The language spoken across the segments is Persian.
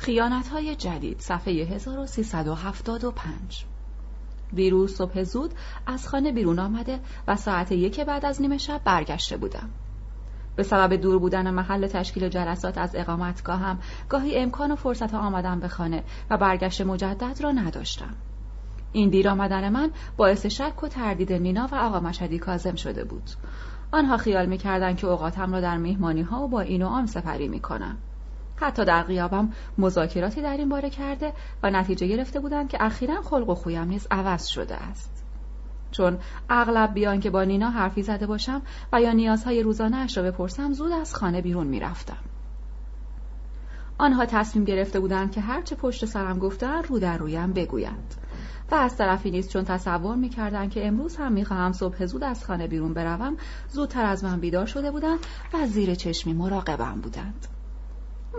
خیانت های جدید صفحه 1375 دیروز صبح زود از خانه بیرون آمده و ساعت یک بعد از نیمه شب برگشته بودم. به سبب دور بودن محل تشکیل جلسات از اقامتگاهم گاهی امکان و فرصت آمدن به خانه و برگشت مجدد را نداشتم. این دیر آمدن من باعث شک و تردید نینا و آقا مشدی کازم شده بود. آنها خیال می‌کردند که اوقاتم را در مهمانی ها و با این و آن سپری می‌کنم. حتی در غیابم مذاکراتی در این باره کرده و نتیجه گرفته بودند که اخیرا خلق و خویم نیز عوض شده است. چون اغلب بیان که با نینا حرفی زده باشم و یا نیازهای روزانه اش را بپرسم زود از خانه بیرون می‌رفتم. آنها تصمیم گرفته بودند که هرچه پشت سرم گفتن رو در رویم بگویند. و از طرفی نیست چون تصور می‌کردند که امروز هم می‌خواهم صبح زود از خانه بیرون بروم زودتر از من بیدار شده بودند و زیر چشمی مراقبم بودند.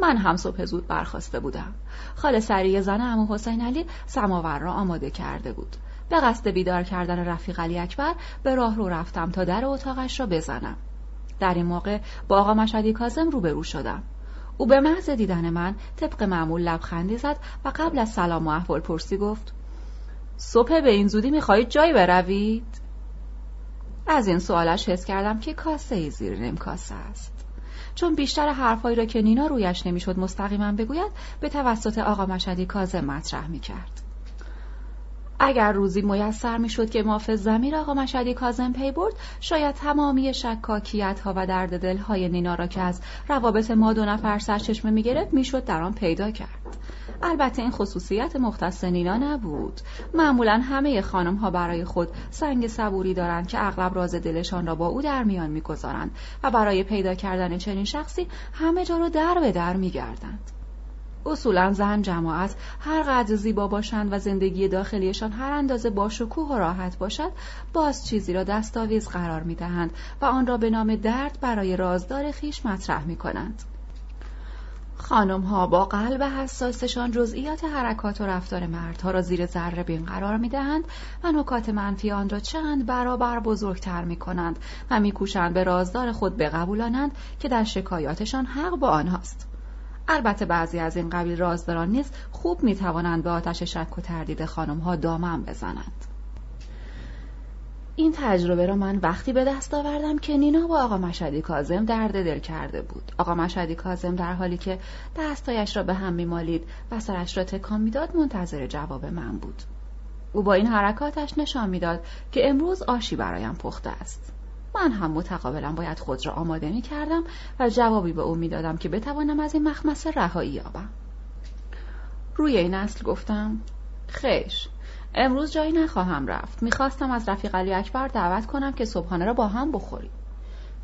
من هم صبح زود برخواسته بودم. خاله سریع زن امو حسین علی سماور را آماده کرده بود. به قصد بیدار کردن رفیق علی اکبر به راه رو رفتم تا در اتاقش را بزنم. در این موقع با آقا مشدی کازم روبرو شدم. او به محض دیدن من طبق معمول لبخندی زد و قبل از سلام و احوال پرسی گفت صبح به این زودی می‌خواهید جایی بروید؟ از این سوالش حس کردم که کاسه ای زیر نیم کاسه است. چون بیشتر حرفهایی را که نینا رویش نمی‌شد مستقیما بگوید به توسط آقا مشدی کازم مطرح می‌کرد. اگر روزی میسر می‌شد که مافز زمیر آقا مشدی کازم پی برد شاید تمامی شکاکیت ها و درد دل های نینا را که از روابط ما دو نفر سرچشمه می‌گرفت می‌شد در آن پیدا کرد. البته این خصوصیت مختص نینا نبود. معمولا همه خانم ها برای خود سنگ صبوری دارند که اغلب راز دلشان را با او در میان می‌گذارند و برای پیدا کردن چنین شخصی همه جا را در به در میگردند. اصولا زن جماعت هر قدر زیبا باشند و زندگی داخلیشان هر اندازه با شکوه و راحت باشد باز چیزی را دستاویز قرار می دهند و آن را به نام درد برای رازدار خیش مطرح می کنند. خانم ها با قلب حساسشان جزئیات حرکات و رفتار مردها را زیر ذره بین قرار می دهند و نکات منفی آن را چند برابر بزرگتر می کنند و می به رازدار خود بقبولانند که در شکایاتشان حق با آنهاست. البته بعضی از این قبیل رازداران نیز خوب می توانند به آتش شک و تردید خانم ها دامن بزنند. این تجربه را من وقتی به دست آوردم که نینا با آقا مشدی کازم درد دل کرده بود. آقا مشدی کازم در حالی که دستایش را به هم میمالید و سرش را تکان می‌داد منتظر جواب من بود. او با این حرکاتش نشان می‌داد که امروز آشی برایم پخته است. من هم متقابلا باید خود را آماده می کردم و جوابی به او می‌دادم که بتوانم از این مخمسه رهایی یابم. روی این اصل گفتم خیش امروز جایی نخواهم رفت. می‌خواستم از رفیق علی اکبر دعوت کنم که صبحانه را با هم بخوریم.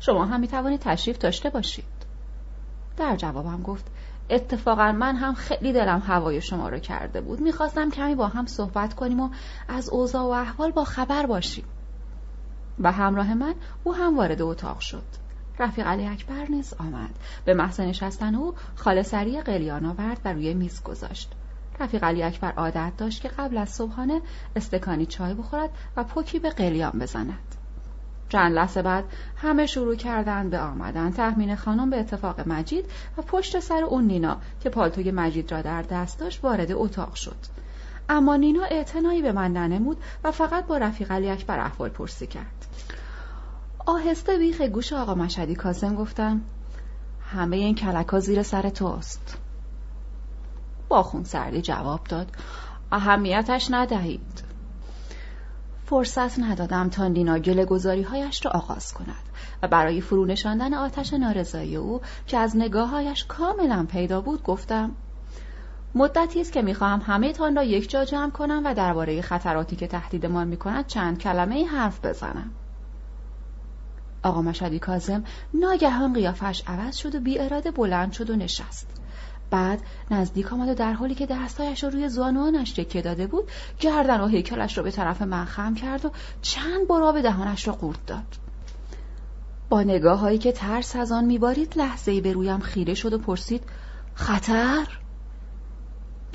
شما هم می‌توانید تشریف داشته باشید. در جوابم گفت اتفاقا من هم خیلی دلم هوای شما رو کرده بود. می‌خواستم کمی با هم صحبت کنیم و از اوضاع و احوال با خبر باشیم. و همراه من او هم وارد اتاق شد. رفیق علی اکبر نیز آمد. به محض نشستن او خاله سری قلیان آورد و روی میز گذاشت. رفیق علی اکبر عادت داشت که قبل از صبحانه استکانی چای بخورد و پوکی به قلیان بزند. چند لحظه بعد همه شروع کردند به آمدن. تحمین خانم به اتفاق مجید و پشت سر اون نینا که پالتوی مجید را در دست داشت وارد اتاق شد. اما نینا اعتنایی به من ننمود و فقط با رفیق علی اکبر احوال پرسی کرد. آهسته بیخ گوش آقا مشدی کاسم گفتم همه این کلکا زیر سر توست. با خون سردی جواب داد اهمیتش ندهید. فرصت ندادم تا نینا گله گذاری هایش را آغاز کند و برای فرو نشاندن آتش نارضایی او که از نگاههایش کاملا پیدا بود گفتم مدتی است که می‌خواهم همه تان را یک جا جمع کنم و درباره خطراتی که تهدیدمان می‌کند چند کلمه حرف بزنم. آقا مشدی کازم ناگهان قیافش عوض شد و بی اراده بلند شد و نشست. بعد نزدیک آمد و در حالی که دستایش را روی زانوانش تکیه داده بود گردن و هیکلش را به طرف من خم کرد و چند برا به دهانش را قورت داد. با نگاه هایی که ترس از آن میبارید لحظه ای به رویم خیره شد و پرسید خطر؟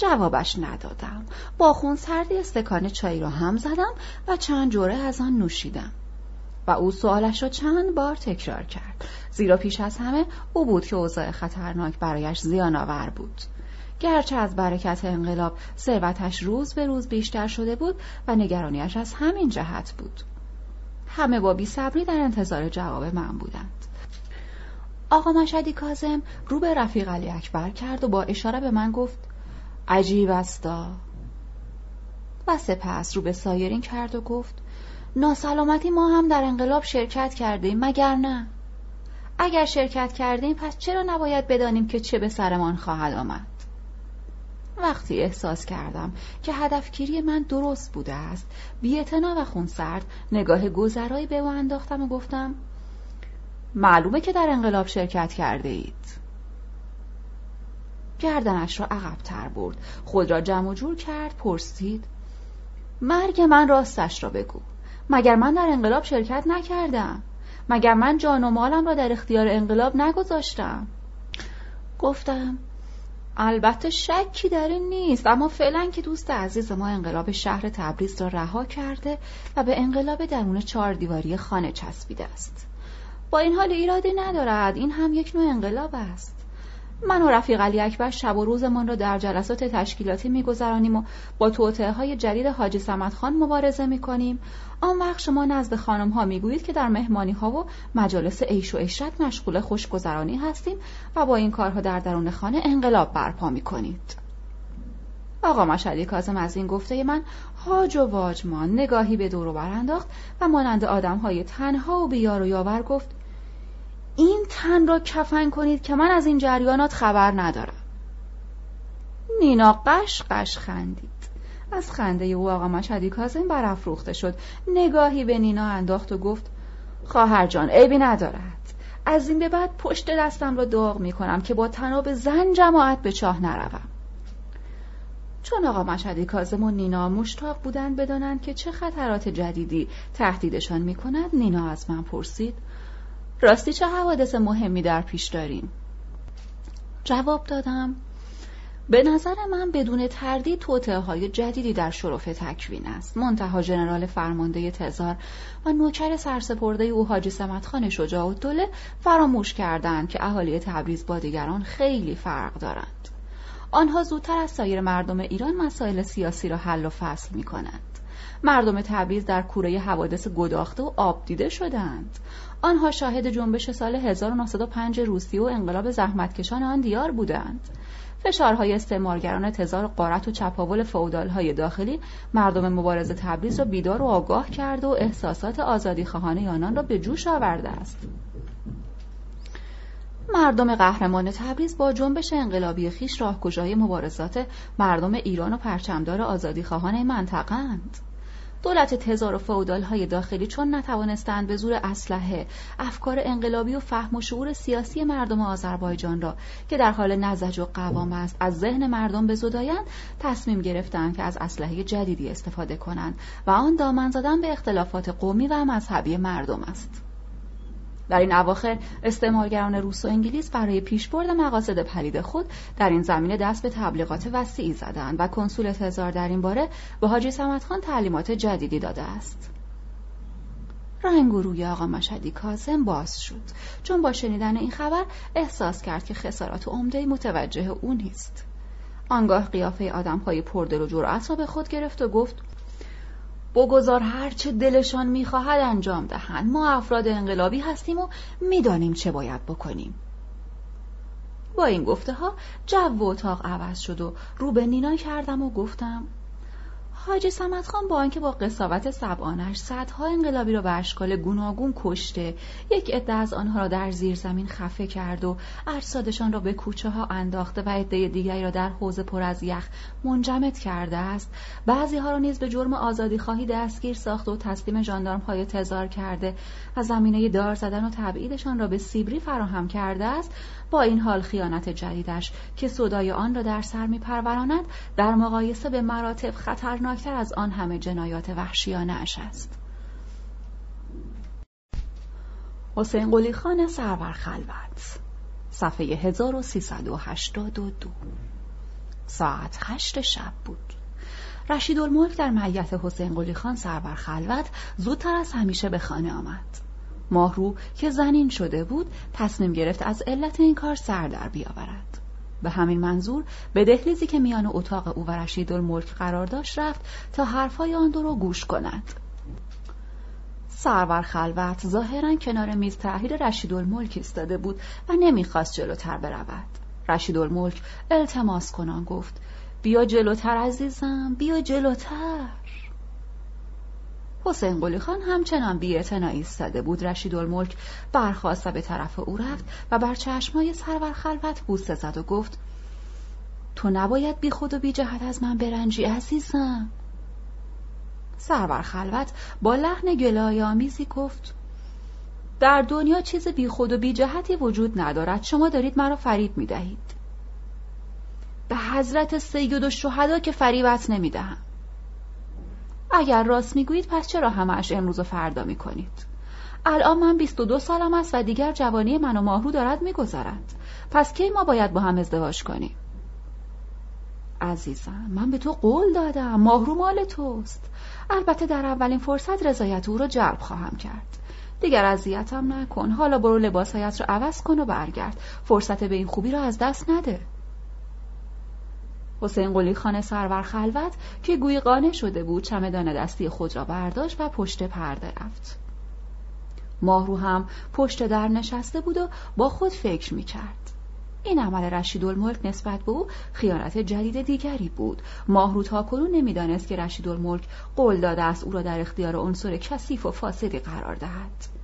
جوابش ندادم. با خون سردی استکان چای را هم زدم و چند جوره از آن نوشیدم. و او سوالش را چند بار تکرار کرد. زیرا پیش از همه او بود که اوضاع خطرناک برایش زیان آور بود. گرچه از برکت انقلاب ثروتش روز به روز بیشتر شده بود و نگرانیش از همین جهت بود. همه با بیصبری در انتظار جواب من بودند. آقا مشدی کازم رو به رفیق علی اکبر کرد و با اشاره به من گفت عجیب استا و سپس رو به سایرین کرد و گفت ناسلامتی ما هم در انقلاب شرکت کردیم مگر نه؟ اگر شرکت کردیم پس چرا نباید بدانیم که چه به سرمان خواهد آمد؟ وقتی احساس کردم که هدفگیری من درست بوده است بیعتنا و خونسرد نگاه گذرایی به او انداختم و گفتم معلومه که در انقلاب شرکت کرده اید گردنش را عقبتر برد. خود را جمع و جور کرد پرسید مرگ من راستش را بگو. مگر من در انقلاب شرکت نکردم؟ مگر من جان و مالم را در اختیار انقلاب نگذاشتم؟ گفتم البته شکی در این نیست اما فعلا که دوست عزیز ما انقلاب شهر تبریز را رها کرده و به انقلاب درون چهار دیواری خانه چسبیده است. با این حال ایرادی ندارد. این هم یک نوع انقلاب است. من و رفیق علی اکبر شب و روزمان را در جلسات تشکیلاتی میگذرانیم و با توطعه های جدید حاجی سمت خان مبارزه می‌کنیم. آن وقت شما نزد خانم ها می‌گویید که در مهمانی ها و مجالس عیش و عشرت مشغول خوشگذرانی هستیم و با این کارها در درون خانه انقلاب برپا می‌کنید. آقا مشهدی کازم از این گفته من هاج و واجمان نگاهی به دورو برانداخت و مانند آدم های تنها و بیار و یاور گفت این تن را کفن کنید که من از این جریانات خبر ندارم. نینا قش قش خندید. از خنده او آقا مشهدی کازم برافروخته شد. نگاهی به نینا انداخت و گفت خواهر جان عیبی ندارد. از این به بعد پشت دستم را داغ می کنم که با تناب زن جماعت به چاه نروم. چون آقا مشهدی کازم و نینا مشتاق بودند بدانند که چه خطرات جدیدی تهدیدشان می کند نینا از من پرسید راستی چه حوادث مهمی در پیش داریم؟ جواب دادم به نظر من بدون تردید توطعه های جدیدی در شرف تکوین است. منتها ژنرال فرمانده تزار و نوکر سرسپرده او حاجی سمتخان شجاع و دوله فراموش کردند که اهالی تبریز با دیگران خیلی فرق دارند. آنها زودتر از سایر مردم ایران مسائل سیاسی را حل و فصل می کنند مردم تبریز در کوره حوادث گداخته و آب دیده شدند. آنها شاهد جنبش سال 1905 روسیه و انقلاب زحمتکشان آن دیار بودند. فشارهای استعمارگران تزار قارت و چپاول های داخلی مردم مبارز تبریز را بیدار و آگاه کرده و احساسات آزادی خواهانه آنان را به جوش آورده است. مردم قهرمان تبریز با جنبش انقلابی خیش راهگشای مبارزات مردم ایران و پرچمدار آزادی خواهان منطقند دولت تزار و فودال های داخلی چون نتوانستند به زور اسلحه افکار انقلابی و فهم و شعور سیاسی مردم آذربایجان را که در حال نزج و قوام است از ذهن مردم بزدایند تصمیم گرفتند که از اسلحه جدیدی استفاده کنند و آن دامن زدن به اختلافات قومی و مذهبی مردم است. در این اواخر استعمارگران روس و انگلیس برای پیشبرد مقاصد پلید خود در این زمینه دست به تبلیغات وسیعی زدند و کنسول تزار در این باره به حاجی سمتخان تعلیمات جدیدی داده است. رنگ و روی آقا مشهدی کازم باز شد. چون با شنیدن این خبر احساس کرد که خسارات عمده متوجه او نیست. آنگاه قیافه آدمهای پردل و جرأت را به خود گرفت و گفت بگذار هرچه دلشان می‌خواهد انجام دهند. ما افراد انقلابی هستیم و می‌دانیم چه باید بکنیم. با این گفته ها جو و اتاق عوض شد و رو به نینا کردم و گفتم حاجی سمت خان با آنکه با قصاوت سبانش صدها انقلابی را به اشکال گوناگون کشته یک عده از آنها را در زیر زمین خفه کرد و اجسادشان را به کوچه ها انداخته و عده دیگری را در حوز پر از یخ منجمد کرده است. بعضی ها را نیز به جرم آزادی خواهی دستگیر ساخته و تسلیم ژاندارم های تزار کرده و زمینه دار زدن و تبعیدشان را به سیبری فراهم کرده است. با این حال خیانت جدیدش که صدای آن را در سر میپروراند در مقایسه به مراتب خطرناکتر از آن همه جنایات وحشیانه اش است. حسین قلی خان سرور خلوت. صفحه 1382 ساعت هشت شب بود. رشید در معیت حسین قلی خان سرور خلوت زودتر از همیشه به خانه آمد. ماهرو که زنین شده بود تصمیم گرفت از علت این کار سر در بیاورد. به همین منظور به دهلیزی که میان اتاق او و رشید الملک قرار داشت رفت تا حرفای آن دو را گوش کند. سرور خلوت ظاهرا کنار میز تحریر رشید الملک ایستاده بود و نمی‌خواست جلوتر برود. رشید الملک التماس کنان گفت بیا جلوتر عزیزم بیا جلوتر. حسین قلی خان همچنان بی ایستاده بود. رشید الملک برخواست و به طرف او رفت و بر چشمای سرور خلوت بوسه زد و گفت تو نباید بی خود و بی جهت از من برنجی عزیزم. سرور خلوت با لحن گلای آمیزی گفت در دنیا چیز بی خود و بی جهتی وجود ندارد. شما دارید مرا فریب می دهید به حضرت سید و شهدا که فریبت نمی دهم اگر راست می‌گویید پس چرا همش امروز و فردا می‌کنید؟ الان من 22 سالم است و دیگر جوانی من و ماهرو دارد میگذرد. پس کی ما باید با هم ازدواج کنیم؟ عزیزم من به تو قول دادم. ماهرو مال توست. البته در اولین فرصت رضایت او را جلب خواهم کرد. دیگر اذیتم نکن. حالا برو لباسهایت را عوض کن و برگرد. فرصت به این خوبی را از دست نده. حسین قلی خانه سرور خلوت که گویی قانع شده بود چمدان دستی خود را برداشت و پشت پرده رفت. ماهرو هم پشت در نشسته بود و با خود فکر می کرد. این عمل رشید الملک نسبت به او خیانت جدید دیگری بود. ماهرو تا کنون نمی‌دانست که رشید الملک قول داده است او را در اختیار عنصر کثیف و فاسدی قرار دهد.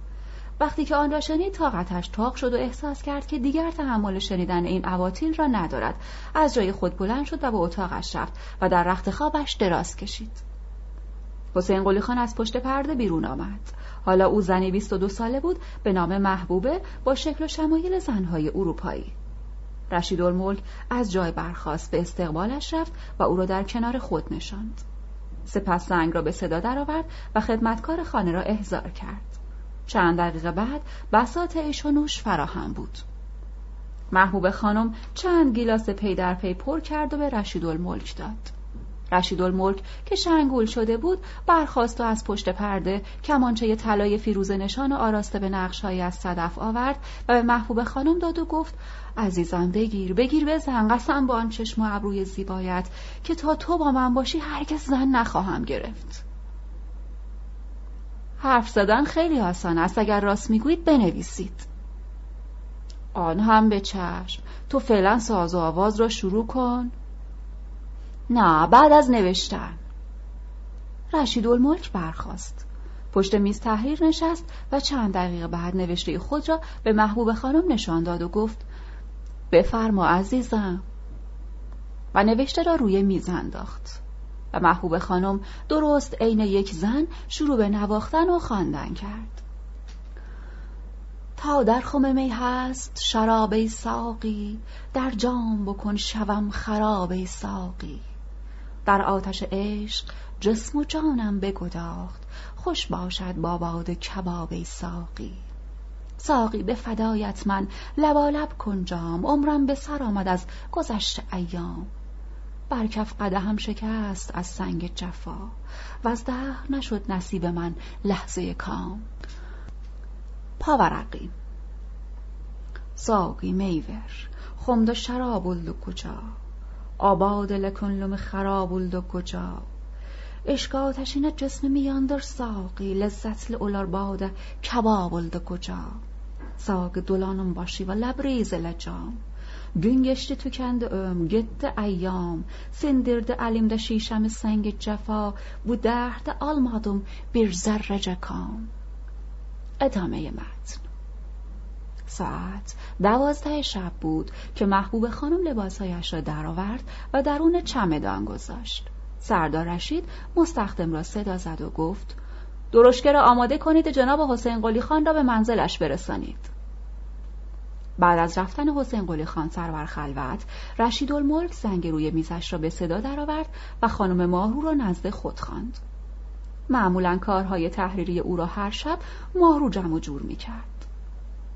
وقتی که آن را شنید طاقتش تاق شد و احساس کرد که دیگر تحمل شنیدن این عواطیل را ندارد. از جای خود بلند شد و به اتاقش رفت و در رخت خوابش دراز کشید. حسین قلی خان از پشت پرده بیرون آمد. حالا او زنی 22 ساله بود به نام محبوبه با شکل و شمایل زنهای اروپایی. رشید الملک از جای برخاست به استقبالش رفت و او را در کنار خود نشاند. سپس زنگ را به صدا درآورد و خدمتکار خانه را احضار کرد. چند دقیقه بعد بسات ایش و نوش فراهم بود. محبوب خانم چند گیلاس پی در پی پر کرد و به رشید الملک داد. رشید الملک که شنگول شده بود برخاست و از پشت پرده کمانچه طلای فیروزه نشان آراسته به نقشهایی از صدف آورد و به محبوب خانم داد و گفت عزیزم بگیر بگیر بزن قسم با آن چشم و ابروی زیبایت که تا تو با من باشی هرگز زن نخواهم گرفت. حرف زدن خیلی آسان است. اگر راست می‌گویید بنویسید. آن هم به چشم. تو فعلا ساز و آواز را شروع کن. نه بعد از نوشتن. رشید الملک برخاست. پشت میز تحریر نشست و چند دقیقه بعد نوشته خود را به محبوب خانم نشان داد و گفت بفرما عزیزم. و نوشته را روی میز انداخت. محبوب خانم درست عین یک زن شروع به نواختن و خواندن کرد. تا در خم می هست شراب ساقی در جام بکن شوم خراب ساقی. در آتش عشق جسم و جانم بگداخت خوش باشد با باد کباب ساقی. ساقی به فدایت من لبالب کن جام عمرم به سر آمد از گذشت ایام. بر کف قدهم شکست از سنگ جفا و از ده نشد نصیب من لحظه کام. پاورقی ساقی میور. خمد شراب و کجا آباد لکن خراب و کجا آتشین جسم میاندر ساقی لذت لولار باده کباب کجا ساق دولانم باشی و لبریز لجام. Gün tükendi öm, gitti eyyam. Sindirdi elimde şişemi سنگ جفا Bu derdi almadım bir zerrece kam. ادامه متن ساعت دوازده شب بود که محبوب خانم لباسهایش را درآورد و درون چمدان گذاشت سردار رشید مستخدم را صدا زد و گفت درشکه را آماده کنید جناب حسین قلی خان را به منزلش برسانید بعد از رفتن حسین قلی خان سرور خلوت رشید الملک زنگ روی میزش را به صدا درآورد و خانم ماهرو را نزد خود خواند. معمولا کارهای تحریری او را هر شب ماهرو جمع و جور می کرد.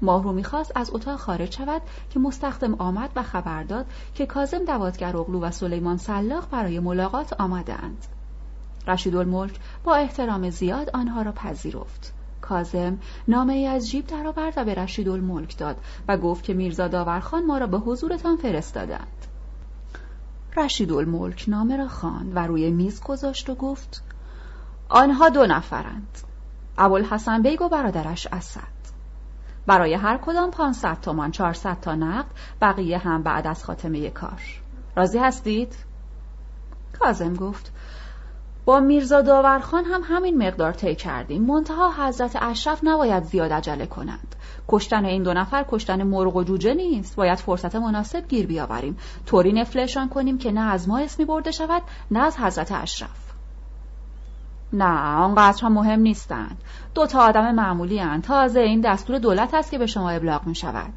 ماهرو می‌خواست از اتاق خارج شود که مستخدم آمد و خبر داد که کازم دوادگر اغلو و سلیمان سلاق برای ملاقات آمدند. رشید الملک با احترام زیاد آنها را پذیرفت. کازم نامه ای از جیب درآورد و به رشید الملک داد و گفت که میرزا داورخان ما را به حضورتان فرستادند. رشید الملک نامه را خواند و روی میز گذاشت و گفت آنها دو نفرند ابوالحسن بیگ و برادرش اسد. برای هر کدام 500 تومان 400 تا نقد بقیه هم بعد از خاتمه کار. راضی هستید؟ کازم گفت با میرزا داورخان هم همین مقدار طی کردیم. منتها حضرت اشرف نباید زیاد عجله کنند. کشتن این دو نفر کشتن مرغ و جوجه نیست. باید فرصت مناسب گیر بیاوریم. طوری نفلشان کنیم که نه از ما اسمی برده شود نه از حضرت اشرف. نه آنقدر هم مهم نیستند. دو تا آدم معمولی هن. تازه این دستور دولت است که به شما ابلاغ می شود.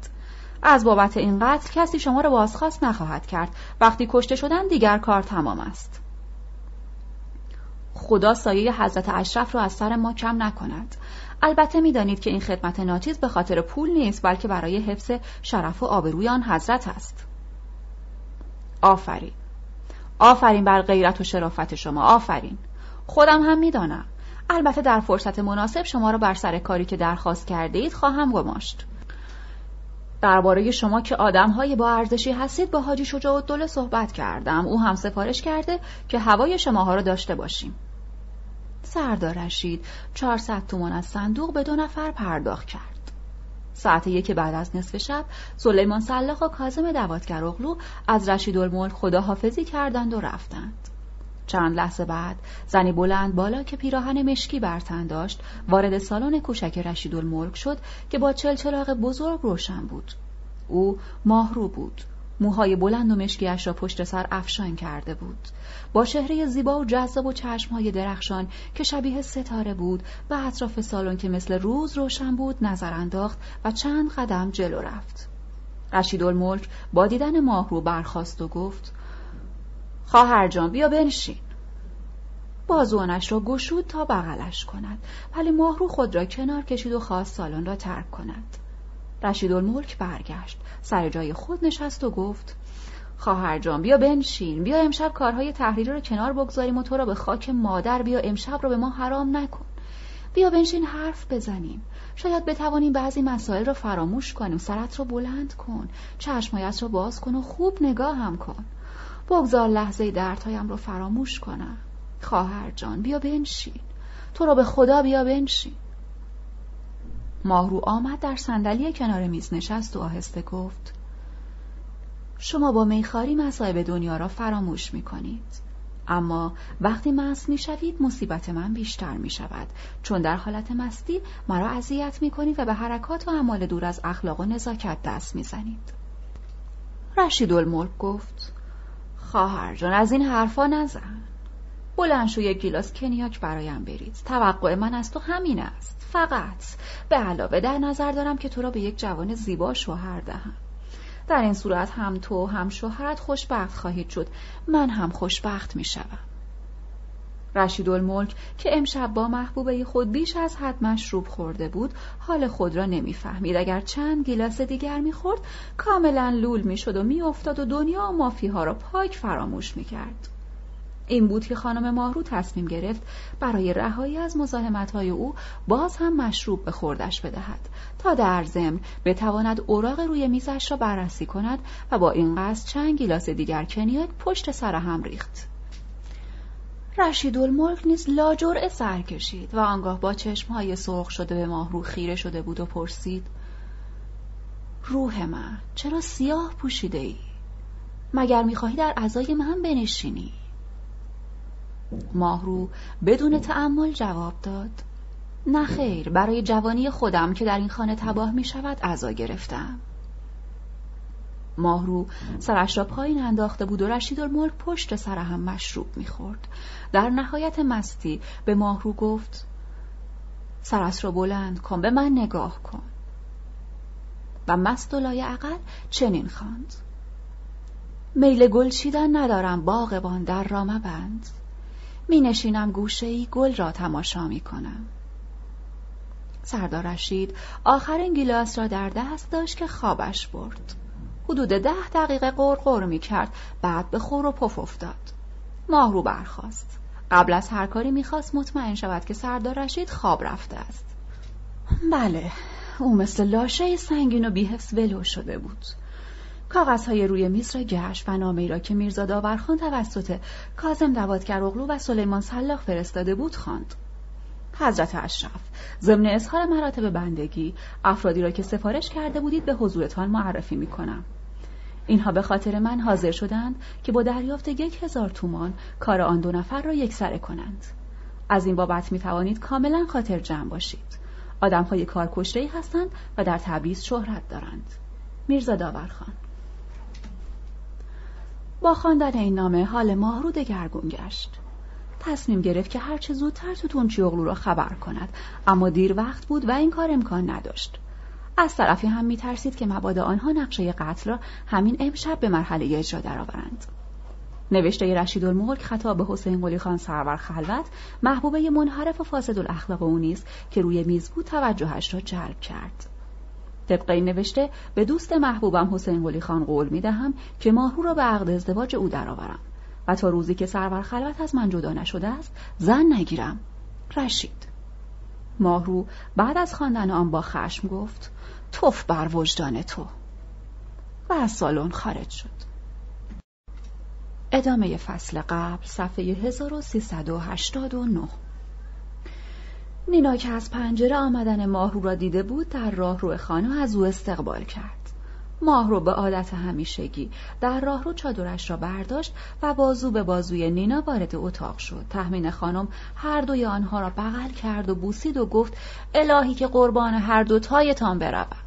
از بابت این قتل کسی شما را بازخواست نخواهد کرد. وقتی کشته شدن دیگر کار تمام است. خدا سایه حضرت اشرف را از سر ما کم نکند. البته می‌دانید که این خدمت ناچیز به خاطر پول نیست بلکه برای حفظ شرف و آبروی آن حضرت است. آفرین. آفرین بر غیرت و شرافت شما. آفرین. خودم هم می‌دانم. البته در فرصت مناسب شما را بر سر کاری که درخواست کرده اید خواهم گماشت. درباره شما که آدم های با ارزشی هستید با حاجی شجاع صحبت کردم. او هم سفارش کرده که هوای شماها را داشته باشیم. سردار رشید 400 تومان از صندوق به دو نفر پرداخت کرد. ساعت یک بعد از نصف شب سلیمان سلاخ و کازم دواتگر اغلو از رشید الملک خداحافظی کردند و رفتند. چند لحظه بعد زنی بلند بالا که پیراهن مشکی بر تن داشت وارد سالن کوچک رشید الملک شد که با چلچلاق بزرگ روشن بود. او ماهرو بود. موهای بلند و مشکیش را پشت سر افشان کرده بود. با چهره زیبا و جذاب و چشمهای درخشان که شبیه ستاره بود و اطراف سالن که مثل روز روشن بود نظر انداخت و چند قدم جلو رفت. رشید الملک با دیدن ماهرو برخاست و گفت خواهر جان بیا بنشین. بازوانش را گشود تا بغلش کند ولی ماهرو خود را کنار کشید و خواست سالن را ترک کند. رشید الملک برگشت. سر جای خود نشست و گفت خواهر جان بیا بنشین. بیا امشب کارهای تحریری را کنار بگذاریم و تو را به خاک مادر بیا. امشب را به ما حرام نکن. بیا بنشین حرف بزنیم. شاید بتوانیم بعضی مسائل را فراموش کنیم. سرت را بلند کن. چشمایت را باز کن و خوب نگاه هم کن. بگذار لحظه دردهایم را فراموش کنم. خواهر جان بیا بنشین. تو را به خدا بیا بنشین. ماهرو آمد در صندلی کنار میز نشست و آهسته گفت شما با میخاری مصائب دنیا را فراموش می کنید. اما وقتی مست می شوید مصیبت من بیشتر می شود چون در حالت مستی مرا اذیت می کنید و به حرکات و اعمال دور از اخلاق و نزاکت دست می زنید. رشید الملک گفت خواهر جان از این حرفا نزن بلند شو یک گیلاس کنیاک برایم برید توقع من از تو همین است فقط. به علاوه در نظر دارم که تو را به یک جوان زیبا شوهر دهم. در این صورت هم تو هم شوهرت خوشبخت خواهید شد. من هم خوشبخت می شوم. رشید الملک که امشب با محبوبه خود بیش از حد مشروب خورده بود حال خود را نمی‌فهمید اگر چند گیلاس دیگر می‌خورد کاملا لول می‌شد و میافتاد و دنیا و مافیها را پاک فراموش می‌کرد این بود که خانم ماهرو تصمیم گرفت برای رهایی از های او باز هم مشروب به خوردش بدهد تا در ضمن بتواند اوراق روی میزش را بررسی کند و با این قصد چند گیلاس دیگر کنیاک پشت سر هم ریخت رشید الملک نیز لاجرعه سر کشید و آنگاه با چشمهای سرخ شده به ماهرو خیره شده بود و پرسید روح من چرا سیاه پوشیده ای؟ مگر می‌خواهی در ازای من بنشینی؟ ماهرو بدون تعمل جواب داد. نه خیر برای جوانی خودم که در این خانه تباه می شود عذا گرفتم. ماهرو سرش را پایین انداخته بود و رشید الملک پشت سر هم مشروب می‌خورد در نهایت مستی به ماهرو گفت سرش را بلند کن به من نگاه کن. و مست و عقل چنین خواند. میل گل چیدن ندارم باغبان در را مبند. می نشینم گوشه ای گل را تماشا می کنم سردار رشید آخرین گیلاس را در دست داشت که خوابش برد. حدود ده دقیقه قرقر می کرد بعد به خور و پف افتاد. ماهرو برخاست. قبل از هر کاری می‌خواست مطمئن شود که سردار رشید خواب رفته است. بله او مثل لاشه سنگین و بیحفظ ولو شده بود. کاغذهای روی میز را گشت و نامه را که میرزا داورخان توسط کازم دوادگر اغلو و سلیمان سلاخ فرستاده بود خواند. حضرت اشرف ضمن اظهار مراتب بندگی افرادی را که سفارش کرده بودید به حضورتان معرفی می کنم. اینها به خاطر من حاضر شدند که با دریافت یک هزار تومان کار آن دو نفر را یکسره کنند. از این بابت می توانید کاملا خاطر جمع باشید. آدمهای کارکشته هستند و در تبریز شهرت دارند. میرزا داورخان با خواندن این نامه حال ماهرو دگرگون گشت. تصمیم گرفت که هرچه زودتر توتون چیغلو را خبر کند. اما دیر وقت بود و این کار امکان نداشت. از طرفی هم میترسید که مبادا آنها نقشه قتل را همین امشب به مرحله اجرا درآورند. نوشته رشید الملک خطاب به حسین قلی خان سرور خلوت محبوبه منحرف و فاسد الاخلاق او نیست که روی میز بود توجهش را جلب کرد. طبق این نوشته به دوست محبوبم حسین قلی خان قول می دهم که ماهرو را به عقد ازدواج او درآورم و تا روزی که سرور خلوت از من جدا نشده است زن نگیرم. رشید. ماهرو بعد از خواندن آن با خشم گفت توف بر وجدان تو. و از سالن خارج شد. ادامه فصل قبل صفحه 1389 نینا که از پنجره آمدن ماهرو را دیده بود در راه رو خانه از او استقبال کرد. ماهرو به عادت همیشگی. در راه رو چادرش را برداشت و بازو به بازوی نینا وارد اتاق شد. تحمین خانم هر دوی آنها را بغل کرد و بوسید و گفت الهی که قربان هر دوتایتان بروم.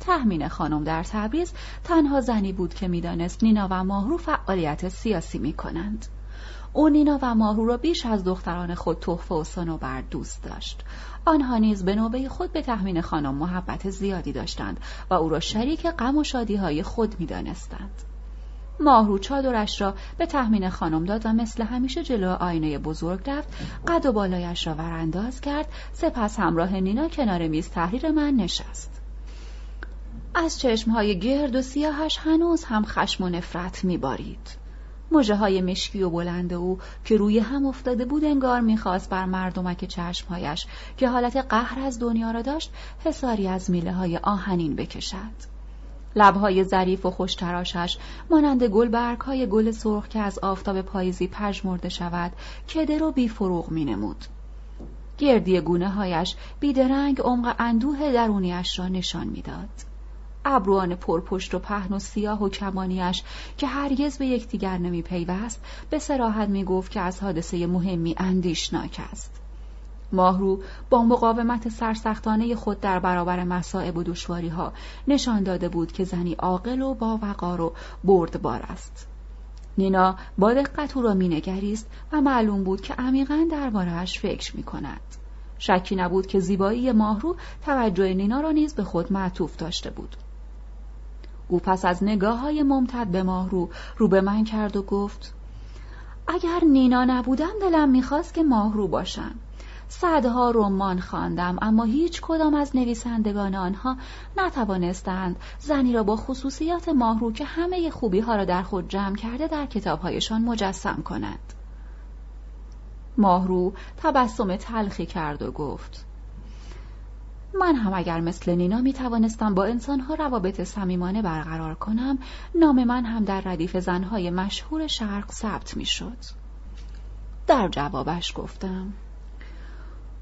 تحمین خانم در تبریز تنها زنی بود که می‌دانست نینا و ماهرو فعالیت سیاسی می کنند. او نینا و ماهرو را بیش از دختران خود تحفه و سنوبر دوست داشت. آنها نیز به نوبه خود به تحمین خانم محبت زیادی داشتند و او را شریک غم و شادی های خود می‌دانستند. ماهرو چادرش را به تحمین خانم داد و مثل همیشه جلو آینه بزرگ رفت قد و بالایش را ورانداز کرد سپس همراه نینا کنار میز تحریر من نشست. از چشمهای گرد و سیاهش هنوز هم خشم و نفرت میبارید. مجه های مشکی و بلند او که روی هم افتاده بود انگار می‌خواست بر مردمک چشمهایش که حالت قهر از دنیا را داشت حساری از میله های آهنین بکشد لبهای ظریف و خوشتراشش مانند گل های گل سرخ که از آفتاب پاییزی پژمرده شود کدر و بیفروغ مینمود گردی گونه هایش بیدرنگ عمق اندوه درونیش را نشان می‌داد. ابروان پرپشت و پهن و سیاه و کمانیش که هرگز به یکدیگر نمی پیوست به سراحت می گفت که از حادثه مهمی اندیشناک است. ماهرو با مقاومت سرسختانه خود در برابر مصائب و دشواری ها نشان داده بود که زنی عاقل و با وقار و بردبار است. نینا با دقت او را مینگریست و معلوم بود که عمیقا دربارهاش فکر می کند. شکی نبود که زیبایی ماهرو توجه نینا را نیز به خود معطوف داشته بود. او پس از نگاه های ممتد به ماهرو رو به من کرد و گفت اگر نینا نبودم دلم می‌خواست که ماهرو باشم. صدها رمان خواندم اما هیچ کدام از نویسندگان آنها نتوانستند زنی را با خصوصیات ماهرو که همه خوبی ها را در خود جمع کرده در کتابهایشان مجسم کنند ماهرو تبسم تلخی کرد و گفت من هم اگر مثل نینا می توانستم با انسانها روابط صمیمانه برقرار کنم نام من هم در ردیف زنهای مشهور شرق ثبت می شد. در جوابش گفتم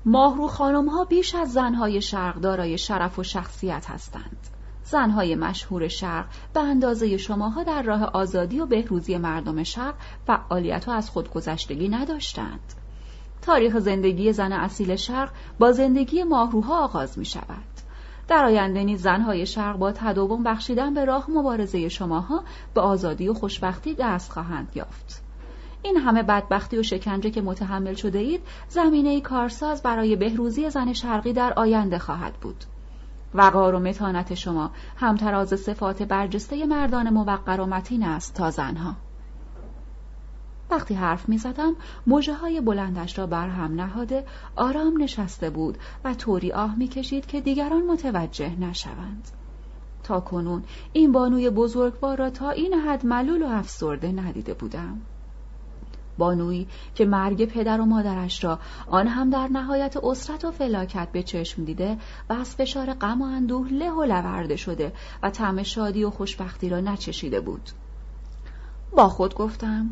ماهرو خانم ها بیش از زنهای شرق دارای شرف و شخصیت هستند. زنهای مشهور شرق به اندازه شماها در راه آزادی و بهروزی مردم شرق فعالیت و از خودگذشتگی نداشتند. تاریخ زندگی زن اصیل شرق با زندگی ماهروها آغاز می شود. در آینده نیز زنهای شرق با تداوم بخشیدن به راه مبارزه شماها به آزادی و خوشبختی دست خواهند یافت. این همه بدبختی و شکنجه که متحمل شده اید زمینه کارساز برای بهروزی زن شرقی در آینده خواهد بود. وقار و متانت شما همتراز صفات برجسته مردان موقر و متین است تا زنها. وقتی حرف می زدم موجه های بلندش را بر هم نهاده آرام نشسته بود و طوری آه می کشید که دیگران متوجه نشوند. تا کنون این بانوی بزرگوار را تا این حد ملول و افسرده ندیده بودم. بانویی که مرگ پدر و مادرش را آن هم در نهایت اسرت و فلاکت به چشم دیده و از فشار غم و اندوه له و لورده شده و طعم شادی و خوشبختی را نچشیده بود با خود گفتم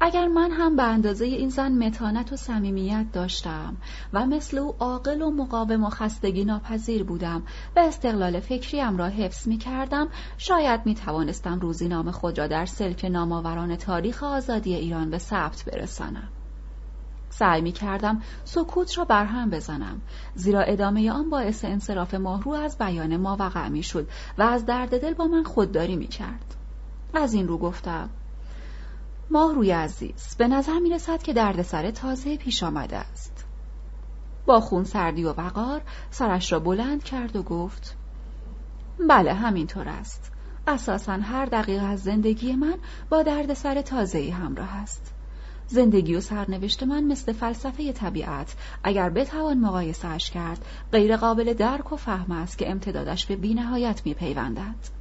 اگر من هم به اندازه این زن متانت و صمیمیت داشتم و مثل او عاقل و مقاوم و خستگی ناپذیر بودم و استقلال فکریم را حفظ می کردم شاید می توانستم روزی نام خود را در سلک نامآوران تاریخ آزادی ایران به ثبت برسانم. سعی می کردم سکوت را برهم بزنم زیرا ادامه آن باعث انصراف ماهرو از بیان ما وقع می شد و از درد دل با من خودداری می کرد. از این رو گفتم ماه روی عزیز به نظر می رسد که دردسر تازه پیش آمده است. با خون سردی و وقار سرش را بلند کرد و گفت بله همینطور است. اساسا هر دقیقه از زندگی من با دردسر تازه‌ای همراه است. زندگی و سرنوشت من مثل فلسفه طبیعت اگر بتوان مقایسهاش کرد غیر قابل درک و فهم است که امتدادش به بینهایت میپیوندد.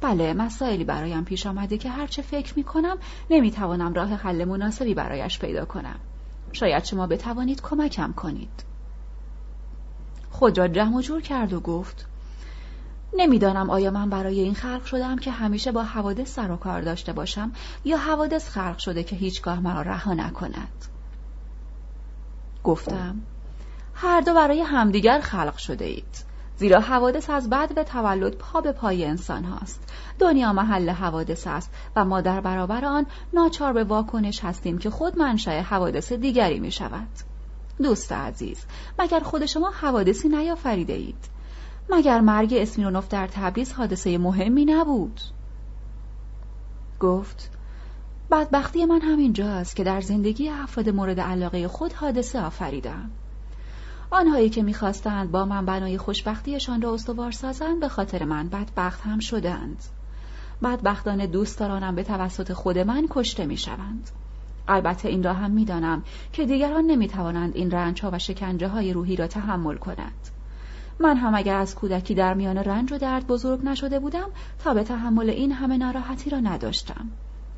بله مسائلی برایم پیش آمده که هرچه فکر می کنم نمی توانم راه حل مناسبی برایش پیدا کنم. شاید شما بتوانید کمکم کنید. خود را جمع و جور کرد و گفت نمی‌دانم آیا من برای این خلق شدم که همیشه با حوادث سر و کار داشته باشم یا حوادث خلق شده که هیچگاه مرا رها نکند. گفتم هر دو برای همدیگر خلق شده اید. زیرا حوادث از بعد به تولد پا به پای انسان هاست. دنیا محل حوادث است و ما در برابر آن ناچار به واکنش هستیم که خود منشأ حوادث دیگری می شود. دوست عزیز مگر خود شما حوادثی نیافریده اید؟ مگر مرگ اسمیرونوف در تبریز حادثه مهمی نبود؟ گفت بدبختی من همینجاست که در زندگی افراد مورد علاقه خود حادثه آفریدم آنهایی که می‌خواستند با من بنای خوشبختیشان را استوار سازند به خاطر من بدبخت هم شدند بدبختان دوستدارانم به توسط خود من کشته می‌شوند. البته این را هم می‌دانم که دیگران نمی‌توانند این رنج ها و شکنجه های روحی را تحمل کنند. من هم اگر از کودکی در میان رنج و درد بزرگ نشده بودم تا به تحمل این همه ناراحتی را نداشتم.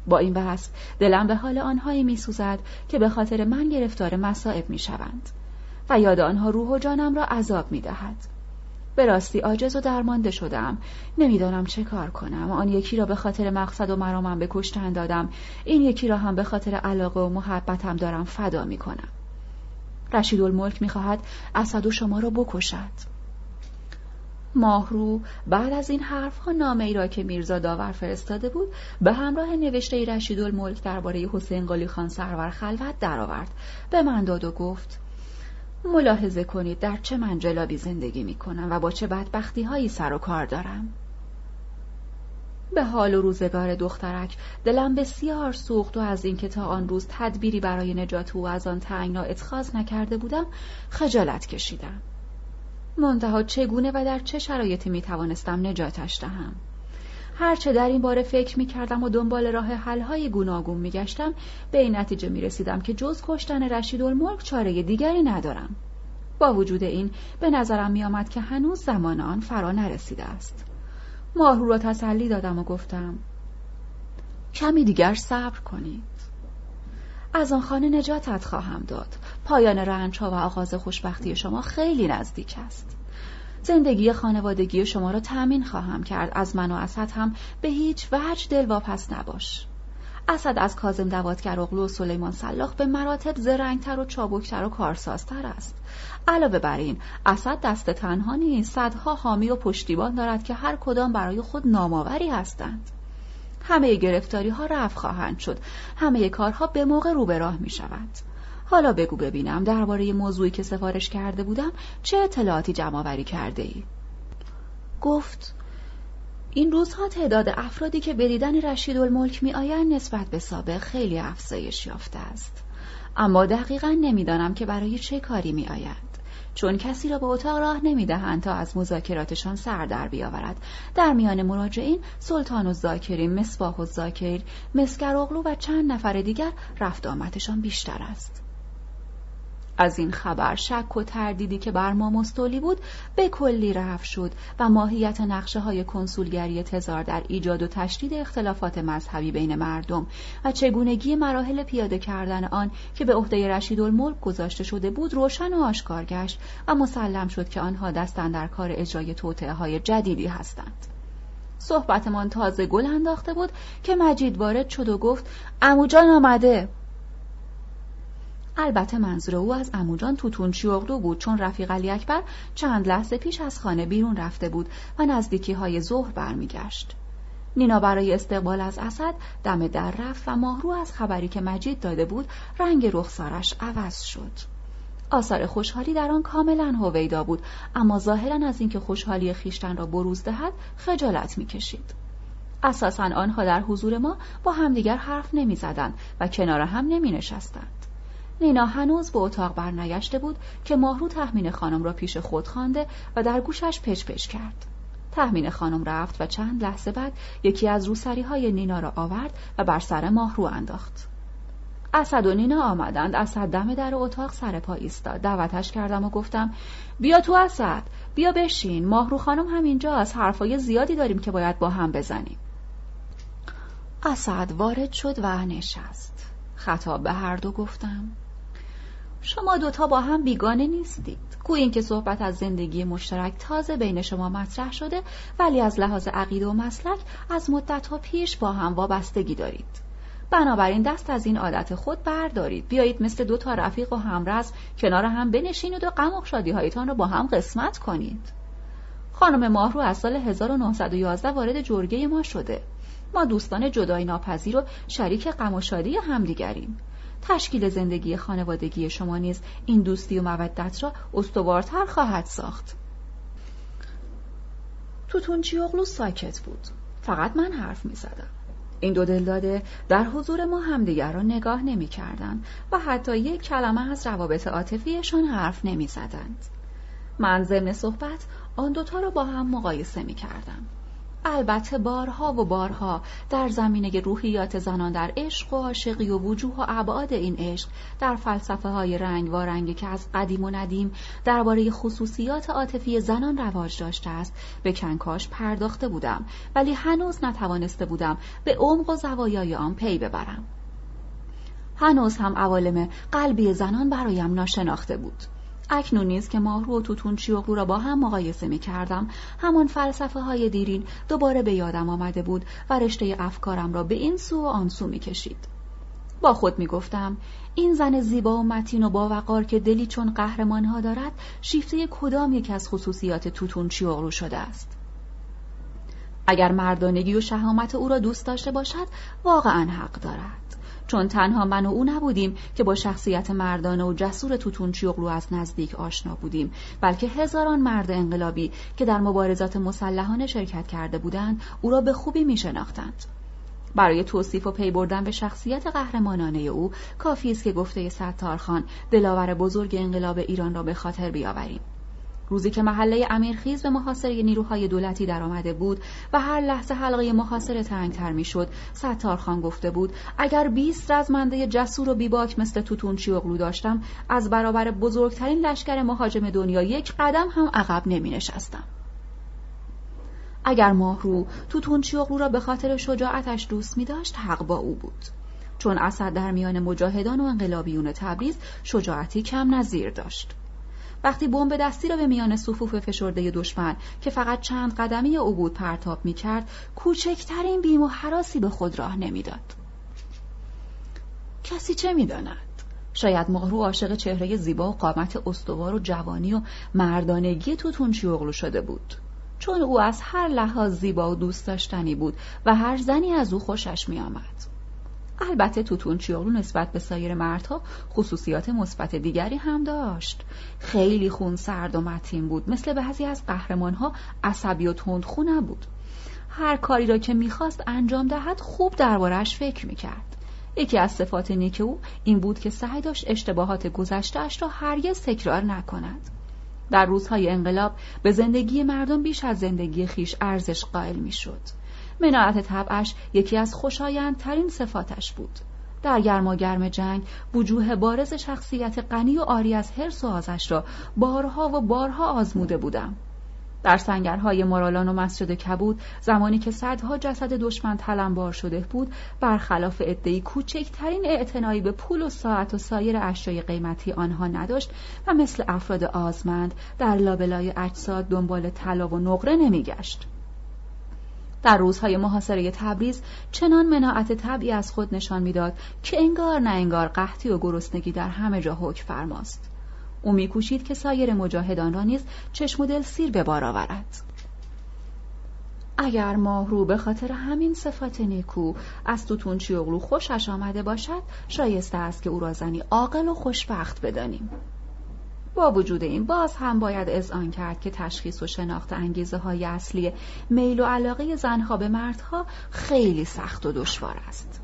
با این بحث دلم به حال آنهایی میسوزد که به خاطر من گرفتار مصائب می‌شوند. و یاد آنها روح و جانم را عذاب می دهد. به راستی عاجز و درمانده شدم. نمی‌دانم چه کار کنم. آن یکی را به خاطر مقصد و مرامم به کشتن دادم. این یکی را هم به خاطر علاقه و محبتم دارم فدا می کنم رشید الملک می خواهد اسد و شما را بکشد. ماهرو بعد از این حرفها نامه ای را که میرزا داور فرستاده بود به همراه نوشته رشید الملک درباره حسین قلی خان سرور خلوت درآورد. به من داد و گفت ملاحظه کنید در چه منجلابی زندگی می کنم و با چه بدبختی هایی سر و کار دارم. به حال و روزگار دخترک دلم بسیار سوخت و از اینکه تا آن روز تدبیری برای نجات او از آن تنگنا اتخاذ نکرده بودم خجالت کشیدم. منتها چگونه و در چه شرایطی می توانستم نجاتش دهم؟ هرچه در این باره فکر می کردم و دنبال راه حلهای گوناگون می گشتم به این نتیجه می رسیدم که جز کشتن رشید الملک چاره دیگری ندارم. با وجود این به نظرم می آمد که هنوز زمان آن فرا نرسیده است. ماهرو را تسلی دادم و گفتم کمی دیگر صبر کنید. از آن خانه نجاتت خواهم داد. پایان رنج ها و آغاز خوشبختی شما خیلی نزدیک است. زندگی خانوادگی شما را تأمین خواهم کرد. از من و اسد هم به هیچ وجه دل واپس نباش. اسد از کازم دوادگر اغلو و سلیمان سلاخ به مراتب زرنگتر و چابکتر و کارسازتر است. علاوه بر این اسد دست تنها نیست. صدها حامی و پشتیبان دارد که هر کدام برای خود نامآوری هستند. همه گرفتاری ها رفع خواهند شد. همه کارها به موقع رو به راه می شود حالا بگو ببینم درباره موضوعی که سفارش کرده بودم چه اطلاعاتی جمع آوری کرده ای؟ گفت این روزها تعداد افرادی که به دیدن رشید الملک می آیند نسبت به سابق خیلی افزایش یافته است. اما دقیقا نمی‌دانم که برای چه کاری می آیند چون کسی را به اتاق راه نمی‌دهند تا از مذاکراتشان سر در بیاورد. در میان مراجعین سلطان و زاکرین مصباح و زاکر اغلو و چند نفر دیگر رفت آمدشان بیشتر است. از این خبر شک و تردیدی که بر ما مستولی بود به کلی رفت شد و ماهیت نقشه های کنسولگری تزار در ایجاد و تشدید اختلافات مذهبی بین مردم و چگونگی مراحل پیاده کردن آن که به عهده رشیدالملک گذاشته شده بود روشن و آشکار گشت و مسلم شد که آنها دستن در کار اجرای توطعه های جدیدی هستند. صحبتمان تازه گل انداخته بود که مجید وارد شد و گفت اموجان آمده. البته منظور او از اموجان توتون چیوغلو بود چون رفیق علی اکبر چند لحظه پیش از خانه بیرون رفته بود و نزدیکی های ظهر برمیگشت. نینا برای استقبال از اسد دم در رفت و ماهرو از خبری که مجید داده بود رنگ رخسارش عوض شد. آثار خوشحالی در آن کاملا هویدا بود اما ظاهرا از اینکه خوشحالی خیشتن را بروز دهد خجالت می‌کشید. اساسا آنها در حضور ما با همدیگر حرف نمی‌زدند و کنار هم نمی نشستند. نینا هنوز به اتاق برنگشته بود که ماهرو تحمین خانم را پیش خود خوانده و در گوشش پچ پچ کرد. تحمین خانم رفت و چند لحظه بعد یکی از روسری های نینا را آورد و بر سر ماهرو انداخت. اسد و نینا آمدند. اسد دم در اتاق سر پا ایستاد. دعوتش کردم و گفتم بیا تو اسد بیا بشین. ماهرو خانم هم اینجاست حرفای زیادی داریم که باید با هم بزنیم. اسد وارد شد و نشست. خطاب به هر دو گفتم شما دوتا با هم بیگانه نیستید. گویی اینکه صحبت از زندگی مشترک تازه بین شما مطرح شده ولی از لحاظ عقیده و مسلک از مدتها پیش با هم وابستگی دارید. بنابراین دست از این عادت خود بردارید. بیایید مثل دو تا رفیق و همرز کنار هم بنشینید و غم و شادی هایتان را با هم قسمت کنید. خانم ماهرو از سال 1911 وارد جرگه ما شده. ما دوستان جدای ناپذیر و شریک غم و شادی همدیگریم. تشکیل زندگی خانوادگی شما نیز این دوستی و مودت را استوارتر خواهد ساخت توتون اغلو ساکت بود فقط من حرف می زدم. این دو دلداده در حضور ما همدیگر را نگاه نمی کردن و حتی یک کلمه از روابط عاطفیشان حرف نمی زدند. من ضمن صحبت آن دوتا را با هم مقایسه می کردم. البته بارها و بارها در زمینه روحیات زنان در عشق و عاشقی و وجوه و ابعاد این عشق در فلسفه های رنگ و رنگی که از قدیم و ندیم درباره خصوصیات عاطفی زنان رواج داشته است به کنکاش پرداخته بودم ولی هنوز نتوانسته بودم به عمق و زوایای آن پی ببرم. هنوز هم عوالم قلبی زنان برایم ناشناخته بود. اکنون نیز که ماهرو و توتون چیوغلو را با هم مقایسه می کردم همان فلسفه های دیرین دوباره به یادم آمده بود و رشته افکارم را به این سو و آن سو می کشید. با خود می گفتم این زن زیبا و متین و باوقار که دلی چون قهرمان ها دارد شیفته کدام یک از خصوصیات توتون چیوغلو شده است؟ اگر مردانگی و شهامت او را دوست داشته باشد واقعا حق دارد. چون تنها من و او نبودیم که با شخصیت مردانه و جسور توتون چیوغلو از نزدیک آشنا بودیم بلکه هزاران مرد انقلابی که در مبارزات مسلحانه شرکت کرده بودند او را به خوبی می شناختند. برای توصیف و پی بردن به شخصیت قهرمانانه او کافی است که گفته ستارخان دلاور بزرگ انقلاب ایران را به خاطر بیاوریم روزی که محله امیرخیز به محاصره نیروهای دولتی درآمده بود و هر لحظه حلقه محاصره تنگتر می‌شد ستارخان گفته بود اگر 20 رزمنده جسور و بیباک مثل توتونچی اغلو داشتم از برابر بزرگترین لشکر مهاجم دنیا یک قدم هم عقب نمی نشستم. اگر ماهرو توتونچی اغلو را به خاطر شجاعتش دوست می داشت حق با او بود چون اسد در میان مجاهدان و انقلابیون تبریز شجاعتی کم نظیر داشت وقتی بمب دستی را به میان صفوف فشرده دشمن که فقط چند قدمی او بود پرتاب می کرد کوچکترین بیم و حراسی به خود راه نمی‌داد. کسی چه می‌داند؟ شاید مغرو عاشق چهره زیبا و قامت استوار و جوانی و مردانگی توتون اغلو شده بود چون او از هر لحاظ زیبا و دوست داشتنی بود و هر زنی از او خوشش می آمد. البته توتون چیاغلو نسبت به سایر مردها خصوصیات مثبت دیگری هم داشت. خیلی خون سرد و متین بود مثل بعضی از قهرمانها عصبی و تندخو نبود. هر کاری را که می‌خواست انجام دهد خوب دربارهش فکر می‌کرد. یکی از صفات نیک او این بود که سعی داشت اشتباهات گذشتهاش را هرگز تکرار نکند. در روزهای انقلاب به زندگی مردم بیش از زندگی خیش ارزش قائل می‌شد. مناعت طبعش یکی از خوشایندترین صفاتش بود. در گرم و گرم جنگ وجوه بارز شخصیت غنی و آری از حرس و آزش را بارها و بارها آزموده بودم. در سنگرهای مارالان و مسجد کبود زمانی که صدها جسد دشمن تلمبار شده بود برخلاف عدهای کوچکترین اعتنایی به پول و ساعت و سایر اشیای قیمتی آنها نداشت و مثل افراد آزمند در لابلای اجساد دنبال طلا و نقره نمیگشت. در روزهای محاصره تبریز چنان مناعت طبعی از خود نشان می‌داد که انگار نه انگار قحطی و گرسنگی در همه جا حکم فرماست. او میکوشید که سایر مجاهدان را نیز چشم و دل سیر به بار آورد. اگر ماهرو به خاطر همین صفات نیکو از توتون چیوغلو خوشش آمده باشد شایسته است که او را زنی عاقل و خوشبخت بدانیم. با وجود این باز هم باید اذعان کرد که تشخیص و شناخت انگیزه های اصلی میل و علاقه زنها به مردها خیلی سخت و دشوار است.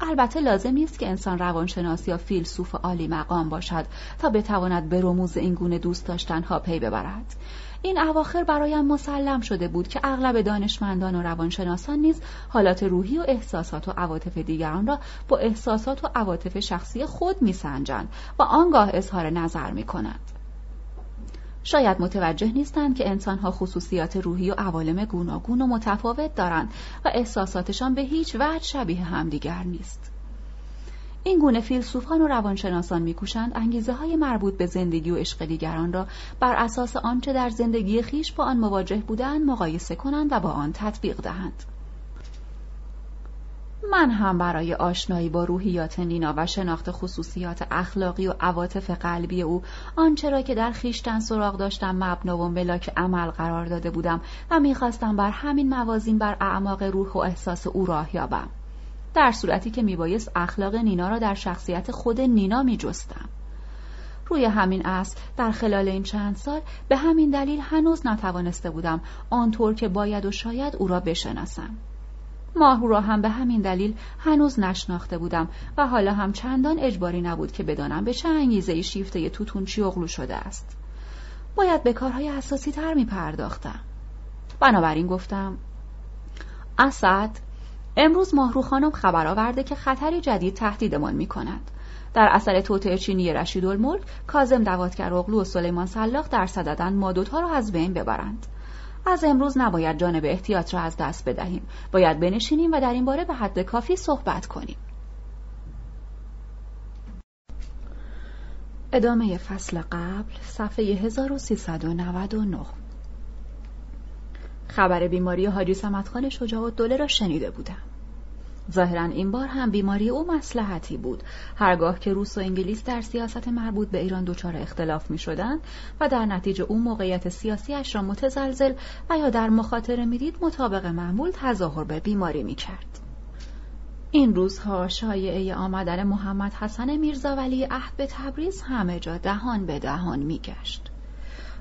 البته لازم نیست که انسان روانشناس یا فیلسوف عالی مقام باشد تا بتواند به رموز این گونه دوست داشتنها پی ببرد. این اواخر برایم مسلم شده بود که اغلب دانشمندان و روانشناسان نیز حالات روحی و احساسات و عواطف دیگران را با احساسات و عواطف شخصی خود میسنجند و آنگاه اظهار نظر می‌کنند شاید متوجه نیستند که انسانها خصوصیات روحی و عوالم گوناگون و متفاوت دارند و احساساتشان به هیچ وجه شبیه همدیگر نیست. این گونه فیلسوفان و روانشناسان میکوشند انگیزه های مربوط به زندگی و عشق دیگران را بر اساس آنچه در زندگی خیش با آن مواجه بودند مقایسه کنند و با آن تطبیق دهند. من هم برای آشنایی با روحیات نینا و شناخت خصوصیات اخلاقی و عواطف قلبی او آنچه را که در خیشتن سراغ داشتم مبنا و ملاک عمل قرار داده بودم و می‌خواستم بر همین موازین بر اعماق روح و احساس او راه یابم. در صورتی که میبایست اخلاق نینا را در شخصیت خود نینا میجستم. روی همین اصل در خلال این چند سال به همین دلیل هنوز نتوانسته بودم آنطور که باید و شاید او را بشناسم. ماهرو را هم به همین دلیل هنوز نشناخته بودم و حالا هم چندان اجباری نبود که بدانم به چه انگیزه شیفته توتون اغلو شده است. باید به کارهای اساسی تر می پرداختم بنابراین گفتم اسد امروز ماهرو خانم خبر آورده که خطری جدید تهدیدمان می کند. در اثر توطعه چینی رشید الملک کازم دواتگر اغلو و سلیمان سلاخ در صددن ما دوتا را از بین ببرند. از امروز نباید جانب احتیاط را از دست بدهیم. باید بنشینیم و در این باره به حد کافی صحبت کنیم. ادامه فصل قبل صفحه 1399 خبر بیماری حاجی سمتخان شجاع دوله را شنیده بودم. ظاهرا این بار هم بیماری او مسلحتی بود هرگاه که روس و انگلیس در سیاست مربوط به ایران دچار اختلاف می شدند و در نتیجه او موقعیت سیاسیش را متزلزل و یا در مخاطره می‌دید مطابق معمول تظاهر به بیماری می کرد. این روزها شایعه آمدن محمد حسن میرزاولی عهد به تبریز همه جا دهان به دهان می گشت.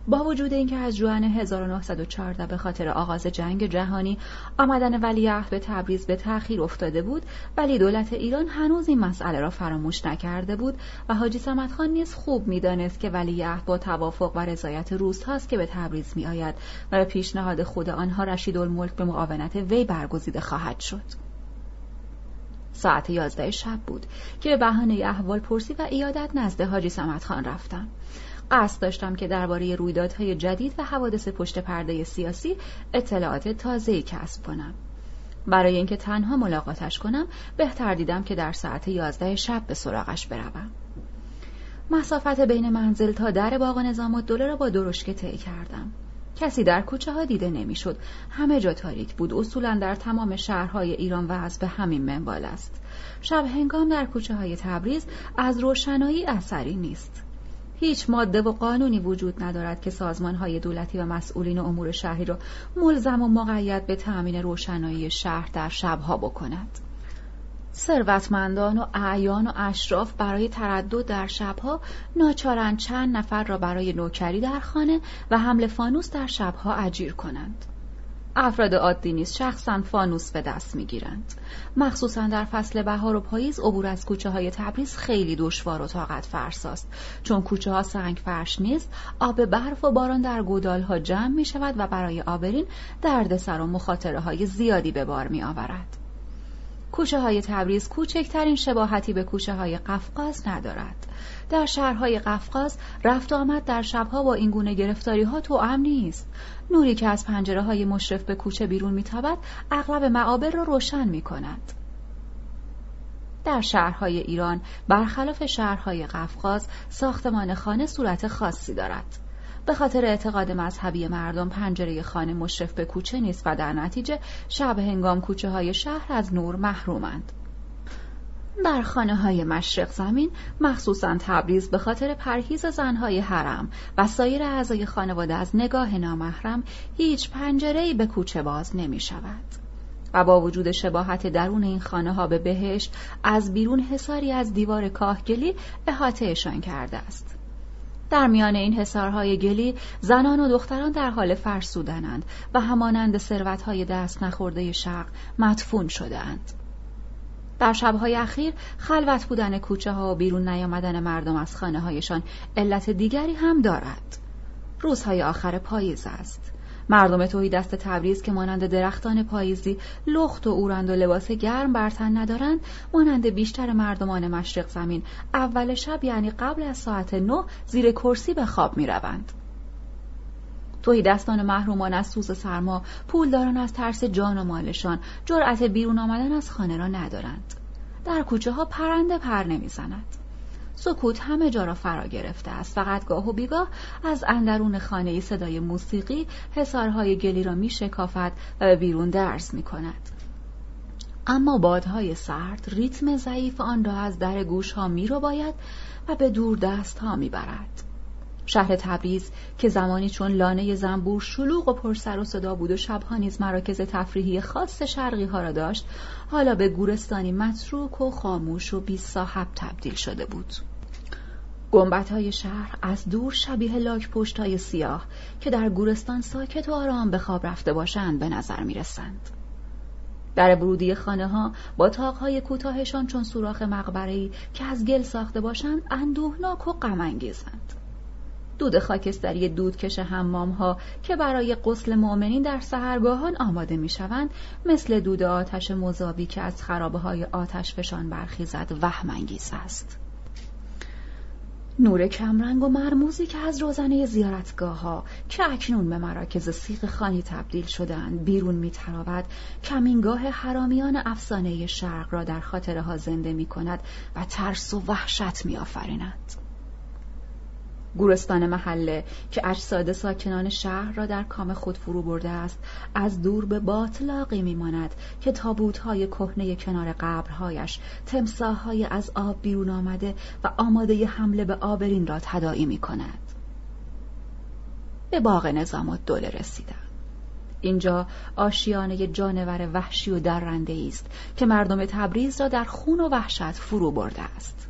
با وجود اینکه از جوان 1914 به خاطر آغاز جنگ جهانی آمدن ولیعهد به تبریز به تأخیر افتاده بود ولی دولت ایران هنوز این مسئله را فراموش نکرده بود و حاجی سمت خان نیز خوب می‌دانست که ولیعهد با توافق و رضایت روس هاست که به تبریز می آید و به پیشنهاد خود آنها رشید الملک به معاونت وی برگزیده خواهد شد. ساعت یازده شب بود که به بهانه احوال پرسی و ایادت نزد حاجی سمت خان رفتم. قصد داشتم که درباره رویدادهای جدید و حوادث پشت پرده سیاسی اطلاعات تازه‌ای کسب کنم. برای اینکه تنها ملاقاتش کنم بهتر دیدم که در ساعت یازده شب به سراغش بروم. مسافت بین منزل تا در باغ نظام الدوله را با درشکه طی کردم. کسی در کوچه ها دیده نمی‌شد. همه جا تاریک بود. اصولا در تمام شهرهای ایران وضع به همین منوال است. شب هنگام در کوچه های تبریز از روشنایی اثری نیست. هیچ ماده و قانونی وجود ندارد که های دولتی و مسئولین امور شهری را ملزم و مقید به تأمین روشنایی شهر در شبها بکند. ثروتمندان و اعیان و اشراف برای تردد در شبها ناچارند چند نفر را برای نوکری در خانه و حمل فانوس در شبها اجیر کنند. افراد عادی نیز شخصا فانوس به دست می‌گیرند مخصوصا در فصل بهار و پاییز عبور از کوچه های تبریز خیلی دشوار و طاقت فرساست چون کوچه ها سنگ فرش نیست آب برف و باران در گودال ها جمع می شود و برای آبرین دردسر و مخاطره های زیادی به بار می آورد کوچه های تبریز کوچکترین شباهتی به کوچه های قفقاز ندارد. در شهرهای قفقاز رفت آمد در شبها با این گونه گرفتاری ها توأم نیست. نوری که از پنجره های مشرف به کوچه بیرون میتابد اغلب معابر را روشن می کند. در شهرهای ایران برخلاف شهرهای قفقاز ساختمان خانه صورت خاصی دارد. به خاطر اعتقاد مذهبی مردم پنجره خانه مشرف به کوچه نیست و در نتیجه شب هنگام کوچه های شهر از نور محرومند. در خانه های مشرق زمین مخصوصا تبریز به خاطر پرهیز زنهای حرم و سایر اعضای خانواده از نگاه نامحرم هیچ پنجره به کوچه باز نمی شود. و با وجود شباهت درون این خانه ها به بهشت از بیرون حساری از دیوار کاهگلی احاطهشان کرده است. در میان این حسارهای گلی زنان و دختران در حال فرسودنند و همانند ثروتهای دست نخورده شرق مدفون شدهاند. در شبهای اخیر خلوت بودن کوچه ها و بیرون نیامدن مردم از خانه هایشان علت دیگری هم دارد. روزهای آخر پاییز است. مردم توی دست تبریز که مانند درختان پاییزی لخت و اورند و لباس گرم برتن ندارند مانند بیشتر مردمان مشرق زمین اول شب یعنی قبل از ساعت نه زیر کرسی به خواب می روند. توی دستان محرومان از سوز سرما پولداران از ترس جان و مالشان جرأت بیرون آمدن از خانه را ندارند در کوچه ها پرنده پر نمی‌زند سکوت همه جا را فرا گرفته است فقط گاه و بیگاه از اندرون خانه صدای موسیقی حسارهای گلی را می شکافد و بیرون درس می کند. اما بادهای سرد ریتم ضعیف آن را از در گوش ها می رو باید و به دور دست ها می برد. شهر تبریز که زمانی چون لانه زنبور شلوغ و پرسر و صدا بود و شبها نیز مراکز تفریحی خاص شرقی ها را داشت حالا به گورستانی متروک و خاموش و بی صاحب تبدیل شده بود گمبت های شهر از دور شبیه لاک پشت های سیاه که در گورستان ساکت و آرام به خواب رفته باشند به نظر می رسند. در ورودی خانه ها با تاقهای کوتاهشان چون سوراخ مقبره‌ای که از گل ساخته باشند اندوهناک و غمانگیزند. دود خاکستری دودکش حمام ها که برای غسل مؤمنین در سهرگاهان آماده می شوند مثل دود آتش مذابی که از خرابه های آتش فشان برخیزد وهمانگیز است. نور کمرنگ و مرموزی که از روزنه زیارتگاه ها که اکنون به مراکز سیغ خانی تبدیل شدند بیرون میتراود کمینگاه حرامیان افسانه شرق را در خاطره ها زنده می کند و ترس و وحشت می آفریند. گورستان محله که اجساد ساکنان شهر را در کام خود فرو برده است از دور به باطلاقی میماند که تابوتهای کهنه کنار قبرهایش تمساههای از آب بیرون آمده و آماده حمله به آبرین را تداعی می کند. به باغ نظام الدوله رسیدم. اینجا آشیانه جانور وحشی و درنده است که مردم تبریز را در خون و وحشت فرو برده است.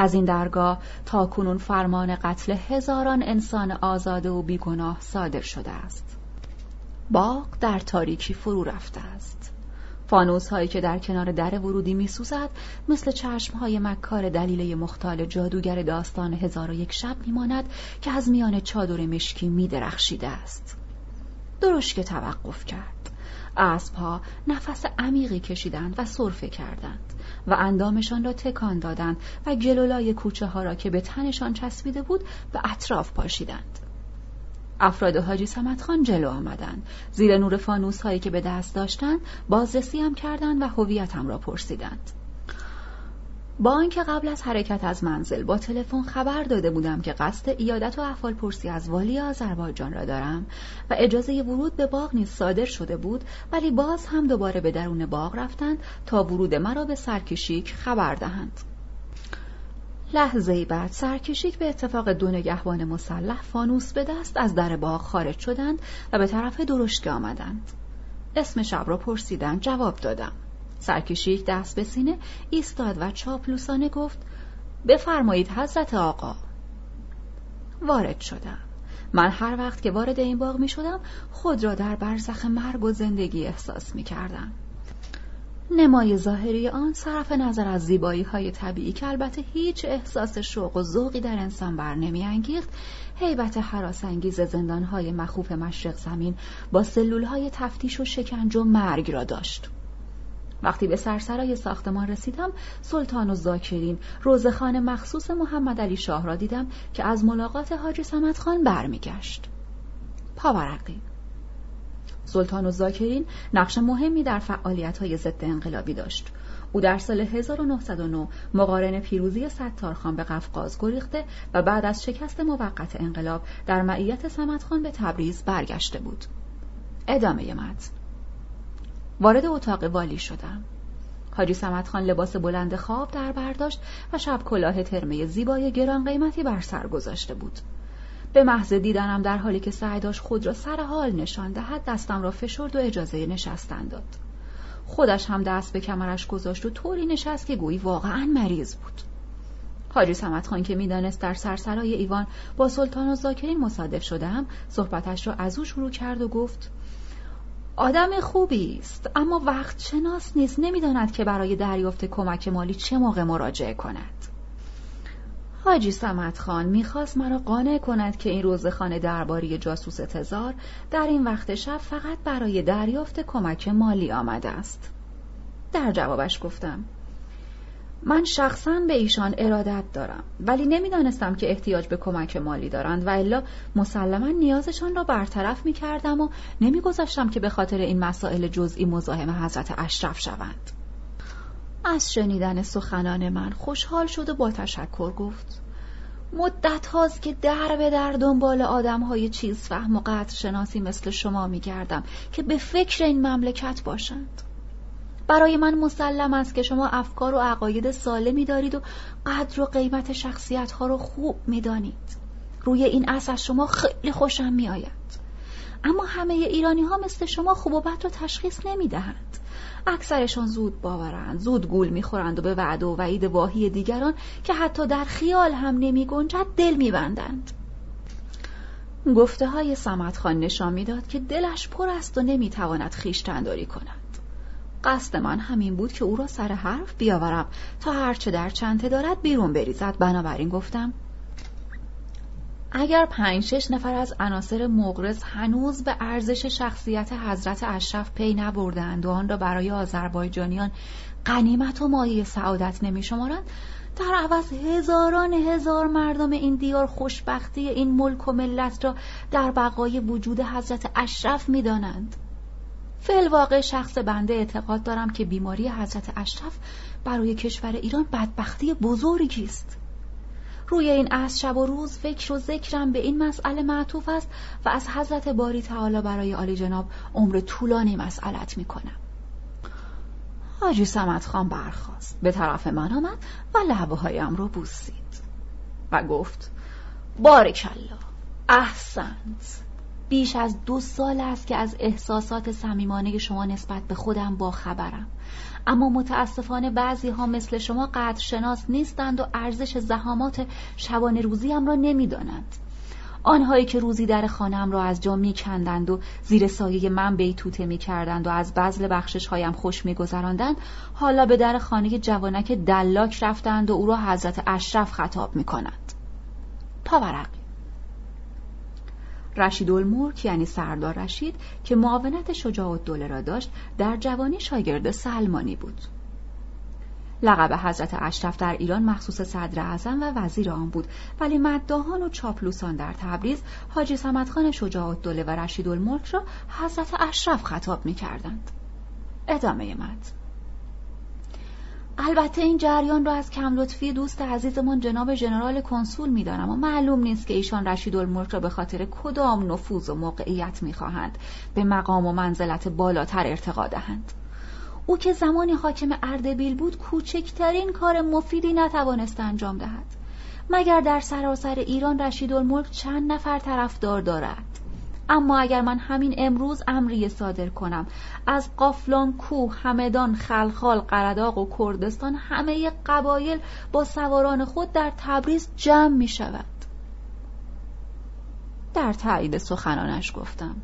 از این درگاه تا کنون فرمان قتل هزاران انسان آزاده و بیگناه صادر شده است. باغ در تاریکی فرو رفته است. فانوس هایی که در کنار در ورودی می سوزد مثل چشم های مکار دلیله مختال جادوگر داستان هزار و یک شب میماند که از میان چادر مشکی می درخشیده است. درشک توقف کرد. اسبها نفس عمیقی کشیدند و صرفه کردند. و اندامشان را تکان دادند و گلولای کوچه ها را که به تنشان چسبیده بود به اطراف پاشیدند. افراد حاجی سمت خان جلو آمدند. زیر نور فانوس هایی که به دست داشتند بازرسی هم کردند و هویتم را پرسیدند. با آنکه قبل از حرکت از منزل با تلفن خبر داده بودم که قصد ایادت و احوال پرسی از والی آذربایجان را دارم و اجازه ورود به باغ نیز صادر شده بود ولی باز هم دوباره به درون باغ رفتند تا ورود مرا به سرکشیک خبر دهند. لحظه بعد سرکشیک به اتفاق دو نگهبان مسلح فانوس به دست از در باغ خارج شدند و به طرف درشکه آمدند. اسم شب را پرسیدند جواب دادم. سرکشیک دست به سینه ایستاد و چاپلوسانه گفت بفرمایید حضرت آقا وارد شدم من هر وقت که وارد این باغ می شدم خود را در برزخ مرگ و زندگی احساس می کردم. نمای ظاهری آن صرف نظر از زیبایی های طبیعی که البته هیچ احساس شوق و ذوقی در انسان بر نمی انگیخت حیبت حراسانگیز زندان های مخوف مشرق زمین با سلول های تفتیش و شکنج و مرگ را داشت. وقتی به سرسرای ساختمان رسیدم سلطان و زاکرین روزخان مخصوص محمد علی شاه را دیدم که از ملاقات حاجی سمت خان برمیگشت. پاورقی. سلطان و زاکرین نقش مهمی در فعالیت های ضد انقلابی داشت. او در سال 1909 مقارن پیروزی ستارخان به قفقاز گریخته و بعد از شکست موقت انقلاب در معیت سمتخان به تبریز برگشته بود. ادامه متن. وارد اتاق والی شدم. حاجی سمتخان لباس بلند خواب در برداشت و شب کلاه ترمه زیبای گران قیمتی بر سر گذاشته بود. به محض دیدنم در حالی که سعی داشت خود را سر حال نشان دهد دستم را فشرد و اجازه نشستن داد. خودش هم دست به کمرش گذاشت و طوری نشست که گویی واقعا مریض بود. حاجی سمت خان که می‌دانست در سرسرای ایوان با سلطان و زاکرین مصادف شدم صحبتش را از او شروع کرد و گفت آدم خوبی است. اما وقت شناس نیست. نمی‌داند که برای دریافت کمک مالی چه موقع مراجعه کند. حاجی سمت خان می‌خواست مرا قانع کند که این روزخانه درباری جاسوس تزار در این وقت شب فقط برای دریافت کمک مالی آمده است. در جوابش گفتم من شخصا به ایشان ارادت دارم ولی نمی‌دانستم که احتیاج به کمک مالی دارند و الا مسلما نیازشان را برطرف می کردم و نمیگذاشتم که به خاطر این مسائل جزئی مزاحم حضرت اشرف شوند. از شنیدن سخنان من خوشحال شد و با تشکر گفت مدت هاست که در به در دنبال آدم های چیز فهم و قدر شناسی مثل شما می گردم که به فکر این مملکت باشند برای من مسلم است که شما افکار و عقاید سالمی دارید و قدر و قیمت شخصیت ها رو خوب می دانید. روی این اصل از شما خیلی خوشم می آید. اما همه ایرانی ها مثل شما خوب و بد رو تشخیص نمی دهند. اکثرشان زود باورند زود گول می‌خورند و به وعده و وعید واهی دیگران که حتی در خیال هم نمی گنجد دل میبندند گفته های سمت خان نشان می‌داد که دلش پر است و نمی‌تواند خیشتنداری کند قصد من همین بود که او را سر حرف بیاورم تا هرچه در چنته دارد بیرون بریزد بنابراین گفتم اگر پنج شش نفر از عناصر مغرض هنوز به ارزش شخصیت حضرت اشرف پی نبردند و آن را برای آذربایجانیان قنیمت و مایه سعادت نمی شمارند در عوض هزاران هزار مردم این دیار خوشبختی این ملک و ملت را در بقای وجود حضرت اشرف می دانند. واقع شخص بنده اعتقاد دارم که بیماری حضرت اشرف برای کشور ایران بدبختی بزرگی است. روی این از شب و روز فکر و ذکرم به این مسئله معطوف است و از حضرت باری تعالی برای عالی جناب عمر طولانی مسئلت می کنم. حاجی سمت خان برخواست به طرف من آمد و لبه هایم رو بوسید و گفت بارکالله احسنت بیش از دو سال است که از احساسات صمیمانه شما نسبت به خودم با خبرم اما متاسفانه بعضی ها مثل شما قدرشناس نیستند و ارزش زحامات شبانه روزیم را نمی‌دانند. آنهایی که روزی در خانم را از جا می کندند و زیر سایه من بیتوته می کردند و از بزل بخشش هایم خوش می گذراندند حالا به در خانه جوانک دلاک رفتند و او را حضرت اشرف خطاب می کنند. پاورقی رشید الملک یعنی سردار رشید که معاونت شجاع الدوله را داشت در جوانی شاگرد سلمانی بود لقب حضرت اشرف در ایران مخصوص صدر اعظم و وزیر آن بود ولی مداهان و چاپلوسان در تبریز حاجی سمدخان شجاع الدوله و رشید الملک را حضرت اشرف خطاب می کردند. ادامه مد البته این جریان را از کم لطفی دوست عزیزمان جناب ژنرال کنسول می‌دانم و معلوم نیست که ایشان رشید الملک را به خاطر کدام نفوذ و موقعیت می‌خواهند به مقام و منزلت بالاتر ارتقا دهند. او که زمانی حاکم اردبیل بود کوچکترین کار مفیدی نتوانست انجام دهد. مگر در سراسر ایران رشید الملک چند نفر طرفدار دارد؟ اما اگر من همین امروز امری صادر کنم. از قافلان کوه همدان خلخال قرداق و کردستان همه قبایل با سواران خود در تبریز جمع می شود. در تایید سخنانش گفتم.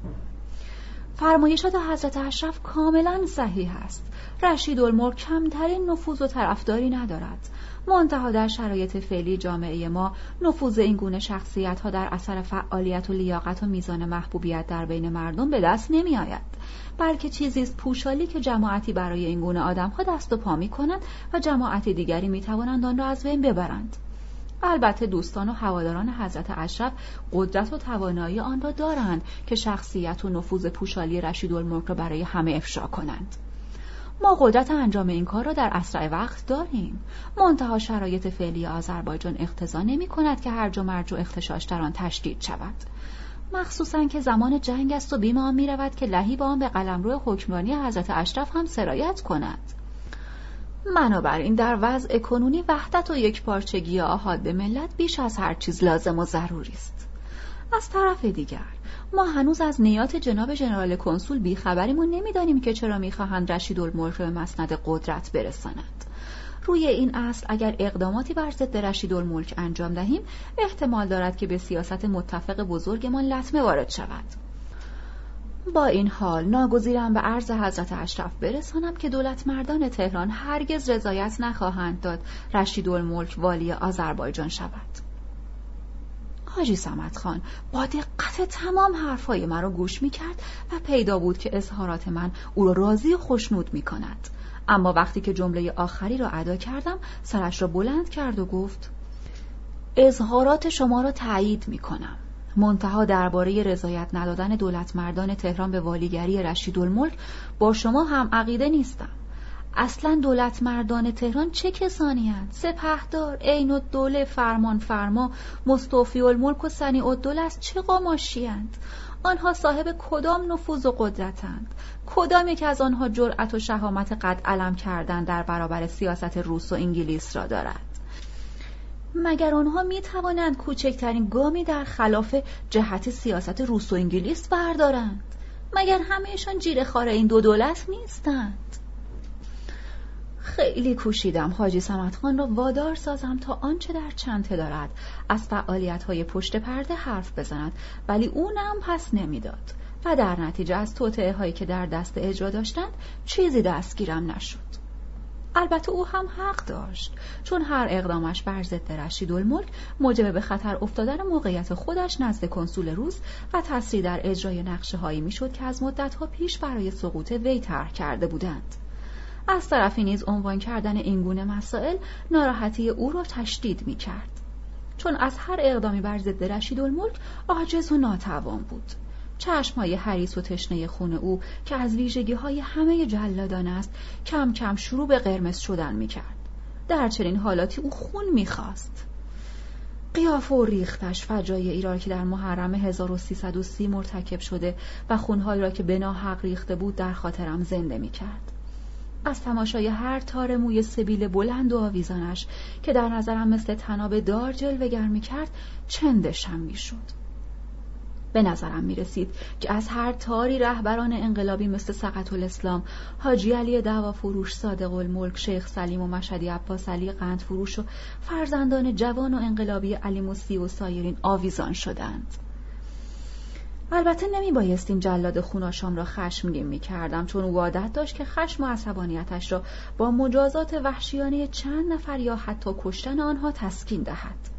فرمایشات حضرت اشرف کاملا صحیح است. رشید الملک کمترین نفوذ و طرفداری ندارد. منتها در شرایط فعلی جامعه ما نفوذ این گونه شخصیت ها در اثر فعالیت و لیاقت و میزان محبوبیت در بین مردم به دست نمی آید بلکه چیزی است پوشالی که جماعتی برای این گونه آدم ها دست و پا می کنند و جماعت دیگری می توانند آن را از بین ببرند. البته دوستان و هواداران حضرت اشرف قدرت و توانایی آن را دارند که شخصیت و نفوذ پوشالی رشید را برای همه افشا کنند. ما قدرت انجام این کار را در اسرع وقت داریم. منتها شرایط فعلی آذربایجان اقتضا نمی کند که هرج و مرج و اختشاش در آن تشدید شود. مخصوصا که زمان جنگ است و بیم آن می رود که لهی با آن به قلمرو حکمرانی حضرت اشرف هم سرایت کند. بنابراین در وضع کنونی وحدت و یک پارچگی آهاد به ملت بیش از هر چیز لازم و ضروری است. از طرف دیگر ما هنوز از نیات جناب ژنرال کنسول بیخبریم و نمی‌دانیم که چرا می‌خواهند رشید الملک به مسند قدرت برسانند. روی این اصل اگر اقداماتی بر ضد رشید الملک انجام دهیم احتمال دارد که به سیاست متفق بزرگمان لطمه وارد شود. با این حال ناگزیرم به عرض حضرت اشرف برسانم که دولت مردان تهران هرگز رضایت نخواهند داد رشید الملک والی آذربایجان شود. حاجی سمت خان با دقت تمام حرفهای مرا گوش می کرد و پیدا بود که اظهارات من او را راضی و خوشنود می کند. اما وقتی که جمله آخری را ادا کردم سرش را بلند کرد و گفت اظهارات شما را تایید می کنم. منتها درباره رضایت ندادن دولت مردان تهران به والیگری رشید الملک با شما هم عقیده نیستم. اصلا دولت مردان تهران چه کسانی هست؟ سپهدار، عین و دوله فرمان فرما، مستوفی الملک و سنی الدوله از چه قماشی آنها صاحب کدام نفوذ و قدرتند؟ کدام یک از آنها جرأت و شهامت قد علم کردن در برابر سیاست روس و انگلیس را دارد؟ مگر آنها می توانند کوچکترین گامی در خلاف جهت سیاست روس و انگلیس بردارند؟ مگر همهشان جیره خار این دو دولت نیستند؟ خیلی کوشیدم حاجی سمتخان را وادار سازم تا آنچه در چنته دارد. از فعالیت های پشت پرده حرف بزند ولی اونم پس نمی‌داد. و در نتیجه از توطعه هایی که در دست اجرا داشتند چیزی دستگیرم نشد. البته او هم حق داشت. چون هر اقدامش بر ضد رشید الملک موجب به خطر افتادن موقعیت خودش نزد کنسول روس و تسری در اجرای نقشه هایی می‌شد که از مدتها پیش برای سقوط وی طرح کرده بودند. از طرفی نیز عنوان کردن این گونه مسائل ناراحتی او را تشدید می کرد. چون از هر اقدامی بر ضد رشید الملک عاجز و ناتوان بود. چشمهای حریص و تشنه خون او که از ویژگی های همه جلادان است کم کم شروع به قرمز شدن می کرد. در چنین حالاتی او خون می‌خواست. قیافه و ریختش فجای ایران که در محرم 1330 مرتکب شده و خونهایی را که بنا حق ریخته بود در خاطرم زنده می کرد. از تماشای هر تار موی سبیل بلند و آویزانش که در نظرم مثل تناب دار جلوگر می کرد چندشم می شد. به نظرم می رسید که از هر تاری رهبران انقلابی مثل سقط الاسلام، حاجی علی دوا فروش، صادق الملک، شیخ سلیم و مشهدی عباس علی قند فروش و فرزندان جوان و انقلابی علی موسی و سایرین آویزان شدند. البته نمی بایست این جلاد خوناشام را خشمگین می کردم چون او عادت داشت که خشم و عصبانیتش را با مجازات وحشیانه چند نفر یا حتی کشتن آنها تسکین دهد.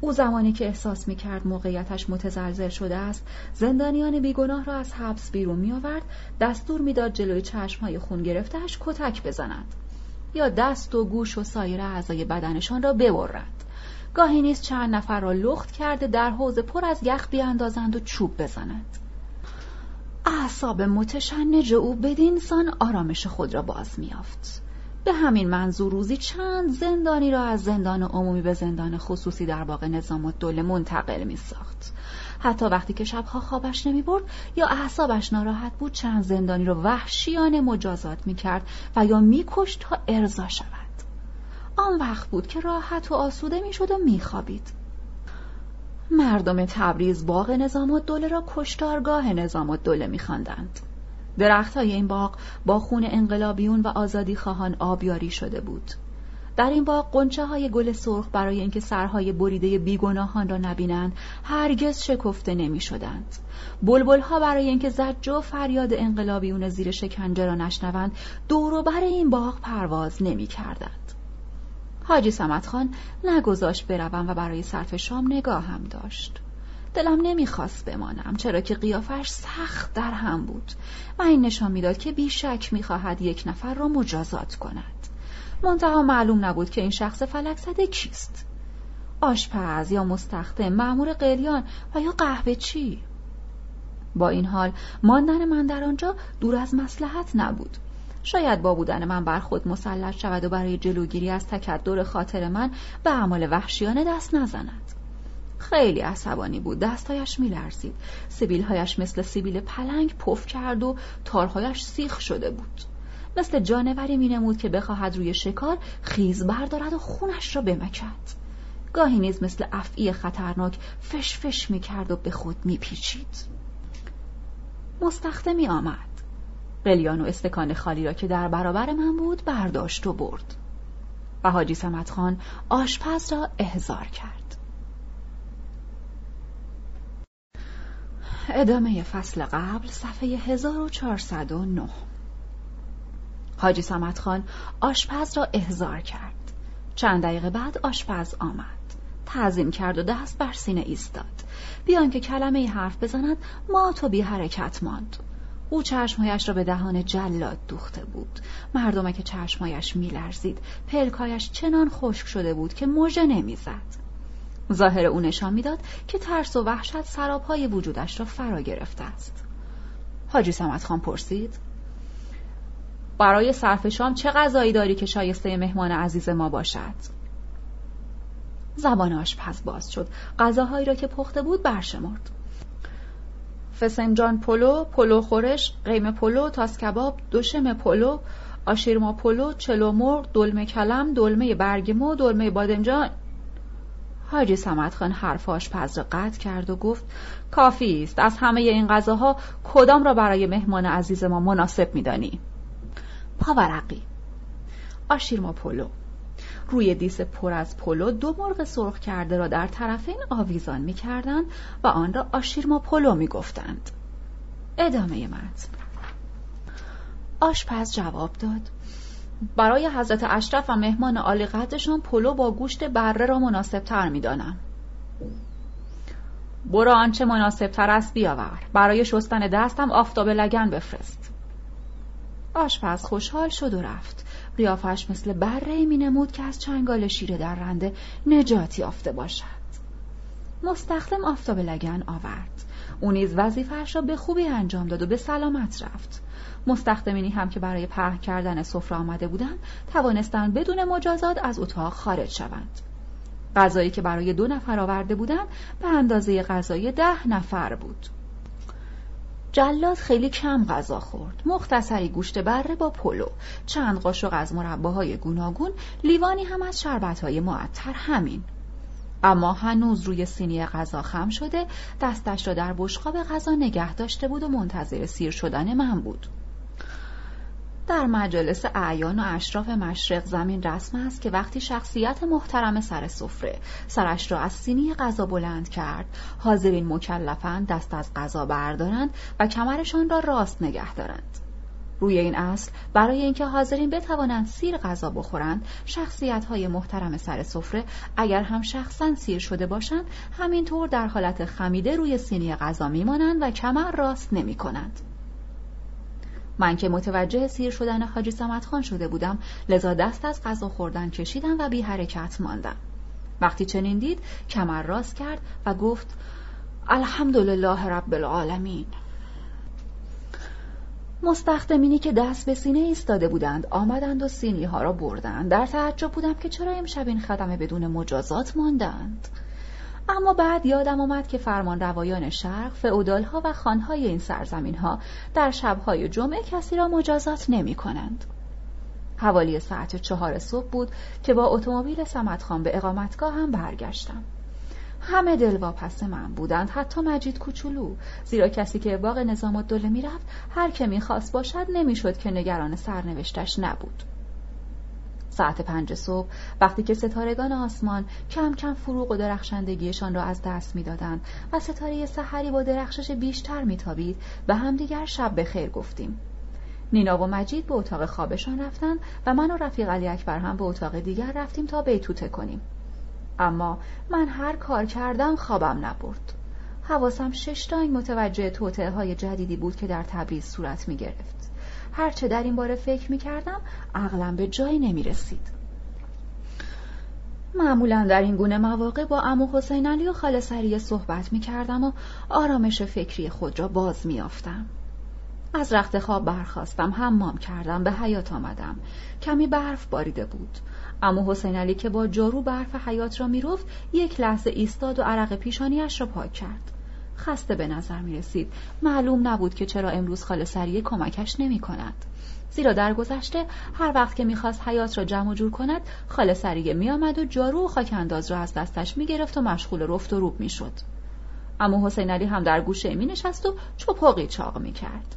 او زمانی که احساس می کرد موقعیتش متزلزل شده است زندانیان بیگناه را از حبس بیرون می آورد دستور می‌داد جلوی چشمهای خون گرفتهش کتک بزنند یا دست و گوش و سایر اعضای بدنشان را ببرد گاهی نیز چند نفر را لخت کرده در حوز پر از یخ بیاندازند و چوب بزنند اعصاب متشنج او بدین سان آرامش خود را باز میافت به همین منظور روزی چند زندانی را از زندان عمومی به زندان خصوصی در باغ نظام الدوله منتقل می ساخت. حتی وقتی که شبها خوابش نمی برد یا اعصابش ناراحت بود چند زندانی را وحشیانه مجازات می کرد و یا می کشت تا ارضا شود. آن وقت بود که راحت و آسوده می‌شد و میخوابید مردم تبریز باغ نظام الدوله را کشتارگاه نظام الدوله میخواندند درخت های این باغ با خون انقلابیون و آزادی خواهان آبیاری شده بود در این باغ قنچه های گل سرخ برای اینکه سرهای بریده بیگناهان را نبینند هرگز شکفته نمی شدند. بلبل ها برای اینکه زجه و فریاد انقلابیون زیر شکنجه را نشنوند دور بر این باغ پرواز نمی کردند. حاجی سمت خان نگذاشت بروم و برای صرف شام نگاهم داشت. دلم نمی‌خواست بمانم چرا که قیافش سخت در هم بود. و این نشان می‌داد که بیشک می‌خواهد یک نفر را مجازات کند. منتها معلوم نبود که این شخص فلک زده کیست. آشپز یا مستخدم معمور قلیان و یا قهوه چی؟ با این حال ماندن من در آنجا دور از مسلحت نبود. شاید با بودن من بر خود مسلط شود و برای جلوگیری از تکدر خاطر من به اعمال وحشیانه دست نزند. خیلی عصبانی بود. دستهایش میلرزید. سبیلهایش مثل سیبیل پلنگ پف کرد و تارهایش سیخ شده بود. مثل جانوری مینمود که بخواهد روی شکار خیز بردارد و خونش را بمکد. گاهی نیز مثل افعی خطرناک فش فش می‌کرد و به خود میپیچید. مستخته می آمد. قلیان و استکان خالی را که در برابر من بود برداشت و برد. و حاجی سمت خان آشپز را احضار کرد. ادامه فصل قبل صفحه 1409 حاجی سمت خان آشپز را احضار کرد. چند دقیقه بعد آشپز آمد. تعظیم کرد و دست بر سینه ایستاد. بیان که کلمه حرف بزند ما تو بی حرکت ماند. او چشمهایش را به دهان جلاد دوخته بود. مردمه که چشمهایش میلرزید پلکایش چنان خشک شده بود که موژه نمی‌زد. ظاهر او نشان می‌داد که ترس و وحشت سرابهای وجودش را فرا گرفته است. حاجی سمت خان پرسید برای صرف شام چه غذایی داری که شایسته مهمان عزیز ما باشد؟ زبان آشپز باز شد. غذاهایی را که پخته بود برشمرد. فسنجان پلو، پلو خورش، قیمه پلو، تاس کباب، دوشم پلو، آشیرما پلو، چلو مرغ، دلمه کلم، دلمه برگ مو، دلمه بادنجان حاجی سمت خان حرف آشپز را قطع کرد و گفت کافی است. از همه این غذاها کدام را برای مهمان عزیز ما مناسب میدانی؟ پاورقی. آشیرما پلو. روی دیس پر از پلو دو مرغ سرخ کرده را در طرفین آویزان می‌کردند و آن را آشیرما پلو می‌گفتند. ادامه متن. آشپز جواب داد. برای حضرت اشرف و مهمان عالی قدرشان پلو با گوشت بره را مناسب تر می دانم. برو آنچه مناسب تر است بیاور. برای شستن دستم آفتابه لگن بفرست. آشپز خوشحال شد و رفت. قیافش مثل بره می نمود که از چنگال شیر در رنده نجاتی یافته باشد. مستخدم آفتاب لگن آورد. او نیز وظیفهاش را به خوبی انجام داد و به سلامت رفت. مستخدمینی هم که برای پهن کردن سفره آمده بودند توانستند بدون مجازات از اتاق خارج شوند. غذایی که برای دو نفر آورده بودند به اندازه غذای ده نفر بود. جلاد خیلی کم غذا خورد. مختصری گوشت بره با پلو. چند قاشق از مرباهای گوناگون لیوانی هم از شربتهای معطر همین. اما هنوز روی سینی غذا خم شده دستش را در بشقاب غذا نگه داشته بود و منتظر سیر شدن من بود. در مجالس اعیان و اشراف مشرق زمین رسم است که وقتی شخصیت محترم سر سفره سرش را از سینی غذا بلند کرد حاضرین مکلفند دست از غذا بردارند و کمرشان را راست نگه دارند روی این اصل برای اینکه حاضرین بتوانند سیر غذا بخورند شخصیت های محترم سر سفره اگر هم شخصا سیر شده باشند همینطور در حالت خمیده روی سینی غذا میمانند و کمر راست نمی کنند. من که متوجه سیر شدن حاجی سمت خان شده بودم لذا دست از غذا خوردن کشیدم و بی حرکت ماندم. وقتی چنین دید کمر راست کرد و گفت الحمدلله رب العالمین. مستخدمینی که دست به سینه ایستاده بودند آمدند و سینی ها را بردند. در تعجب بودم که چرا امشب این خدمه بدون مجازات ماندند. اما بعد یادم آمد که فرمان روایان شرق فعودال و خانهای این سرزمین ها در شبهای جمعه کسی را مجازات نمی کنند. حوالی ساعت چهار صبح بود که با اتومبیل سمتخان به اقامتگاه هم برگشتم. همه دلواپس من بودند حتی مجید کوچولو زیرا کسی که باغ نظام الدوله می‌رفت هر که می‌خواست باشد نمی‌شد که نگران سرنوشتش نبود ساعت پنج صبح وقتی که ستارگان آسمان کم کم فروغ و درخشندگیشان را از دست می‌دادند و ستاره سحری با درخشش بیشتر میتابید به همدیگر شب به خیر گفتیم. نینا و مجید به اتاق خوابشان رفتن و من و رفیق علی اکبر هم به اتاق دیگر رفتیم تا بیتوته کنیم. اما من هر کار کردم خوابم نبرد. حواسم شش تاین متوجه توطعه های جدیدی بود که در تبریز صورت می گرفت هرچه در این باره فکر می کردم عقلم به جایی نمی رسید معمولا در این گونه مواقع با امو حسین علی و خاله سریه صحبت می کردم و آرامش فکری خود را باز می آفتم. از رخت خواب برخواستم حمام کردم به حیات آمدم. کمی برف باریده بود. اما حسین علی که با جارو برف حیات را می‌رفت یک لحظه ایستاد و عرق پیشانیش را پاک کرد. خسته به نظر می رسید معلوم نبود که چرا امروز خاله سریه کمکش نمی کند زیرا در گذشته هر وقت که می‌خواست حیات را جمع و جور کند خاله سریه می آمد و جارو و خاک انداز را از دستش می گرفت و مشغول رفت و روب می شد. اما حسین علی هم در گوشه می نشست و چپاقی چاق می کرد.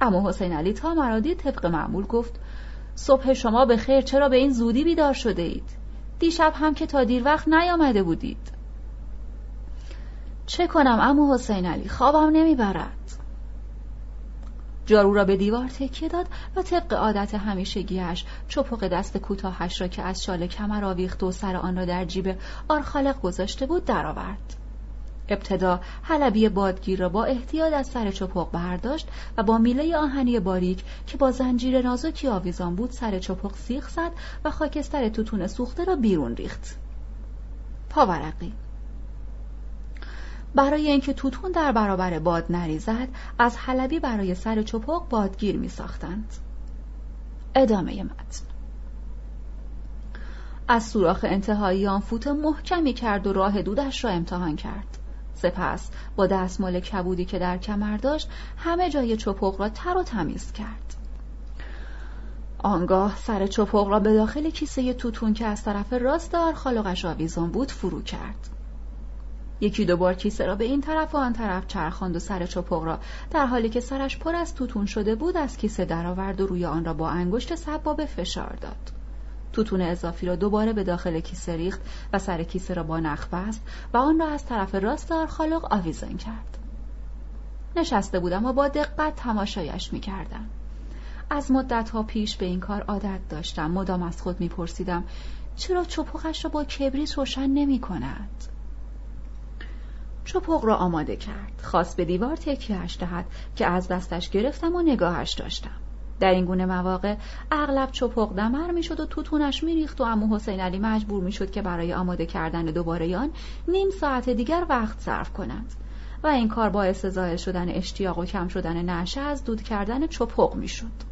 اما حسین علی تا مرادی طبق معمول گفت صبح شما به خیر چرا به این زودی بیدار شده اید؟ دیشب هم که تا دیر وقت نیامده بودید چه کنم امو حسین علی؟ خوابم نمی‌برد. جارو را به دیوار تکیه داد و طبق عادت همیشگیش چپق دست کوتاهش را که از شال کمر آویخت و سر آن را در جیب آرخالق گذاشته بود درآورد. ابتدا حلبی بادگیر را با احتیاط از سر چپق برداشت و با میله آهنی باریک که با زنجیر نازکی آویزان بود سر چپق سیخ زد و خاکستر توتون سوخته را بیرون ریخت. پاورقی برای اینکه توتون در برابر باد نریزد از حلبی برای سر چپق بادگیر می ساختند. ادامه متن از سوراخ انتهایی آن فوت محکمی کرد و راه دودش را امتحان کرد. سپس با دستمال کبودی که در کمر داشت همه جای چپق را تر و تمیز کرد. آنگاه سر چپق را به داخل کیسه توتون که از طرف راست آرخالقش آویزان بود فرو کرد. یکی دو بار کیسه را به این طرف و آن طرف چرخاند و سر چپق را در حالی که سرش پر از توتون شده بود از کیسه درآورد و روی آن را با انگشت سبابه فشار داد. توتون اضافی را دوباره به داخل کیسه ریخت و سر کیسه را با نخ بست و آن را از طرف راست آرخالق آویزان کرد. نشسته بودم و با دقت تماشایش می کردم. از مدت ها پیش به این کار عادت داشتم مدام از خود میپرسیدم چرا چپقش را با کبریت روشن نمی کند؟ چپق را آماده کرد. خواست به دیوار تکیهش دهد که از دستش گرفتم و نگاهش داشتم. در این گونه مواقع اغلب چپق دمر می‌شد و توتونش میریخت و امو حسین علی مجبور می‌شد که برای آماده کردن دوباره آن نیم ساعت دیگر وقت صرف کند و این کار باعث ظاهر شدن اشتیاق و کم شدن نشه از دود کردن چپق می‌شد.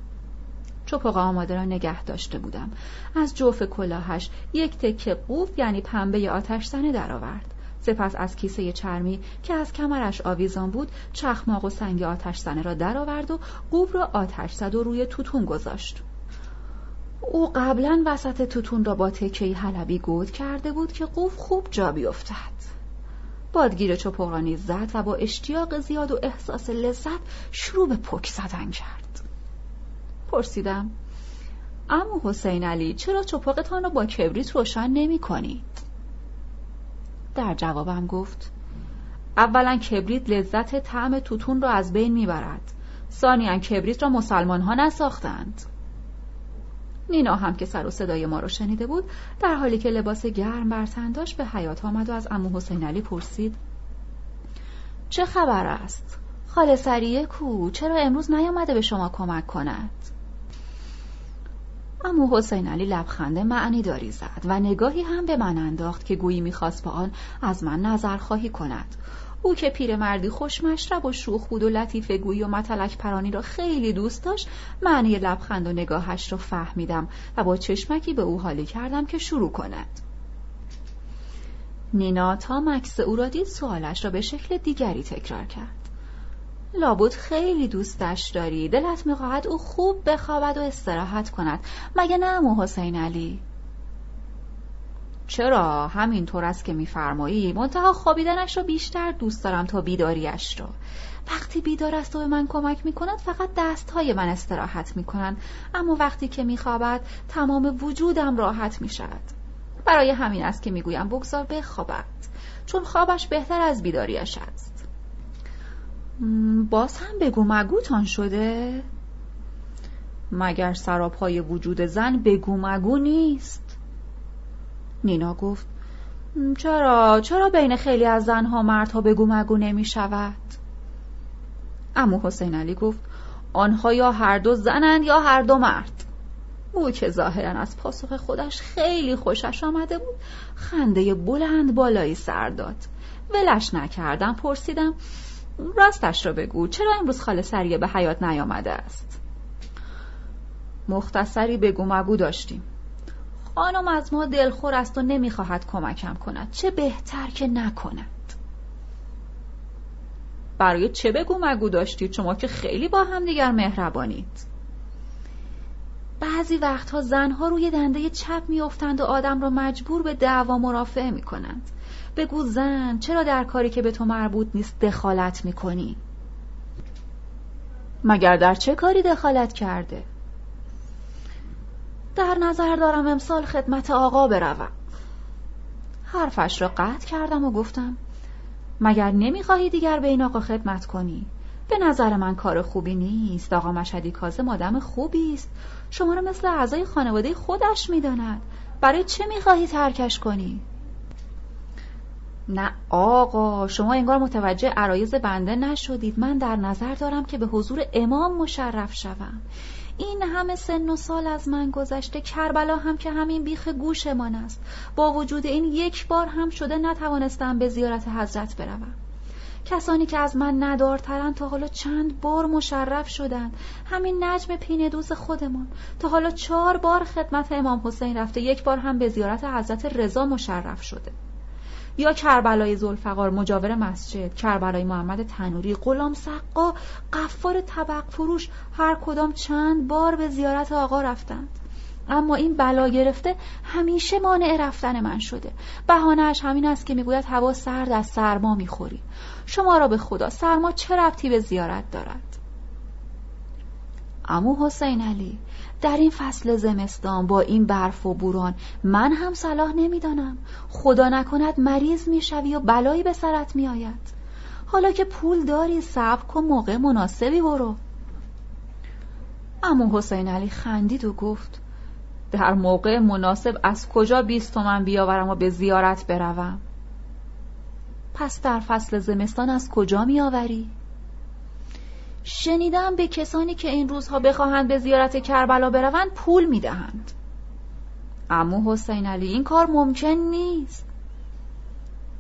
چپق آماده را نگه داشته بودم. از جوف کلاهش یک تکه قوف یعنی پنبه آتش زنه درآورد. سپس از کیسه چرمی که از کمرش آویزان بود چخماق و سنگ آتش زنه را درآورد و قوب را آتش زد و روی توتون گذاشت. او قبلا وسط توتون را با تکه حلبی گود کرده بود که قوف خوب جا بیفتد. بادگیر چپقرانی زد و با اشتیاق زیاد و احساس لذت شروع به پک زدن کرد. پرسیدم امو حسین علی چرا چپقتان را با کبریت روشن نمی کنید؟ در جوابم گفت اولا کبریت لذت طعم توتون را از بین می‌برد. ثانیا کبریت را مسلمان ها نساختند. نینا هم که سر و صدای ما را شنیده بود در حالی که لباس گرم بر داشت به حیات آمد و از امو حسین علی پرسید چه خبر است؟ خاله سریه کو چرا امروز نیامده به شما کمک کند؟ امو حسین علی لبخنده معنی داری زد و نگاهی هم به من انداخت که گویی می‌خواست با آن از من نظر خواهی کند. او که پیرمردی خوش مشرب و شوخ بود و لطیفه گویی و متلک پرانی را خیلی دوست داشت معنی لبخند و نگاهش را فهمیدم و با چشمکی به او حالی کردم که شروع کند. نینا تا مکس او را دید سوالش را به شکل دیگری تکرار کرد. لابد خیلی دوستش داری. دلت می‌خواهد او خوب بخوابد و استراحت کند. مگه نه امو حسین علی؟ چرا؟ همینطور است که میفرمایی. منتها خوابیدنش رو بیشتر دوست دارم تا بیداریش رو. وقتی بیدار است و به من کمک می کند فقط دستهای من استراحت می کنند اما وقتی که می خوابد تمام وجودم راحت می شود برای همین است که می گویم بگذار بخوابد. چون خوابش بهتر از بیداریش است. باز هم بگو مگوتان شده؟ مگر سراپای وجود زن بگو مگو نیست؟ نینا گفت چرا؟ چرا بین خیلی از زنها مردها بگو مگو نمی شود؟ امو حسین علی گفت آنها یا هر دو زنند یا هر دو مرد. او که ظاهرا از پاسخ خودش خیلی خوشش آمده بود خنده بلند بالایی سر داد. ولش نکردم پرسیدم راستش را بگو. چرا امروز خاله سریه به حیات نیامده است؟ مختصری بگو مگو داشتیم. خانم از ما دلخور است و نمی‌خواهد کمکم کند. چه بهتر که نکند. برای چه بگو مگو داشتید؟ شما که خیلی با هم دیگر مهربانید. بعضی وقتها زنها روی دنده چپ میافتند و آدم را مجبور به دعوا مرافعه می‌کنند. بگو زن چرا در کاری که به تو مربوط نیست دخالت می‌کنی؟ مگر در چه کاری دخالت کرده؟ در نظر دارم امسال خدمت آقا بروم. حرفش را قطع کردم و گفتم مگر نمی‌خواهی دیگر به این آقا خدمت کنی؟ به نظر من کار خوبی نیست. آقا مشهدی کازم آدم خوبی است. شما را مثل اعضای خانواده خودش می‌داند. برای چه می‌خواهی ترکش کنی؟ نه آقا شما انگار متوجه عرایز بنده نشدید. من در نظر دارم که به حضور امام مشرف شوم. این همه سن و سال از من گذشته کربلا هم که همین بیخ گوشمان است. با وجود این یک بار هم شده نتوانستم به زیارت حضرت بروم. کسانی که از من ندارترند تا حالا چند بار مشرف شدند. همین نجم پین دوز خودمان. تا حالا چهار بار خدمت امام حسین رفته یک بار هم به زیارت حضرت رضا مشرف شده. یا کربلای زلفقار مجاور مسجد کربلای محمد تنوری غلام سقا قفار طبق فروش هر کدام چند بار به زیارت آقا رفتند. اما این بلا گرفته همیشه مانع رفتن من شده. بهانهش همین است که می‌گوید هوا سرد از سرما می‌خوری. شما را به خدا سرما چه ربطی به زیارت دارد؟ امو حسین علی در این فصل زمستان با این برف و بوران من هم صلاح نمی‌دانم. خدا نکند مریض می‌شوی و بلایی به سرت میآید. حالا که پول داری صبر کن موقع مناسبی برو. امو حسین علی خندید و گفت در موقع مناسب از کجا بیست تومن بیاورم و به زیارت بروم؟ پس در فصل زمستان از کجا میآوری؟ شنیدم به کسانی که این روزها بخواهند به زیارت کربلا بروند پول می‌دهند. امو حسین علی این کار ممکن نیست.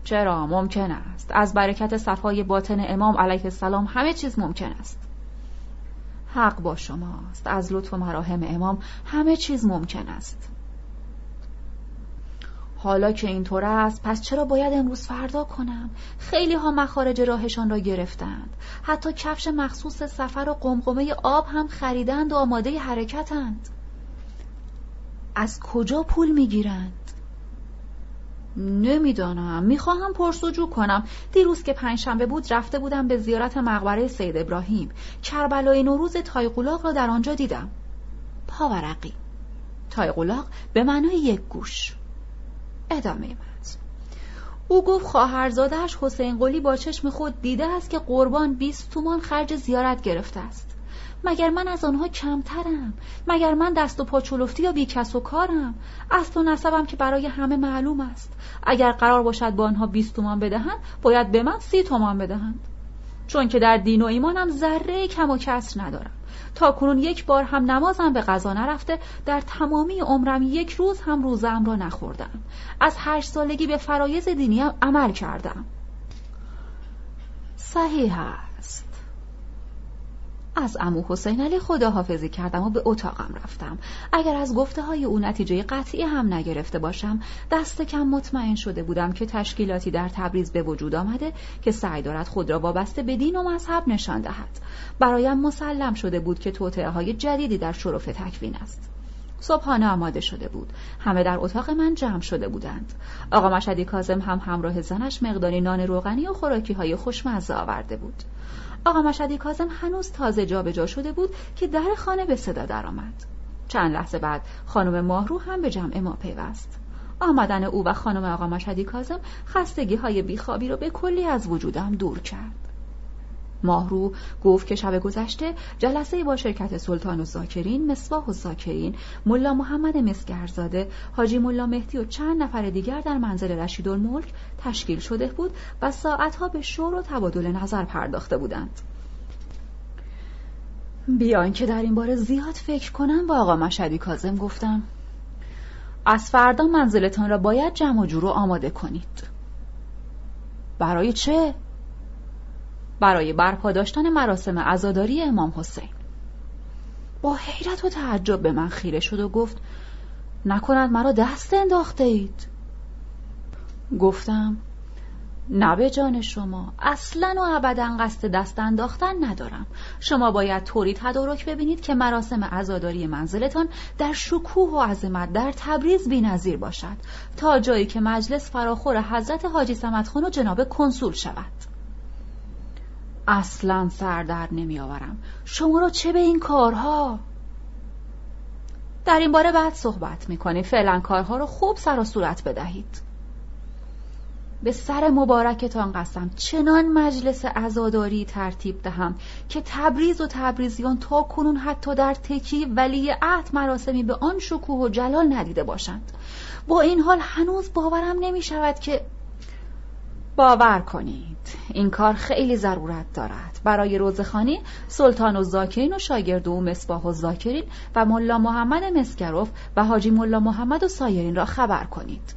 چرا؟ ممکن است. از برکت صفای باطن امام علیه السلام همه چیز ممکن است. حق با شماست. از لطف و مراهم امام همه چیز ممکن است. حالا که اینطور است پس چرا باید امروز فردا کنم؟ خیلی ها مخارج راهشان را گرفتند. حتی کفش مخصوص سفر و قمقمه آب هم خریدند و آماده حرکتند. از کجا پول می‌گیرند؟ نمی‌دانم. می‌خواهم پرسجو کنم. دیروز که پنجشنبه بود رفته بودم به زیارت مقبره سید ابراهیم. کربلای نوروز تایقولاق را در آنجا دیدم. پاورقی. تایقولاق به معنای یک گوش. ادامه متن او گفت خواهرزادهش حسین قلی با چشم خود دیده است که قربان بیست تومان خرج زیارت گرفته است. مگر من از آنها کمترم؟ مگر من دست و پاچولفتی یا بیکس و کارم؟ اصل و نسبم که برای همه معلوم است. اگر قرار باشد با آنها بیست تومان بدهند باید به من سی تومان بدهند. چون که در دین و ایمانم ذره کم و کسر ندارم. تا کنون یک بار هم نمازم به قضا نرفته در تمامی عمرم یک روز هم روزم را نخوردم. از هشت سالگی به فرایز دینیم عمل کردم. صحیح از امو حسین علی خداحافظی کردم و به اتاقم رفتم. اگر از گفته های او نتیجه قطعی هم نگرفته باشم دست کم مطمئن شده بودم که تشکیلاتی در تبریز به وجود آمده که سعی دارد خود را وابسته به دین و مذهب نشان دهد. برایم مسلم شده بود که توطعه های جدیدی در شرف تکوین است. صبحانه آماده شده بود. همه در اتاق من جمع شده بودند. آقا مشدی کازم هم همراه زنش مقداری نان روغنی و خوراکی های خوشمزه آورده بود. آقا مشدی کازم هنوز تازه جابجا شده بود که در خانه به صدا درآمد. چند لحظه بعد خانم ماهرو هم به جمع ما پیوست. آمدن او و خانم آقا مشدی کازم خستگی های بیخوابی رو به کلی از وجودم دور کرد. ماهرو گفت که شب گذشته جلسه با شرکت سلطان و زاکرین، مصباح و زاکرین، ملا محمد مسگرزاده، حاجی ملا مهدی و چند نفر دیگر در منزل رشیدالملک تشکیل شده بود و ساعتها به شور و تبادل نظر پرداخته بودند. بیان که در این باره زیاد فکر کنم با آقا مشدی کازم گفتم از فردا منزلتان را باید جمع و جور آماده کنید برای چه؟ برای برپا داشتن مراسم عزاداری امام حسین. با حیرت و تعجب به من خیره شد و گفت نکند مرا دست انداخته اید گفتم نه به جان شما اصلا و ابدا قصد دست انداختن ندارم. شما باید طوری تدارک ببینید که مراسم عزاداری منزلتان در شکوه و عظمت در تبریز بینظیر باشد تا جایی که مجلس فراخور حضرت حاجی سمتخان و جناب کنسول شود. اصلا سر در نمی آورم شما را چه به این کارها؟ در این باره بعد صحبت می فعلا کارها رو خوب سر و صورت بدهید. به سر مبارکتان قسم. چنان مجلس عزاداری ترتیب دهم که تبریز و تبریزیان تا کنون حتی در تکی ولی عهد مراسمی به آن شکوه و جلال ندیده باشند. با این حال هنوز باورم نمی شود که باور کنید. این کار خیلی ضرورت دارد. برای روزخانی سلطان و زاکرین و شاگرد و مصباح و زاکرین و ملا محمد مسکروف و حاجی ملا محمد و سایرین را خبر کنید.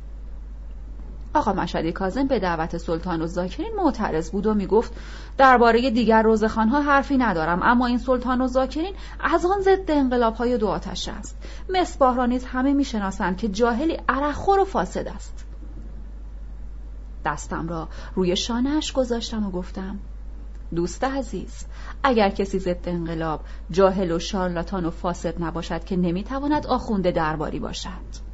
آقا مشدی کازم به دعوت سلطان و زاکرین معترض بود و می‌گفت درباره دیگر روزخانها حرفی ندارم اما این سلطان و زاکرین از آن ضد انقلاب های دو آتش است. مصباح را نیز همه می‌شناسند که جاهلی عرقخور و فاسد است. دستم را روی شانهش گذاشتم و گفتم دوست عزیز اگر کسی ضد انقلاب جاهل و شارلاتان و فاسد نباشد که نمی‌تواند آخونده درباری باشد.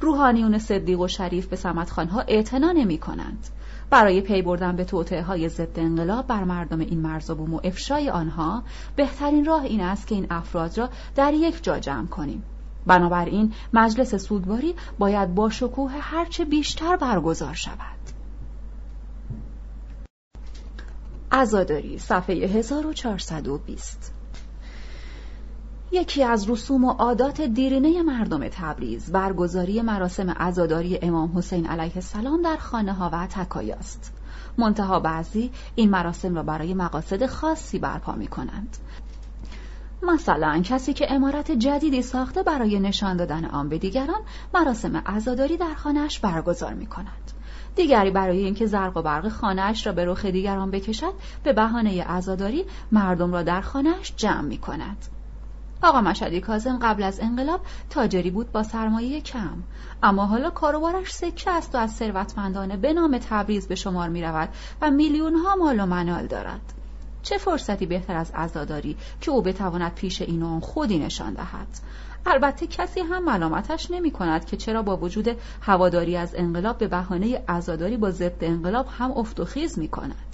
روحانیون صدیق و شریف به سمتخانها اعتنا نمی کنند. برای پی بردن به توطعه های ضد انقلاب بر مردم این مرزبوم و افشای آنها بهترین راه این است که این افراد را در یک جا جمع کنیم. بنابراین مجلس سودواری باید با شکوه هرچه بیشتر برگزار شود. عزاداری صفحه 1420 یکی از رسوم و عادات دیرینه مردم تبریز برگزاری مراسم عزاداری امام حسین علیه السلام در خانه ها و تکایاست. منتها بعضی این مراسم را برای مقاصد خاصی برپا می کنند. مثلا کسی که امارت جدیدی ساخته برای نشان دادن آن به دیگران مراسم عزاداری در خانهاش برگزار می کند. دیگری برای اینکه زرق و برق خانهاش را به رخ دیگران بکشد به بهانه عزاداری مردم را در خانهاش جمع می کند. آقا مشدی کازم قبل از انقلاب تاجری بود با سرمایه کم. اما حالا کاروبارش سکه است و از ثروتمندانه به نام تبریز به شمار می رود و میلیون ها مال و منال دارد. چه فرصتی بهتر از عزاداری که او بتواند پیش این خودی نشان دهد؟ البته کسی هم ملامتش نمی کند که چرا با وجود هواداری از انقلاب به بهانه عزاداری با ضد انقلاب هم افت و خیز می کند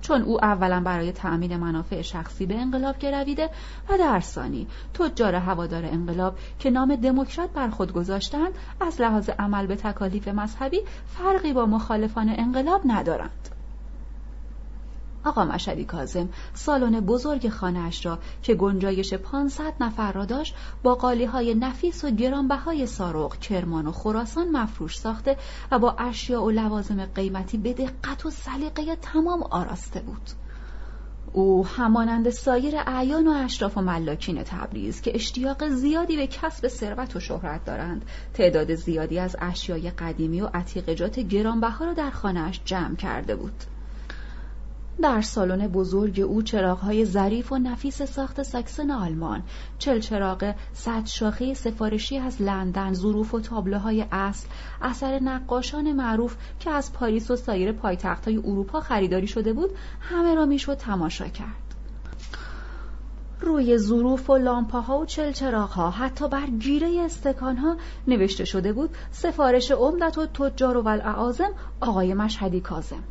چون او اولا برای تأمین منافع شخصی به انقلاب گرویده و در ثانی تجار هوادار انقلاب که نام دموکرات بر خود گذاشتند از لحاظ عمل به تکالیف مذهبی فرقی با مخالفان انقلاب ندارند. آقا مشدی کازم سالن بزرگ خانهاش را که گنجایش 500 نفر را داشت با قالی های نفیس و گرانبهای سارق، کرمان و خراسان مفروش ساخته و با اشیاء و لوازم قیمتی به دقت و سلیقه تمام آراسته بود. او همانند سایر اعیان و اشراف و ملاکین تبریز که اشتیاق زیادی به کسب ثروت و شهرت دارند تعداد زیادی از اشیای قدیمی و عتیقجات گرانبها را در خانهاش جمع کرده بود در سالن بزرگ او چراغهای ظریف و نفیس ساخت ساکسن آلمان چل چراغ صد شاخه سفارشی از لندن ظروف و تابلوهای اصل اثر نقاشان معروف که از پاریس و سایر پایتختهای اروپا خریداری شده بود همه را می‌شد تماشا کرد. روی ظروف و لامپاها و چلچراغها حتی بر گیره استکانها نوشته شده بود سفارش عمدت و تجار و ولعازم آقای مشهدی کازم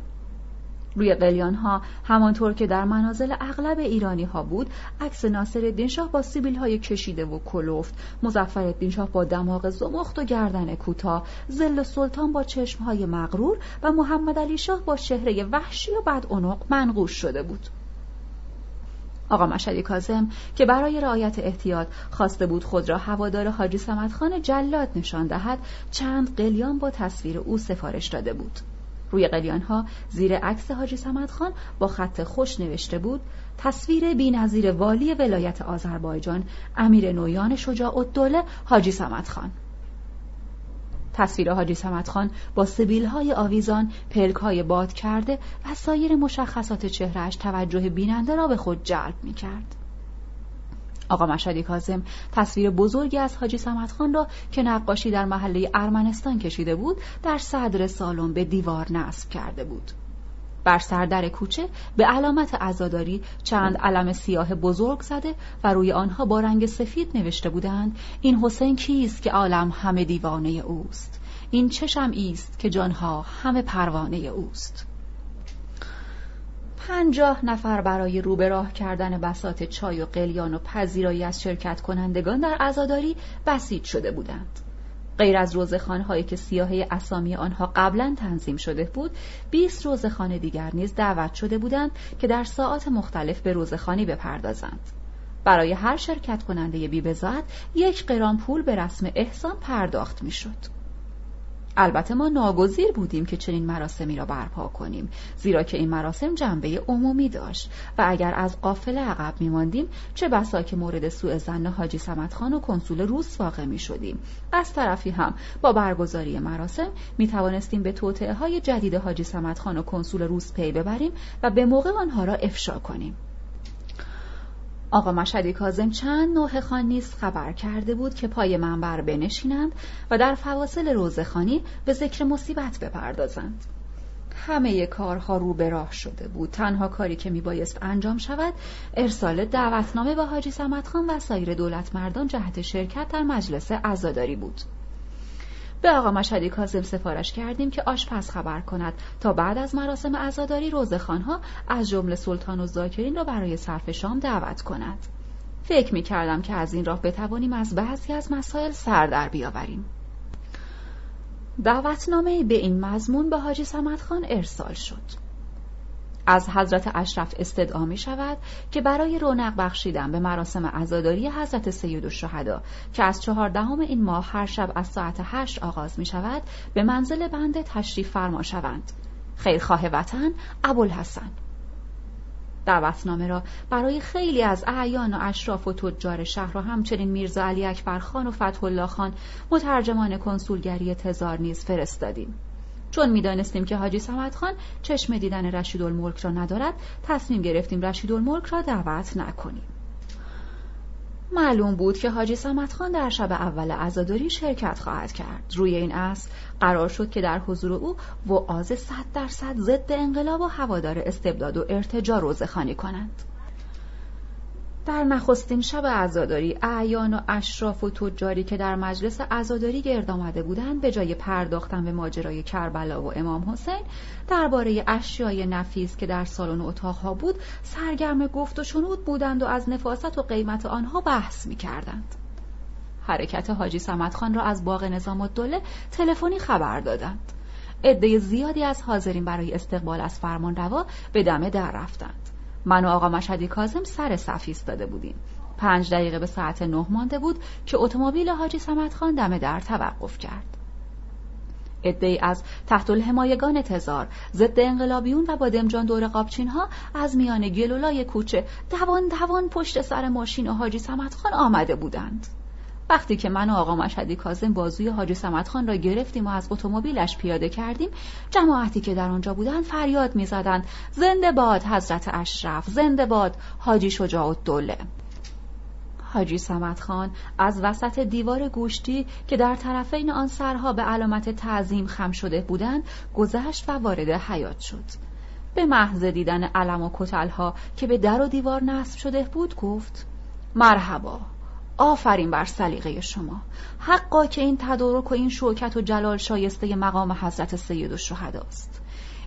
روی قلیان ها همانطور که در منازل اغلب ایرانی ها بود عکس ناصر شاه با سیبیل های کشیده و کلوفت مزفر شاه با دماغ زمخت و گردن کوتاه زل سلطان با چشم های مغرور و محمد علی شاه با چهره وحشی و بد منقوش شده بود. آقا مشهدی کازم که برای رعایت احتیاط خواسته بود خود را هوادار حاجی سمدخان جلاد نشان دهد چند قلیان با تصویر او سفارش داده بود. روی قلیان ها زیر عکس حاجی سمد خان با خط خوش نوشته بود تصویر بینظیر والی ولایت آذربایجان امیر نویان شجاع الدوله حاجی سمد خان تصویر حاجی سمد خان با سبیل های آویزان پلک های باد کرده و سایر مشخصات چهرهش توجه بیننده را به خود جلب می کرد. آقا مشهدی کازم تصویر بزرگی از حاجی خان را که نقاشی در محله ارمنستان کشیده بود در صدر سالن به دیوار نصب کرده بود. بر سردر کوچه به علامت عزاداری چند علم سیاه بزرگ زده و روی آنها با رنگ سفید نوشته بودند این حسین کیست که عالم همه دیوانه اوست؟ این چشم است که جانها همه پروانه اوست؟ پنجاه نفر برای رو به راه کردن بسات چای و قلیان و پذیرایی از شرکت کنندگان در عزاداری بسیج شده بودند. غیر از روزخانهایی که سیاهی اسامی آنها قبلا تنظیم شده بود، 20 روزخانه دیگر نیز دعوت شده بودند که در ساعات مختلف به روزخانی بپردازند. برای هر شرکت کننده بی یک قران پول به رسم احسان پرداخت می‌شد. البته ما ناگزیر بودیم که چنین مراسمی را برپا کنیم زیرا که این مراسم جنبه عمومی داشت و اگر از قافله عقب میماندیم چه بسا که مورد سوء زن حاجی خان و کنسول روس واقع می شدیم از طرفی هم با برگزاری مراسم می توانستیم به توطعه های جدید حاجی خان و کنسول روس پی ببریم و به موقع آنها را افشا کنیم. آقا مشهدی کازم چند خان نیز خبر کرده بود که پای منبر بنشینند و در فواصل روزخانی به ذکر مصیبت بپردازند. همه کارها رو به راه شده بود. تنها کاری که میبایست انجام شود ارسال دعوتنامه به حاجی خان و سایر دولت مردان جهت شرکت در مجلس عزاداری بود. به آقا مشهدی کازم سفارش کردیم که آشپز خبر کند تا بعد از مراسم عزاداری روزخانها از جمله سلطان و زاکرین را برای صرف شام دعوت کند. فکر می کردم که از این راه بتوانیم از بعضی از مسائل سر در بیاوریم. دعوتنامه به این مضمون به حاجی خان ارسال شد. از حضرت اشرف استدعا می شود که برای رونق بخشیدن به مراسم عزاداری حضرت سید الشهدا که از چهاردهم این ماه هر شب از ساعت هشت آغاز می شود به منزل بنده تشریف فرما شوند. خیرخواه وطن ابوالحسن. دعوتنامه را برای خیلی از اعیان و اشراف و تجار شهر و همچنین میرزا علی اکبر خان و فتح الله خان مترجمان کنسولگری تزار نیز فرستادیم. چون می‌دانستیم که حاجی سمت خان چشم دیدن رشید الملک را ندارد تصمیم گرفتیم رشید الملک را دعوت نکنیم. معلوم بود که حاجی سمت خان در شب اول عزاداری شرکت خواهد کرد. روی این اصل قرار شد که در حضور او وعاز صد درصد ضد انقلاب و هوادار استبداد و ارتجا روزخانی کنند. در نخستین شب عزاداری اعیان و اشراف و تجاری که در مجلس عزاداری گرد آمده بودند به جای پرداختن به ماجرای کربلا و امام حسین درباره اشیای نفیس که در سالن اتاقها بود سرگرم گفت و شنود بودند و از نفاست و قیمت آنها بحث می کردند. حرکت حاجی سمت خان را از باغ نظام الدوله تلفنی خبر دادند. عده زیادی از حاضرین برای استقبال از فرمان روا به دم در رفتند. من و آقا مشهدی کازم سر صف ایستاده بودیم. پنج دقیقه به ساعت نه مانده بود که اتومبیل حاجی سمت خان دم در توقف کرد. ادهی از تحت الحمایگان تزار ضد انقلابیون و با دمجان دور قابچین ها از میان گلولای کوچه دوان دوان پشت سر ماشین و حاجی سمت خان آمده بودند. وقتی که من و آقا مشهدی کازم بازوی حاجی سمت خان را گرفتیم و از اتومبیلش پیاده کردیم جماعتی که در آنجا بودند فریاد می‌زدند زنده باد حضرت اشرف زنده باد حاجی شجاع الدوله حاجی سمت خان از وسط دیوار گوشتی که در طرفین آن سرها به علامت تعظیم خم شده بودند گذشت و وارد حیات شد. به محض دیدن علم و کتلها که به در و دیوار نصب شده بود گفت مرحبا. آفرین بر سلیقه شما. حقا که این تدارک و این شوکت و جلال شایسته مقام حضرت سید است.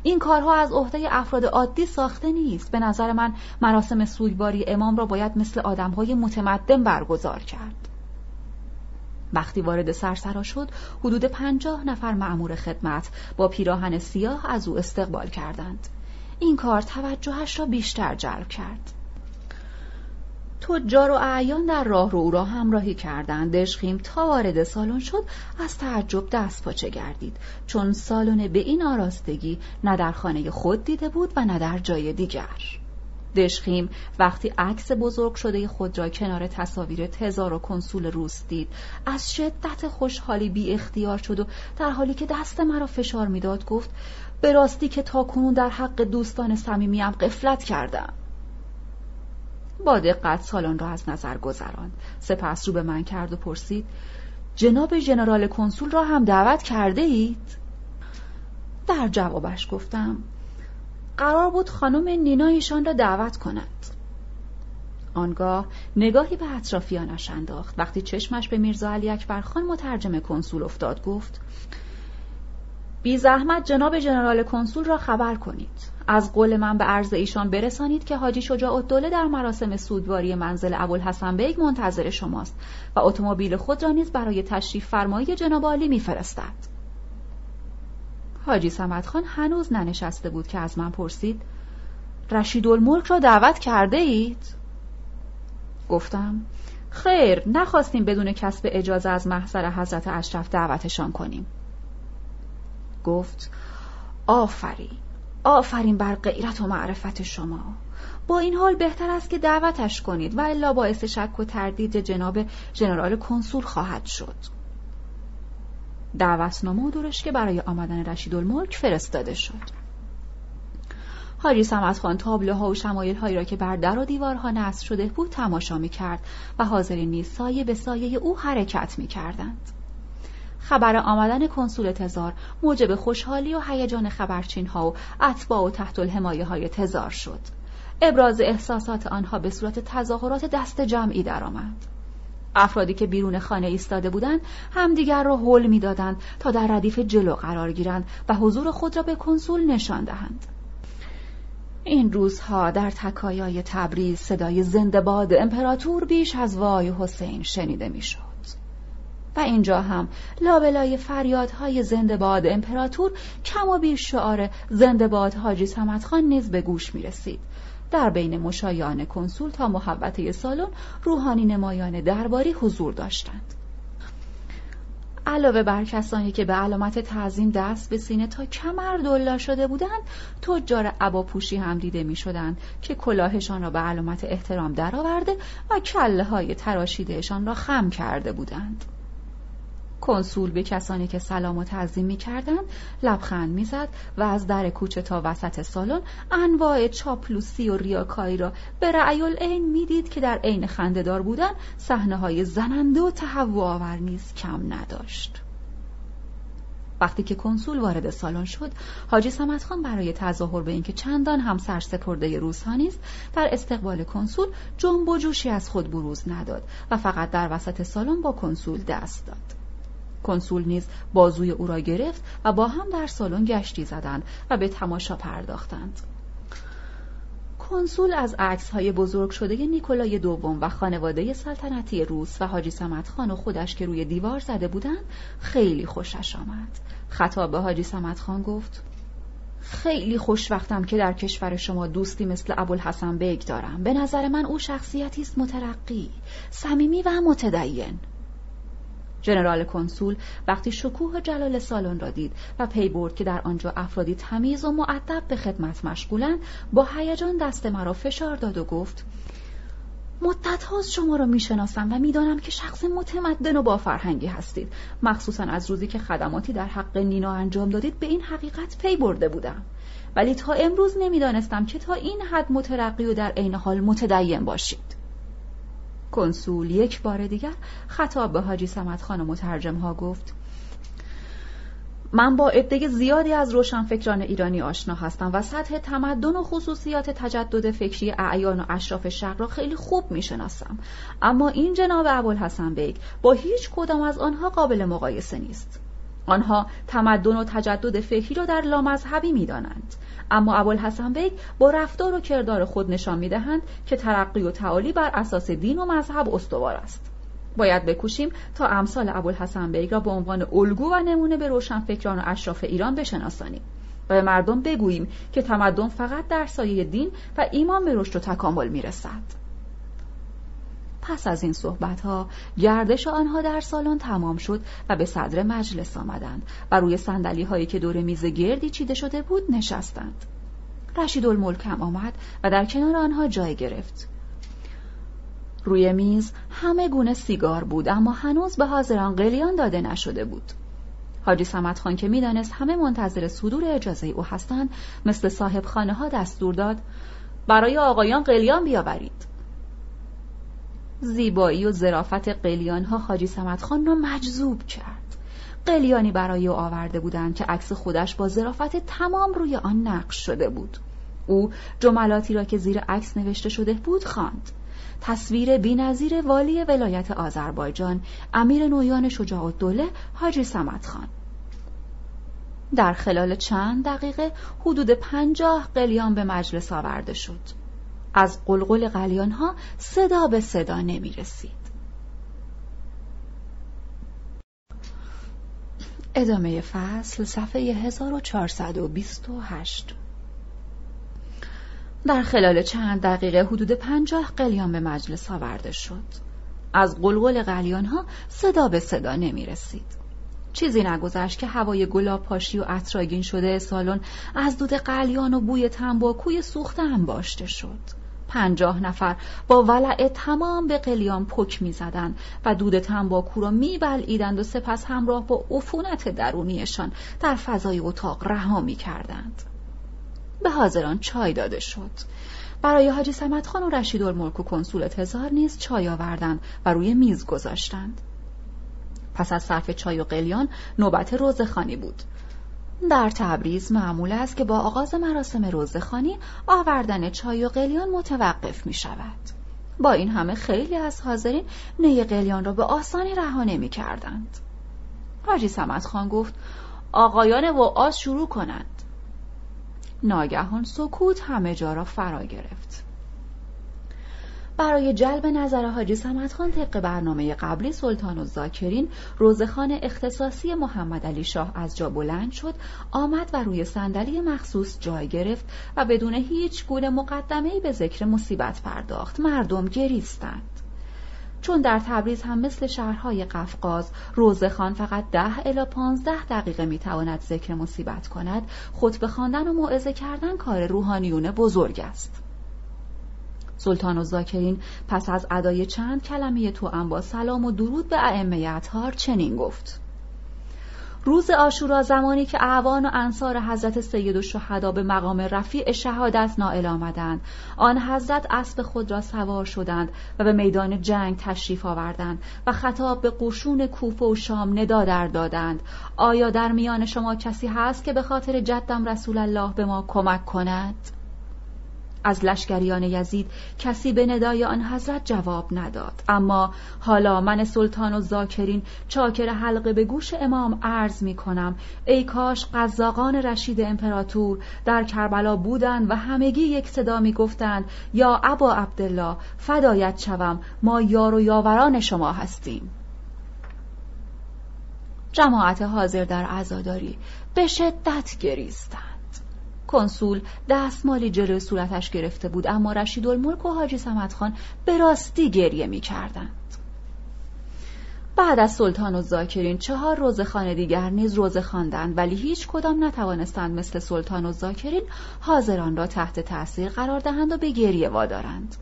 این کارها از عهده افراد عادی ساخته نیست. به نظر من مراسم سوگواری امام را باید مثل آدمهای متمدن برگزار کرد. وقتی وارد سرسرا شد حدود پنجاه نفر معمور خدمت با پیراهن سیاه از او استقبال کردند. این کار توجهش را بیشتر جلب کرد. تجار و اعیان در راه رو او را همراهی کردند. دشخیم تا وارد سالن شد از تعجب دست پاچه گردید. چون سالن به این آراستگی نه در خانه خود دیده بود و نه در جای دیگر. دشخیم وقتی عکس بزرگ شده خود را کنار تصاویر تزار و کنسول روس دید از شدت خوشحالی بی اختیار شد و در حالی که دست مرا فشار می‌داد گفت به راستی که تاکنون در حق دوستان صمیمیم قفلت کردم. با دقت سالن را از نظر گذراند. سپس رو به من کرد و پرسید جناب ژنرال کنسول را هم دعوت کرده اید؟ در جوابش گفتم قرار بود خانم نینا ایشان را دعوت کند. آنگاه نگاهی به اطرافیانش انداخت. وقتی چشمش به میرزا علی اکبر خان مترجم کنسول افتاد گفت بی زحمت جناب ژنرال کنسول را خبر کنید. از قول من به عرض ایشان برسانید که حاجی شجاع الدوله در مراسم سوگواری منزل ابوالحسن بیگ منتظر شماست و اتومبیل خود را نیز برای تشریف فرمایی جناب عالی میفرستد. حاجی سمت خان هنوز ننشسته بود که از من پرسید رشید الملک را دعوت کرده اید؟ گفتم خیر نخواستیم بدون کسب اجازه از محضر حضرت اشرف دعوتشان کنیم. گفت آفرین! آفرین بر غیرت و معرفت شما. با این حال بهتر است که دعوتش کنید و الا باعث شک و تردید جناب ژنرال کنسول خواهد شد. دعوتنامه و که برای آمدن رشید الملک فرستاده شد. حاجی سمت خان تابلوها و شمایل هایی را که بر در و دیوارها نصب شده بود تماشا می کرد و حاضرین نیز سایه به سایه او حرکت می کردند. خبر آمدن کنسول تزار موجب خوشحالی و هیجان خبرچین ها و اتباع و تحت الحمایه های تزار شد. ابراز احساسات آنها به صورت تظاهرات دست جمعی درآمد. افرادی که بیرون خانه ایستاده بودند همدیگر را حل می‌دادند تا در ردیف جلو قرار گیرند و حضور خود را به کنسول نشان دهند این روزها در تکایای تبریز صدای زنده باد امپراتور بیش از وای حسین شنیده می‌شد و اینجا هم. لابلای فریادهای زنده باد امپراتور کم و بیش شعار زنده باد حاجی سمت خان نیز به گوش می رسید در بین مشایان کنسول تا محبته سالن روحانی نمایان درباری حضور داشتند. علاوه بر کسانی که به علامت تعظیم دست به سینه تا کمر دلا شده بودند تجار عباپوشی هم دیده می شدند که کلاهشان را به علامت احترام درآورده و کله های تراشیدهشان را خم کرده بودند. کنسول به کسانی که سلام و تعظیم می کردند لبخند می‌زد و از در کوچه تا وسط سالن انواع چاپلوسی و ریاکایی را به رأی العین می‌دید که در عین خندهدار بودن صحنه های زننده و تهوع آور نیز کم نداشت. وقتی که کنسول وارد سالن شد حاجی سمت خان برای تظاهر به اینکه چندان هم سرسپرده روزها نیست در استقبال کنسول جنب و جوشی از خود بروز نداد و فقط در وسط سالن با کنسول دست داد. کنسول نیز بازوی او را گرفت و با هم در سالن گشتی زدند و به تماشا پرداختند. کنسول از عکس های بزرگ شده نیکولای دوم و خانواده سلطنتی روس و حاجی سمت خان و خودش که روی دیوار زده بودند خیلی خوشش آمد. خطاب به حاجی سمت خان گفت خیلی خوشوقتم که در کشور شما دوستی مثل ابوالحسن بیگ دارم. به نظر من او شخصیتی است مترقی صمیمی و متدین. ژنرال کنسول وقتی شکوه و جلال سالن را دید و پی برد که در آنجا افرادی تمیز و مؤدب به خدمت مشغولند با هیجان دست مرا فشار داد و گفت مدت هاست شما را می‌شناسم و می‌دانم که شخص متمدن و با فرهنگی هستید. مخصوصا از روزی که خدماتی در حق نینا انجام دادید به این حقیقت پی برده بودم. ولی تا امروز نمی‌دانستم که تا این حد مترقی و در عین حال متدین باشید. کنسول. یک بار دیگر خطاب به حاجی سمت خان و مترجم ها گفت من با عده زیادی از روشنفکران ایرانی آشنا هستم و سطح تمدن و خصوصیات تجدد فکری اعیان و اشراف شرق را خیلی خوب می‌شناسم. اما این جناب ابوالحسن بیگ با هیچ کدام از آنها قابل مقایسه نیست. آنها تمدن و تجدد فکری را در لامذهبی می‌دانند. اما ابوالحسن بیگ با رفتار و کردار خود نشان می‌دهند که ترقی و تعالی بر اساس دین و مذهب استوار است. باید بکوشیم تا امثال ابوالحسن بیگ را به عنوان الگو و نمونه به روشنفکران و اشراف ایران بشناسانیم و به مردم بگوییم که تمدن فقط در سایه دین و ایمان به رشد و تکامل می‌رسد. پس از این صحبت ها گردش آنها در سالن تمام شد و به صدر مجلس آمدند و روی سندلی هایی که دور میز گردی چیده شده بود نشستند. رشید الملک هم آمد و در کنار آنها جای گرفت. روی میز همه گونه سیگار بود اما هنوز به حاضران قلیان داده نشده بود. حاجی سمت خان که می‌دانست همه منتظر صدور اجازه او هستند مثل صاحب خانه ها دستور داد برای آقایان قلیان بیاورید. زیبایی و ظرافت قلیان ها حاجی سمت خان را مجذوب کرد. قلیانی برای او آورده بودند که عکس خودش با ظرافت تمام روی آن نقش شده بود. او جملاتی را که زیر عکس نوشته شده بود خواند. تصویر بینظیر والی ولایت آذربایجان امیر نویان شجاع الدوله حاجی سمت خان. در خلال چند دقیقه حدود پنجاه قلیان به مجلس آورده شد. از قلقل قلیان ها صدا به صدا نمی رسید ادامه فصل صفحه 1428 در خلال چند دقیقه حدود پنجاه قلیان به مجلس آورده شد. از قلقل قلیان ها صدا به صدا نمی رسید چیزی نگذشت که هوای گلاب پاشی و اطراگین شده سالن از دود قلیان و بوی تنباکوی سوخته انباشته شد. پنجاه نفر. با ولع تمام به قلیان پک می‌زدند و دود تنباکو را میبلعیدند و سپس همراه با عفونت درونیشان در فضای اتاق رها می‌کردند. به حاضران چای داده شد. برای حاجی سمت خان و رشید الملک و کنسول تزار نیز چای آوردند و روی میز گذاشتند. پس از صرف چای و قلیان نوبت روزخانی بود. در تبریز معمول است که با آغاز مراسم روزخانی آوردن چای و قلیان متوقف می شود. با این همه خیلی از حاضرین نی قلیان را به آسانی رها نمی کردند. حاجی سمت خان گفت آقایان و آز شروع کنند. ناگهان سکوت همه جا را فرا گرفت. برای جلب نظر حاجی سمت خان طبق برنامه قبلی سلطان و زاکرین روزخان اختصاصی محمد علی شاه از جا بلند شد آمد و روی صندلی مخصوص جای گرفت و بدون هیچ گونه مقدمه‌ای به ذکر مصیبت پرداخت. مردم گریستند. چون در تبریز هم مثل شهرهای قفقاز روزخان فقط ده الا پانزده دقیقه می‌تواند ذکر مصیبت کند خطبه خواندن و موعظه کردن کار روحانیون بزرگ است. سلطان و زاکرین پس از ادای چند کلمه تو با سلام و درود به ائمه اطهار چنین گفت روز آشورا زمانی که اعوان و انصار حضرت سید و شهدا به مقام رفیع شهادت نائل آمدند آن حضرت اسب خود را سوار شدند و به میدان جنگ تشریف آوردند و خطاب به قشون کوفه و شام ندا در دادند آیا در میان شما کسی هست که به خاطر جدم رسول الله به ما کمک کند؟ از لشکریان یزید کسی به ندای آن حضرت جواب نداد. اما حالا من سلطان و زاکرین چاکر حلقه به گوش امام عرض می کنم. ای کاش قزاقان رشید امپراتور در کربلا بودند و همگی یک صدا می گفتند یا ابا عبدالله فدایت شوم. ما یار و یاوران شما هستیم. جماعت حاضر در عزاداری به شدت گریستند. کنسول دستمالی جلوی صورتش گرفته بود اما رشید الملک و حاجی سمت خان به راستی گریه می کردند. بعد از سلطان و زاکرین چهار روزخان دیگر نیز روزه خواندند ولی هیچ کدام نتوانستند مثل سلطان و زاکرین حاضران را تحت تأثیر قرار دهند و به گریه وادارند.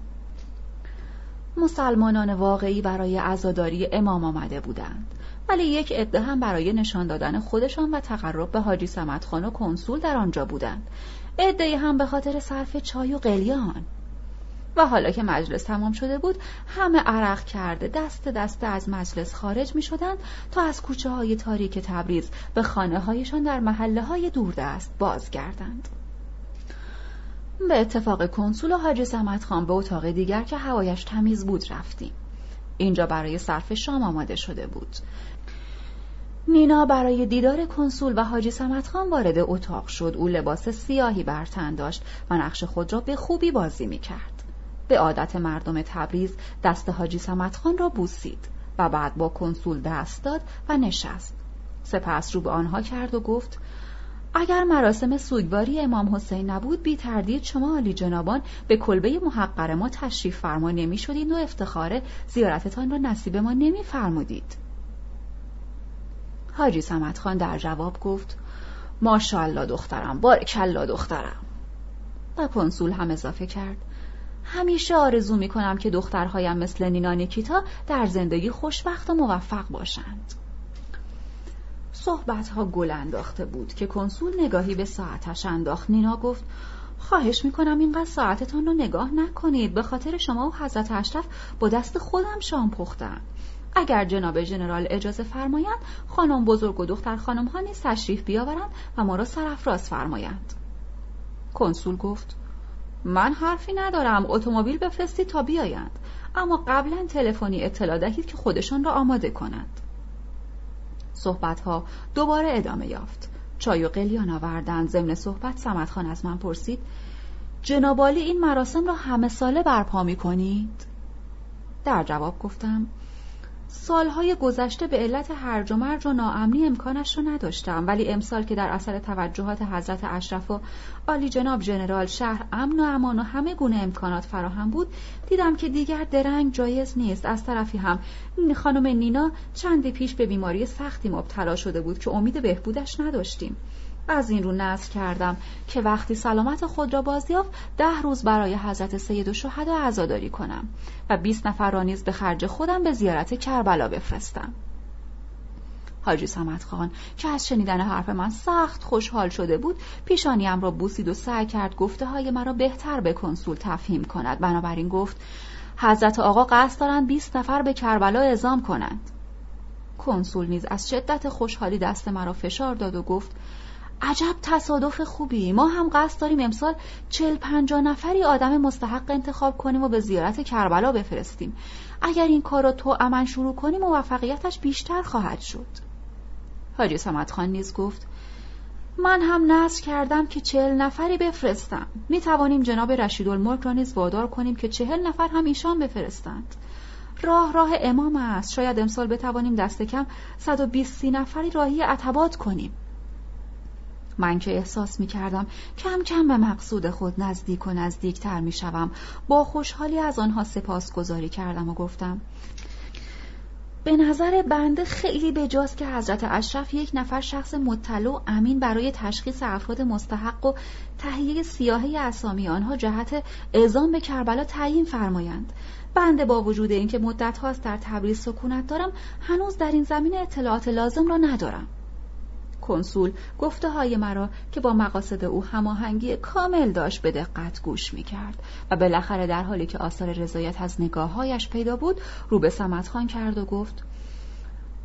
مسلمانان واقعی برای عزاداری امام آمده بودند. ولی یک عده هم برای نشان دادن خودشان و تقرب به حاجی سمتخان و کنسول در آنجا بودند عده هم به خاطر صرف چای و قلیان و حالا که مجلس تمام شده بود همه عرق کرده دست دست از مجلس خارج می شدند تا از کوچه های تاریک تبریز به خانه هایشان در محله های دوردست بازگردند. به اتفاق کنسول و حاج سمت خان به اتاق دیگر که هوایش تمیز بود رفتیم. اینجا برای صرف شام آماده شده بود. نینا برای دیدار کنسول و حاجی سمت خان وارد اتاق شد. او لباس سیاهی بر تن داشت و نقش خود را به خوبی بازی می کرد. به عادت مردم تبریز دست حاجی سمت خان را بوسید و بعد با کنسول دست داد و نشست. سپس رو به آنها کرد و گفت اگر مراسم سوگواری امام حسین نبود بی تردید شما علی جنابان به کلبه محقر ما تشریف فرما نمی شدید و افتخار زیارتتان را نصیب ما نمی فرمودید. حاجی سمت خان در جواب گفت ماشاءالله دخترم بارکالله دخترم. و کنسول هم اضافه کرد همیشه آرزو می کنم که دخترهایم مثل نینا نیکیتا در زندگی خوشبخت و موفق باشند. صحبتها گل انداخته بود که کنسول نگاهی به ساعتش انداخت. نینا گفت خواهش می‌کنم اینقدر ساعتتان رو نگاه نکنید به خاطر شما و حضرت اشرف با دست خودم شام پختم اگر جناب ژنرال اجازه فرمایند خانم بزرگ و دختر خانم ها نیز تشریف بیاورند و ما را سرافراز فرمایند. کنسول گفت من حرفی ندارم اتومبیل بفرستید تا بیایند اما قبلا تلفنی اطلاع دهید که خودشان را آماده کنند. صحبتها دوباره ادامه یافت. چای و قلیان آوردند. ضمن صحبت سمت خان از من پرسید جنابالی این مراسم را همه ساله برپا می کنید؟ در جواب گفتم سالهای گذشته به علت هرج و مرج و ناامنی امکانش رو نداشتم. ولی امسال که در اثر توجهات حضرت اشرف و عالی جناب ژنرال شهر امن و امان و همه گونه امکانات فراهم بود دیدم که دیگر درنگ جایز نیست. از طرفی هم خانم نینا چندی پیش به بیماری سختی مبتلا شده بود که امید بهبودش نداشتیم. از این رو نظر کردم که وقتی سلامت خود را بازیافت ده روز برای حضرت سید و شهدا عزاداری کنم و بیست نفر را نیز به خرج خودم به زیارت کربلا بفرستم. حاجی سمت خان که از شنیدن حرف من سخت خوشحال شده بود پیشانیم را بوسید و سعی کرد گفته های مرا بهتر به کنسول تفهیم کند. بنابراین گفت حضرت آقا قصد دارند بیست نفر به کربلا اعزام کنند. کنسول نیز از شدت خوشحالی دست مرا فشار داد و گفت عجب تصادف خوبی. ما هم قصد داریم امسال چل پنجا نفری آدم مستحق انتخاب کنیم و به زیارت کربلا بفرستیم. اگر این کار را تو امن شروع کنیم موفقیتش بیشتر خواهد شد. حاجی سمت خان نیز گفت من هم نظر کردم که چهل نفری بفرستم. می توانیم جناب رشیدالملک را نیز وادار کنیم که چهل نفر هم ایشان بفرستند. راه راه امام است. شاید امسال بتوانیم دست کم 120 نفری راهی عتبات کنیم. من که احساس می کردم کم کم به مقصود خود نزدیک و نزدیکتر می شوم. با خوشحالی از آنها سپاس گذاری کردم و گفتم به نظر بنده خیلی بجاست که حضرت اشرف یک نفر شخص مطلع و امین برای تشخیص افراد مستحق و تهیه سیاهی اسامی آنها جهت اعزام به کربلا تعیین فرمایند بنده با وجود اینکه مدت هاست در تبریز سکونت دارم هنوز در این زمین اطلاعات لازم را ندارم کنسول گفته های مرا که با مقاصد او هماهنگی کامل داشت به دقت گوش می کرد و بالاخره در حالی که آثار رضایت از نگاههایش پیدا بود رو به سمت خان کرد و گفت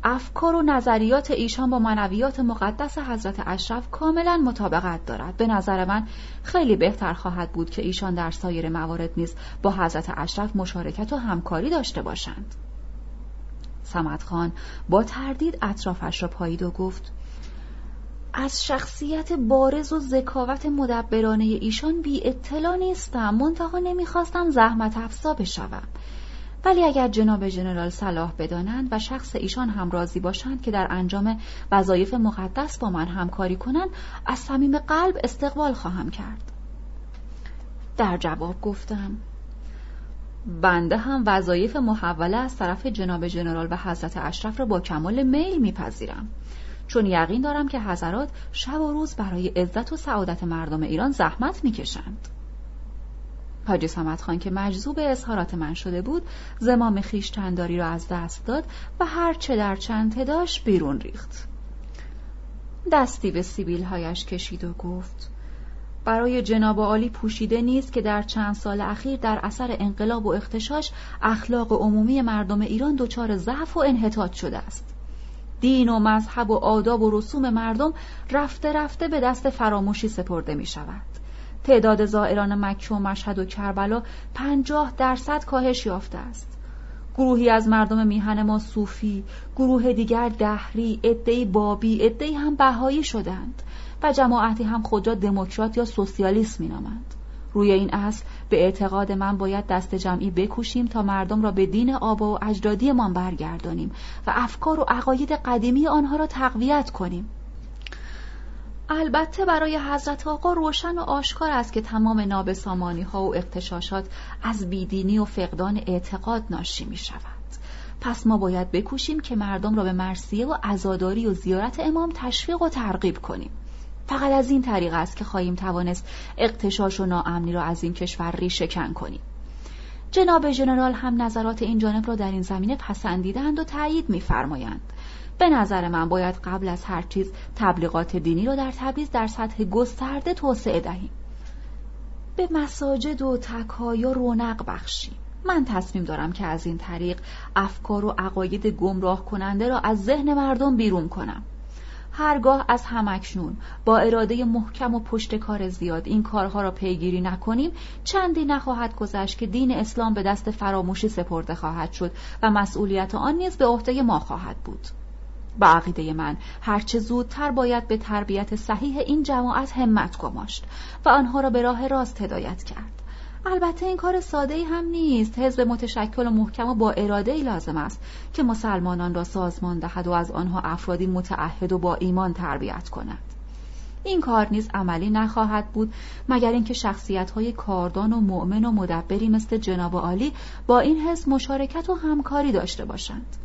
افکار و نظریات ایشان با منویات مقدس حضرت اشرف کاملا مطابقت دارد. به نظر من خیلی بهتر خواهد بود که ایشان در سایر موارد نیز با حضرت اشرف مشارکت و همکاری داشته باشند. سمت خان با تردید اطرافش را پایید و گفت از شخصیت بارز و ذکاوت مدبرانه ایشان بی اطلاع نیستم. منتها نمی‌خواستم زحمت افزا بشوم. ولی اگر جناب جنرال صلاح بدانند و شخص ایشان هم راضی باشند که در انجام وظایف مقدس با من همکاری کنند از صمیم قلب استقبال خواهم کرد. در جواب گفتم بنده هم وظایف محوله از طرف جناب جنرال و حضرت اشرف را با کمال میل میپذیرم. چون یقین دارم که حضرات شب و روز برای عزت و سعادت مردم ایران زحمت می‌کشند. حاجی سمت خان که مجذوب اظهارات من شده بود زمام خیشتنداری را از دست داد و هر چه در چند داشت بیرون ریخت دستی به سیبیل هایش کشید و گفت برای جناب عالی پوشیده نیست که در چند سال اخیر در اثر انقلاب و اختشاش اخلاق عمومی مردم ایران دچار ضعف و انحطاط شده است دین و مذهب و آداب و رسوم مردم رفته رفته به دست فراموشی سپرده می شود تعداد زائران مکه و مشهد و کربلا پنجاه درصد کاهش یافته است. گروهی از مردم میهن ما صوفی گروه دیگر دهری عدهای بابی عدهای هم بهایی شدند و جماعتی هم خود را دموکرات یا سوسیالیست مینامند. روی این اصل به اعتقاد من باید دست جمعی بکوشیم تا مردم را به دین آبا و اجدادیمان برگردانیم و افکار و عقاید قدیمی آنها را تقویت کنیم البته برای حضرت آقا روشن و آشکار است که تمام نابسامانی ها و اقتشاشات از بیدینی و فقدان اعتقاد ناشی می شود. پس ما باید بکوشیم که مردم را به مرسیه و عزاداری و زیارت امام تشویق و ترغیب کنیم. فقط از این طریق است که خواهیم توانست اقتشاش و ناامنی را از این کشور ریشهکن کنیم. جناب ژنرال هم نظرات این جانب را در این زمینه پسندیدند و تایید می‌فرمایند. به نظر من باید قبل از هر چیز تبلیغات دینی را در تبریز در سطح گسترده توسعه دهیم به مساجد و تکایا رونق بخشیم من تصمیم دارم که از این طریق افکار و عقاید گمراه کننده را از ذهن مردم بیرون کنم هرگاه از همکنون با اراده محکم و پشت کار زیاد این کارها را پیگیری نکنیم چندی نخواهد گذشت که دین اسلام به دست فراموشی سپرده خواهد شد و مسئولیت آن نیز به عهده ما خواهد بود. با عقیده من هرچه زودتر باید به تربیت صحیح این جماعت همت گماشت و آنها را به راه راست هدایت کرد. البته این کار ساده ای هم نیست. حزب متشکل و محکم و با اراده ای لازم است که مسلمانان را سازمان دهد و از آنها افرادی متعهد و با ایمان تربیت کند. این کار نیز عملی نخواهد بود مگر اینکه شخصیت های کاردان و مؤمن و مدبری مثل جناب عالی با این حزب مشارکت و همکاری داشته باشند.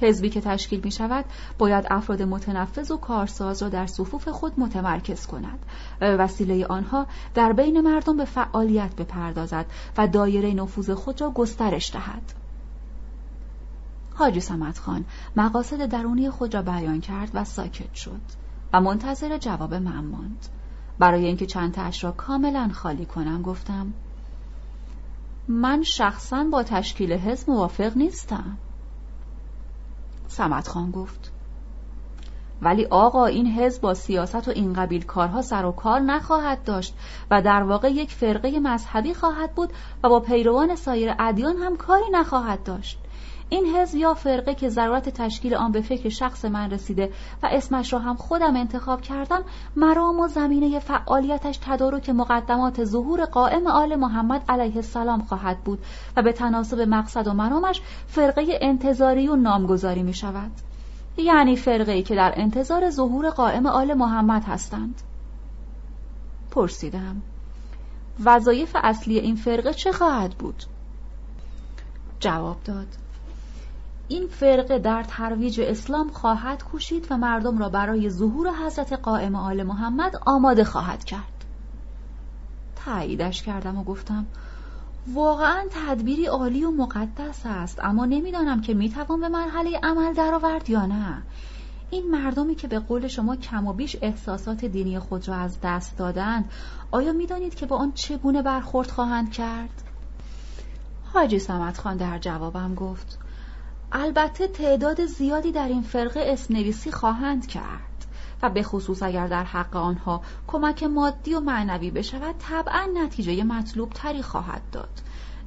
حزبی که تشکیل می شود باید افراد متنفذ و کارساز را در صفوف خود متمرکز کند. وسیله آنها در بین مردم به فعالیت بپردازد و دایره نفوذ خود را گسترش دهد. حاجی سمت خان مقاصد درونی خود را بیان کرد و ساکت شد و منتظر جواب من ماند. برای اینکه چند تاش را کاملا خالی کنم گفتم من شخصا با تشکیل حزب موافق نیستم. سمت خان گفت. ولی آقا این حزب با سیاست و این قبیل کارها سر و کار نخواهد داشت و در واقع یک فرقه مذهبی خواهد بود و با پیروان سایر ادیان هم کاری نخواهد داشت. این حزب یا فرقه که ضرورت تشکیل آن به فکر شخص من رسیده و اسمش را هم خودم انتخاب کردم مرام و زمینه فعالیتش تدارک مقدمات ظهور قائم آل محمد علیه السلام خواهد بود و به تناسب مقصد و مرامش فرقه انتظاری و نامگذاری می شود. یعنی فرقه ای که در انتظار ظهور قائم آل محمد هستند. پرسیدم وظایف اصلی این فرقه چه خواهد بود؟ جواب داد. این فرقه در ترویج اسلام خواهد کوشید و مردم را برای ظهور حضرت قائم آل محمد آماده خواهد کرد. تاییدش کردم و گفتم واقعا تدبیری عالی و مقدس است اما نمی‌دانم که می‌توان به مرحله عمل درآورد یا نه. این مردمی که به قول شما کم و بیش احساسات دینی خود را از دست دادند آیا می‌دانید که با آن چگونه برخورد خواهند کرد؟ حاجی سمت خان در جوابم گفت البته تعداد زیادی در این فرقه اسم نویسی خواهند کرد و به خصوص اگر در حق آنها کمک مادی و معنوی بشود طبعا نتیجه مطلوب تری خواهد داد.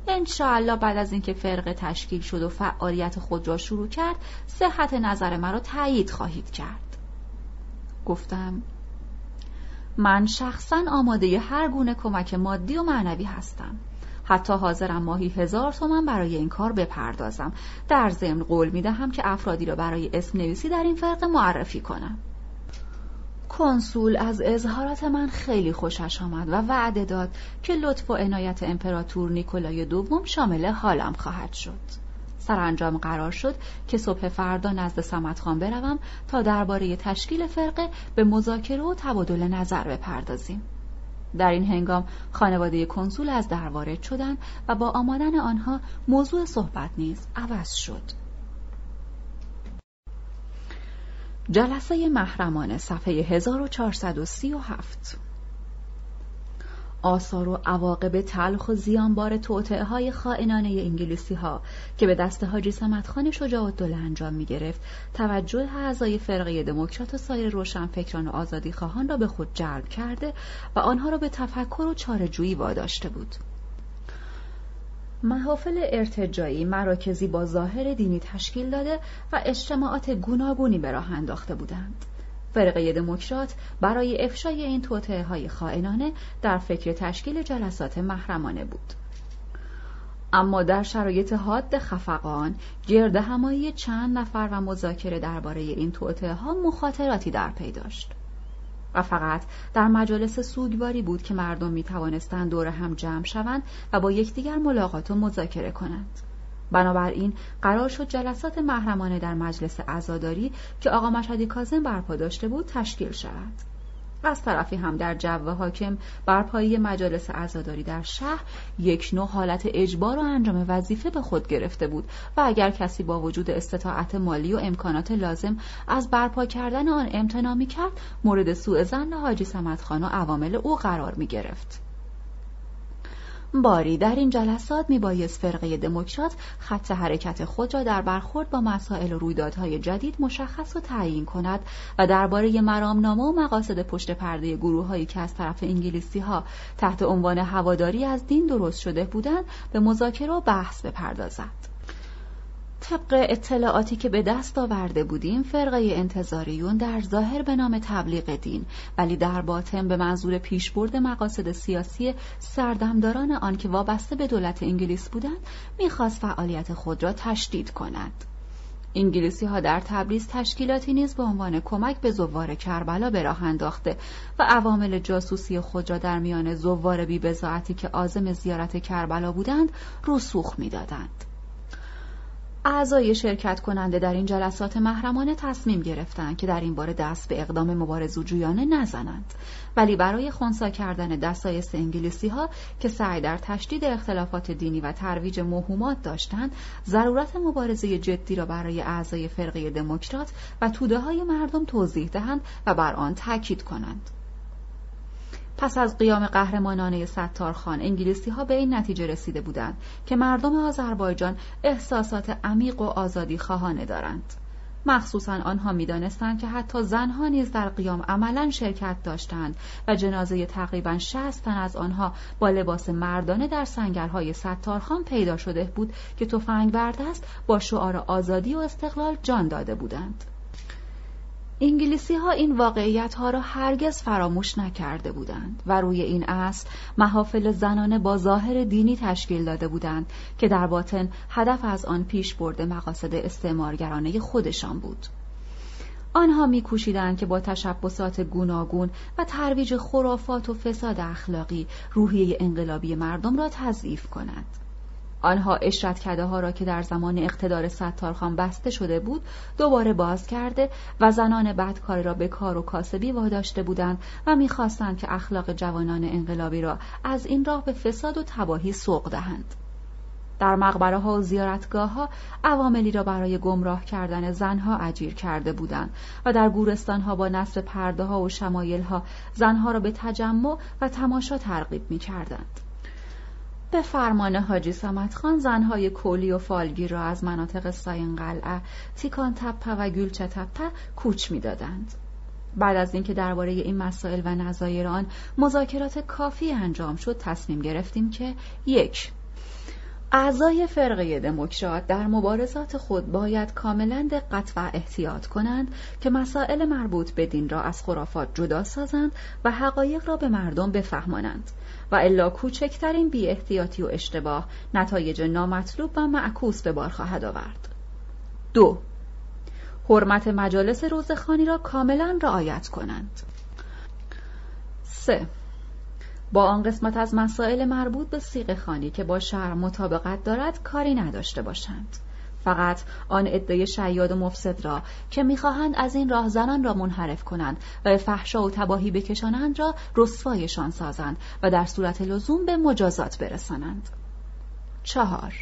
انشاءالله بعد از اینکه فرقه تشکیل شد و فعالیت خود را شروع کرد صحت نظر مرا تایید خواهید کرد. گفتم من شخصا آماده هر گونه کمک مادی و معنوی هستم. حتی حاضرم ماهی هزار تومن برای این کار بپردازم. در ضمن قول می‌دهم که افرادی را برای اسم نویسی در این فرقه معرفی کنم. کنسول از اظهارات من خیلی خوشش آمد و وعده داد که لطف و عنایت امپراتور نیکولای دوم شامل حالم خواهد شد. سرانجام قرار شد که صبح فردا نزد سمت خان بروم تا درباره تشکیل فرقه به مذاکره و تبادل نظر بپردازیم. در این هنگام خانواده کنسول از در وارد شدند و با آمدن آنها موضوع صحبت نیز عوض شد. جلسه محرمانه صفحه 1437 آثار و عواقب تلخ و زیانبار توطعه های خائنانه انگلیسی ها که به دست حاجی سمتخان شجاع انجام می گرفت توجه اعضای فرقه دموکرات و سایر روشنفکران و آزادی خواهان را به خود جلب کرده و آنها را به تفکر و چارجویی واداشته بود. محافل ارتجایی مراکزی با ظاهر دینی تشکیل داده و اجتماعات گوناگونی به راه انداخته بودند. فرقه دموکرات برای افشای این توطعه های خائنانه در فکر تشکیل جلسات محرمانه بود. اما در شرایط حاد خفقان گرد همایی چند نفر و مذاکره درباره این توطعه ها مخاطراتی در پی داشت. و فقط در مجالس سوگواری بود که مردم می توانستند دور هم جمع شوند و با یکدیگر ملاقات و مذاکره کنند. بنابراین قرار شد جلسات محرمانه در مجلس عزاداری که آقا مشهدی کازم برپا داشته بود تشکیل شود از طرفی هم در جو حاکم برپایی مجالس عزاداری در شهر یک نوع حالت اجبار و انجام وظیفه به خود گرفته بود و اگر کسی با وجود استطاعت مالی و امکانات لازم از برپا کردن آن امتناع کرد مورد سوء زن حاجی سمدخان و عوامل او قرار می گرفت. باری. در این جلسات میبایست فرقه دموکرات خط حرکت خود را در برخورد با مسائل و رویدادهای جدید مشخص و تعیین کند و درباره مرامنامه و مقاصد پشت پرده گروههایی که از طرف انگلیسی ها تحت عنوان هواداری از دین درست شده بودند به مذاکره و بحث بپردازد. طبق اطلاعاتی که به دست آورده بودیم فرقه انتظاریون در ظاهر به نام تبلیغ دین ولی در باطن به منظور پیشبرد مقاصد سیاسی سردمداران آن که وابسته به دولت انگلیس بودند می‌خواست فعالیت خود را تشدید کند انگلیسی ها در تبریز تشکیلاتی نیز به عنوان کمک به زوار کربلا به راه انداخته و عوامل جاسوسی خود را در میان زوار بی که عازم زیارت کربلا بودند رسوخ می‌دادند. اعضای شرکت کننده در این جلسات محرمانه تصمیم گرفتند که در این باره دست به اقدام مبارزوجویانه نزنند. ولی برای خونسا کردن دستایس انگلیسی ها که سعی در تشدید اختلافات دینی و ترویج موهومات داشتند ضرورت مبارزه جدی را برای اعضای فرقه دموکرات و توده های مردم توضیح دهند و بر آن تاکید کنند. پس از قیام قهرمانانه ستارخان انگلیسی ها به این نتیجه رسیده بودند که مردم آذربایجان احساسات عمیق و آزادی خواهانه دارند. مخصوصا آنها می‌دانستند که حتی زنها نیز در قیام عملا شرکت داشتند و جنازه تقریبا شست تن از آنها با لباس مردانه در سنگرهای ستارخان پیدا شده بود که تفنگ است با شعار آزادی و استقلال جان داده بودند. انگلیسی ها این واقعیت ها را هرگز فراموش نکرده بودند و روی این اصل محافل زنانه با ظاهر دینی تشکیل داده بودند که در باطن هدف از آن پیش برده مقاصد استعمارگرانه خودشان بود. آنها میکوشیدند که با تشبسات گوناگون و ترویج خرافات و فساد اخلاقی روحیه انقلابی مردم را تضعیف کنند. آنها اشرت کده ها را که در زمان اقتدار ستارخان بسته شده بود دوباره باز کرده و زنان بدکار را به کار و کاسبی واداشته بودند و می‌خواستند که اخلاق جوانان انقلابی را از این راه به فساد و تباهی سوق دهند در مقبره ها و زیارتگاه ها عواملی را برای گمراه کردن زنها اجیر کرده بودند و در گورستان ها با نصر پرده ها و شمایل ها زنها را به تجمع و تماشا ترغیب می کردند. به فرمان حاجی سمت خان زنهای کولی و فالگیر را از مناطق ساین قلعه تیکان تپه و گلچه تپه کوچ می‌دادند. بعد از اینکه درباره این مسائل و نظایر آن مذاکرات کافی انجام شد تصمیم گرفتیم که یک اعضای فرقه دموکرات در مبارزات خود باید کاملا دقت و احتیاط کنند که مسائل مربوط به دین را از خرافات جدا سازند و حقایق را به مردم بفهمانند و الا کوچکترین بی احتیاطی و اشتباه نتایج نامطلوب و معکوس به بار خواهد آورد. دو حرمت مجالس روزخانی را کاملا رعایت کنند. سه با آن قسمت از مسائل مربوط به سیغ خانی که با شهر مطابقت دارد کاری نداشته باشند. فقط آن عده شیاد و مفسد را که می‌خواهند از این راه زنان را منحرف کنند و به فحشا و تباهی بکشانند را رسوایشان سازند و در صورت لزوم به مجازات برسانند. چهار.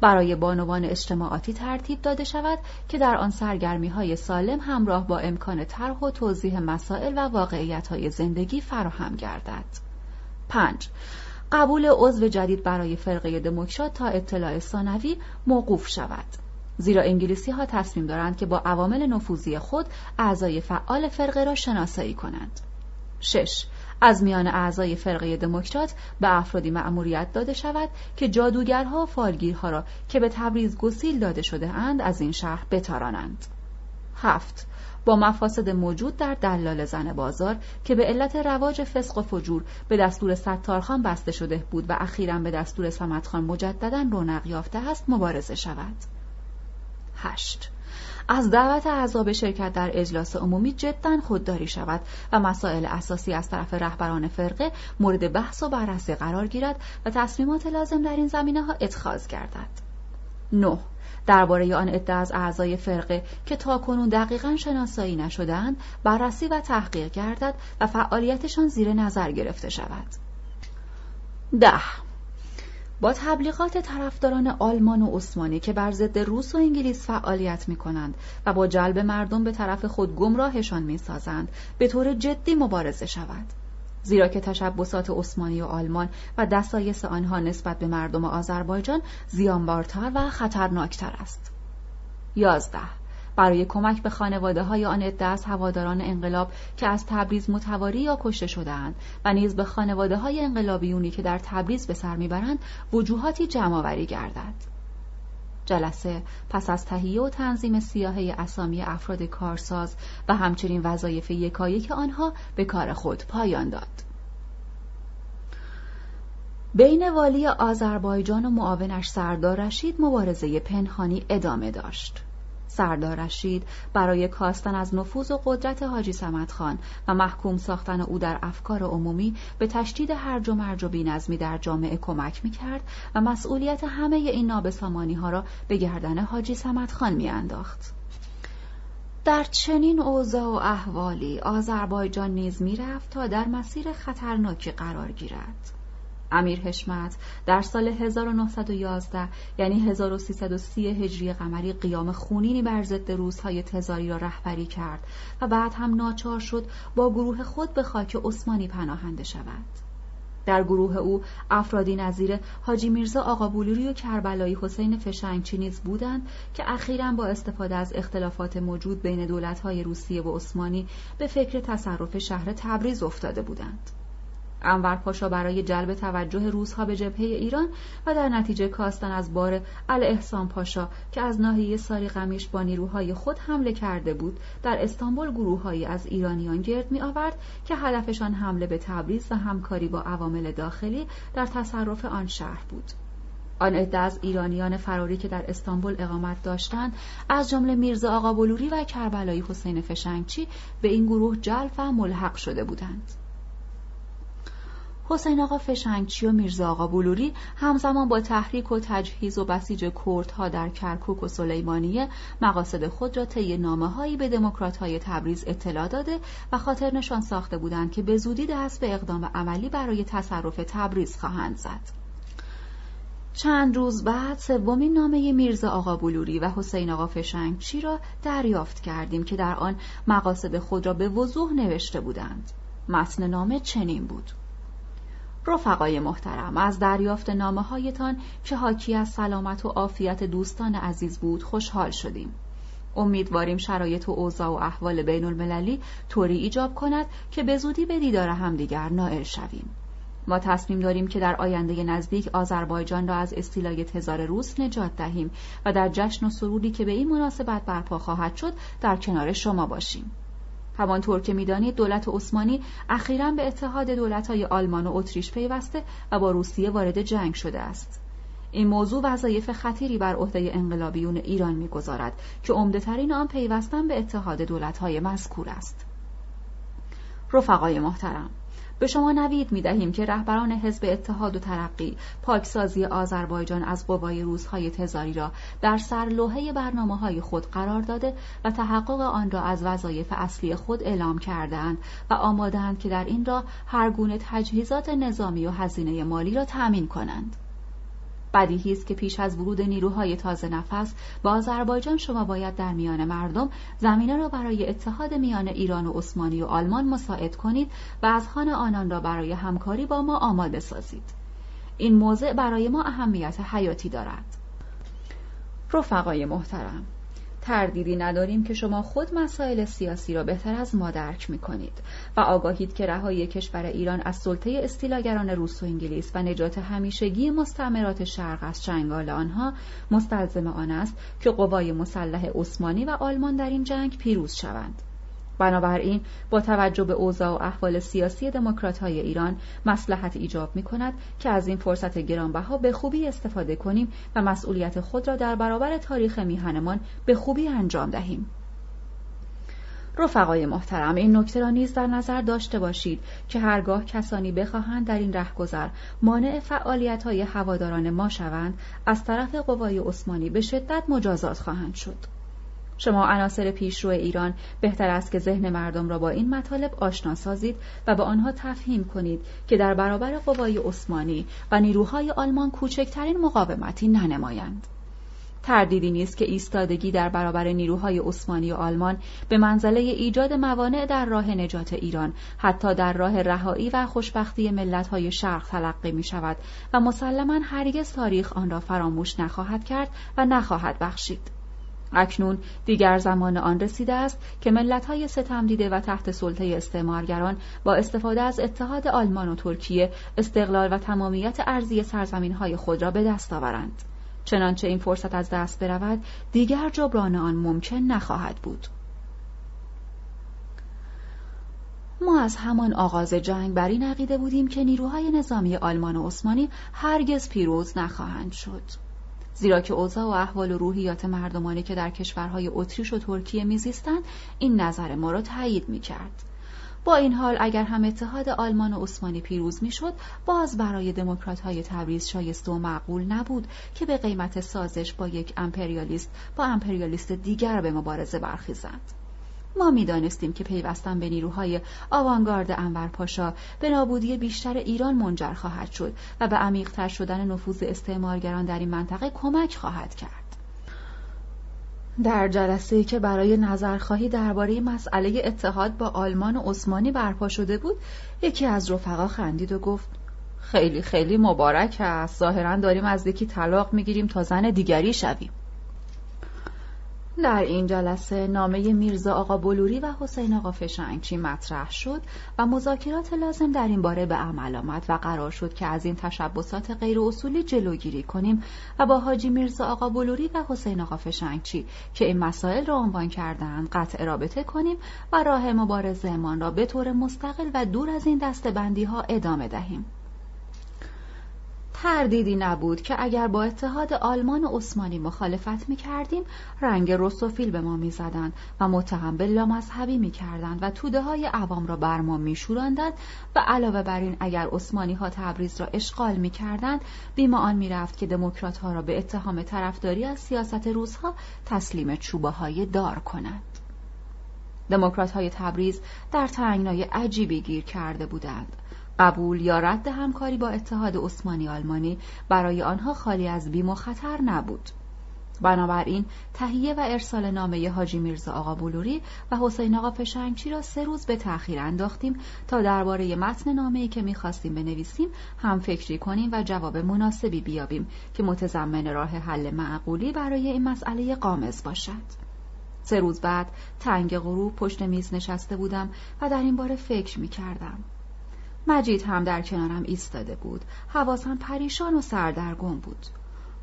برای بانوان اجتماعاتی ترتیب داده شود که در آن سرگرمی های سالم همراه با امکان طرح و توضیح مسائل و واقعیت های زندگی فراهم گردد. پنج. قبول عضو جدید برای فرقه دموکرات تا اطلاع ثانوی موقوف شود زیرا انگلیسی ها تصمیم دارند که با عوامل نفوذی خود اعضای فعال فرقه را شناسایی کنند. 6. از میان اعضای فرقه دموکرات به افرادی مأموریت داده شود که جادوگرها و فالگیرها را که به تبریز گسیل داده شده اند از این شهر بتارانند. 7. با مفاسد موجود در دلال زن بازار که به علت رواج فسق و فجور به دستور ستارخان بسته شده بود و اخیرا به دستور سمتخان مجددا رونق یافته است مبارزه شود. 8. از دعوت اعضا به شرکت در اجلاس عمومی جدا خودداری شود و مسائل اساسی از طرف رهبران فرقه مورد بحث و بررسی قرار گیرد و تصمیمات لازم در این زمینه ها اتخاذ گردد. 9. درباره آن عده از اعضای فرقه که تاکنون دقیقا شناسایی نشدهاند بررسی و تحقیق گردد و فعالیتشان زیر نظر گرفته شود. ده با تبلیغات طرفداران آلمان و عثمانی که بر ضد روس و انگلیس فعالیت می کنند و با جلب مردم به طرف خود گمراهشان می سازند به طور جدی مبارزه شود. زیرا که تشبسات عثمانی و آلمان و دسایس آنها نسبت به مردم آذربایجان زیانبارتر و خطرناکتر است. یازده برای کمک به خانواده های آن عده از هواداران انقلاب که از تبریز متواری یا کشته شدهاند و نیز به خانواده های انقلابیونی که در تبریز به سر می‌برند وجوهاتی جمعآوری گردد جلسه. پس از تهیه و تنظیم سیاهه اسامی افراد کارساز و همچنین وظایف یکایک آنها به کار خود پایان داد. بین والی آذربایجان و معاونش سردار رشید مبارزه پنهانی ادامه داشت. سردار رشید برای کاستن از نفوذ و قدرت حاجی سمت خان و محکوم ساختن او در افکار عمومی به تشدید هرج و مرج و بینظمی در جامعه کمک می‌کرد و مسئولیت همه این نابسامانی ها را به گردن حاجی سمت خان میانداخت. در چنین اوضاع و احوالی آذربایجان نیز می‌رفت تا در مسیر خطرناکی قرار گیرد. امیر حشمت در سال 1911 یعنی 1330 هجری قمری قیام خونینی بر ضد روزهای تزاری را رهبری کرد و بعد هم ناچار شد با گروه خود به خاک عثمانی پناهنده شود. در گروه او افرادی نظیر حاجی میرزا آقا بولوری و کربلایی حسین فشنگچی نیز بودند که اخیرا با استفاده از اختلافات موجود بین دولتهای روسیه و عثمانی به فکر تصرف شهر تبریز افتاده بودند. انور پاشا برای جلب توجه روزها به جبهه ایران و در نتیجه کاستن از بار احسان پاشا که از ناحیه ساری قمیش با نیروهای خود حمله کرده بود در استانبول گروههایی از ایرانیان گرد می آورد که هدفشان حمله به تبریز و همکاری با عوامل داخلی در تصرف آن شهر بود. آن عده از ایرانیان فراری که در استانبول اقامت داشتند از جمله میرزا آقا بلوری و کربلایی حسین فشنگچی به این گروه جلب و ملحق شده بودند. حسین آقا فشنگچی و میرزا آقا بلوری همزمان با تحریک و تجهیز و بسیج کردها در کرکوک و سلیمانیه مقاصد خود را طی نامه هایی به دموکرات های تبریز اطلاع داده و خاطر نشان ساخته بودند که به زودی دست به اقدام عملی برای تصرف تبریز خواهند زد. چند روز بعد سومین نامه میرزا آقا بلوری و حسین آقا فشنگچی را دریافت کردیم که در آن مقاصد خود را به وضوح نوشته بودند. متن نامه چنین بود: رفقای محترم از دریافت نامه هایتان که حاکی از سلامت و عافیت دوستان عزیز بود خوشحال شدیم. امیدواریم شرایط و اوضاع و احوال بین المللی طوری ایجاب کند که به زودی به دیدار همدیگر نائل شویم. ما تصمیم داریم که در آینده نزدیک آذربایجان را از استیلای تزار روس نجات دهیم و در جشن و سرودی که به این مناسبت برپا خواهد شد در کنار شما باشیم. همانطور که می‌دانید دولت عثمانی اخیرا به اتحاد دولتهای آلمان و اتریش پیوسته و با روسیه وارد جنگ شده است. این موضوع وظایف خطیری بر عهده انقلابیون ایران می‌گذارد که عمدهترین آن پیوستن به اتحاد دولتهای مذکور است. رفقای محترم به شما نوید می دهیم که رهبران حزب اتحاد و ترقی پاکسازی آذربایجان از قوای روزهای تزاری را در سرلوحه برنامه های خود قرار داده و تحقق آن را از وظایف اصلی خود اعلام کردهاند و آمادهاند که در این راه هر گونه تجهیزات نظامی و هزینه مالی را تأمین کنند. بدیهی است که پیش از ورود نیروهای تازه نفس با آذربایجان شما باید در میان مردم زمینه را برای اتحاد میان ایران و عثمانی و آلمان مساعد کنید و از خان آنان را برای همکاری با ما آماده سازید. این موضع برای ما اهمیت حیاتی دارد. رفقای محترم تردیدی نداریم که شما خود مسائل سیاسی را بهتر از ما درک می کنید و آگاهید که رهایی کشور ایران از سلطه استیلاگران روس و انگلیس و نجات همیشگی مستعمرات شرق از چنگال آنها مستلزم آن است که قوای مسلح عثمانی و آلمان در این جنگ پیروز شوند. بنابراین با توجه به اوضاع و احوال سیاسی دموکرات های ایران مسلحت ایجاب می کند که از این فرصت گرانبها به خوبی استفاده کنیم و مسئولیت خود را در برابر تاریخ میهنمان به خوبی انجام دهیم. رفقای محترم این نکته را نیز در نظر داشته باشید که هرگاه کسانی بخواهند در این رهگذر مانع فعالیت های هواداران ما شوند از طرف قوای عثمانی به شدت مجازات خواهند شد. شما عناصر پیشرو ایران بهتر است که ذهن مردم را با این مطالب آشنا سازید و به آنها تفهیم کنید که در برابر قوای عثمانی و نیروهای آلمان کوچکترین مقاومتی ننمایند. تردیدی نیست که ایستادگی در برابر نیروهای عثمانی و آلمان به منزله ایجاد موانع در راه نجات ایران حتی در راه رهایی و خوشبختی ملتهای شرق تلقی می شود و مسلما هرگز تاریخ آن را فراموش نخواهد کرد و نخواهد بخشید. اکنون دیگر زمان آن رسیده است که ملت‌های ستم دیده و تحت سلطه استعمارگران با استفاده از اتحاد آلمان و ترکیه استقلال و تمامیت ارزی سرزمین‌های خود را به دست آورند. چنانچه این فرصت از دست برود دیگر جبران آن ممکن نخواهد بود. ما از همان آغاز جنگ بر این عقیده بودیم که نیروهای نظامی آلمان و عثمانی هرگز پیروز نخواهند شد. زیرا که اوضاع و احوال و روحیات مردمانی که در کشورهای اتریش و ترکیه میزیستند این نظر ما را تایید می‌کرد. با این حال اگر هم اتحاد آلمان و عثمانی پیروز می‌شد باز برای دموکرات های تبریز شایسته و معقول نبود که به قیمت سازش با یک امپریالیست با امپریالیست دیگر به مبارزه برخیزند. ما می‌دانستیم که پیوستن به نیروهای آوانگارد انور پاشا به نابودی بیشتر ایران منجر خواهد شد و به عمیقتر شدن نفوذ استعمارگران در این منطقه کمک خواهد کرد. در جلسه که برای نظرخواهی درباره مسئله اتحاد با آلمان و عثمانی برپا شده بود یکی از رفقا خندید و گفت خیلی خیلی مبارک است ظاهرا داریم از یکی طلاق می‌گیریم تا زن دیگری شویم در این جلسه نامه میرزا آقا بلوری و حسین آقا فشنگچی مطرح شد و مذاکرات لازم در این باره به عمل آمد و قرار شد که از این تشبسات غیر اصولی جلوگیری کنیم و با حاجی میرزا آقا بلوری و حسین آقا فشنگچی که این مسائل را عنوان کردند قطع رابطه کنیم و راه مبارزه را به طور مستقل و دور از این دستبندی ها ادامه دهیم. تردیدی نبود که اگر با اتحاد آلمان و عثمانی مخالفت می کردیم رنگ رسوفیل به ما می زدن و متهم به لامذهبی می کردن و توده های عوام را بر ما می و علاوه بر این اگر عثمانی ها تبریز را اشغال می کردند بیم آن می رفت که دموکرات ها را به اتهام طرفداری از سیاست روزها تسلیم چوبه های دار کنند. دموکرات های تبریز در تنگنای عجیبی گیر کرده بودند قبول یا رد همکاری با اتحاد عثمانی آلمانی برای آنها خالی از بیم و خطر نبود. بنابراین تهیه و ارسال نامه حاجی میرزا آقا بلوری و حسین آقا فشنگچی را سه روز به تأخیر انداختیم تا درباره متن نامه‌ای که می‌خواستیم بنویسیم هم فکری کنیم و جواب مناسبی بیابیم که متضمن راه حل معقولی برای این مسئله قامز باشد. سه روز بعد تنگ غروب پشت میز نشسته بودم و در این باره فکر می کردم. مجید هم در کنارم ایستاده بود. حواسم پریشان و سردرگم بود.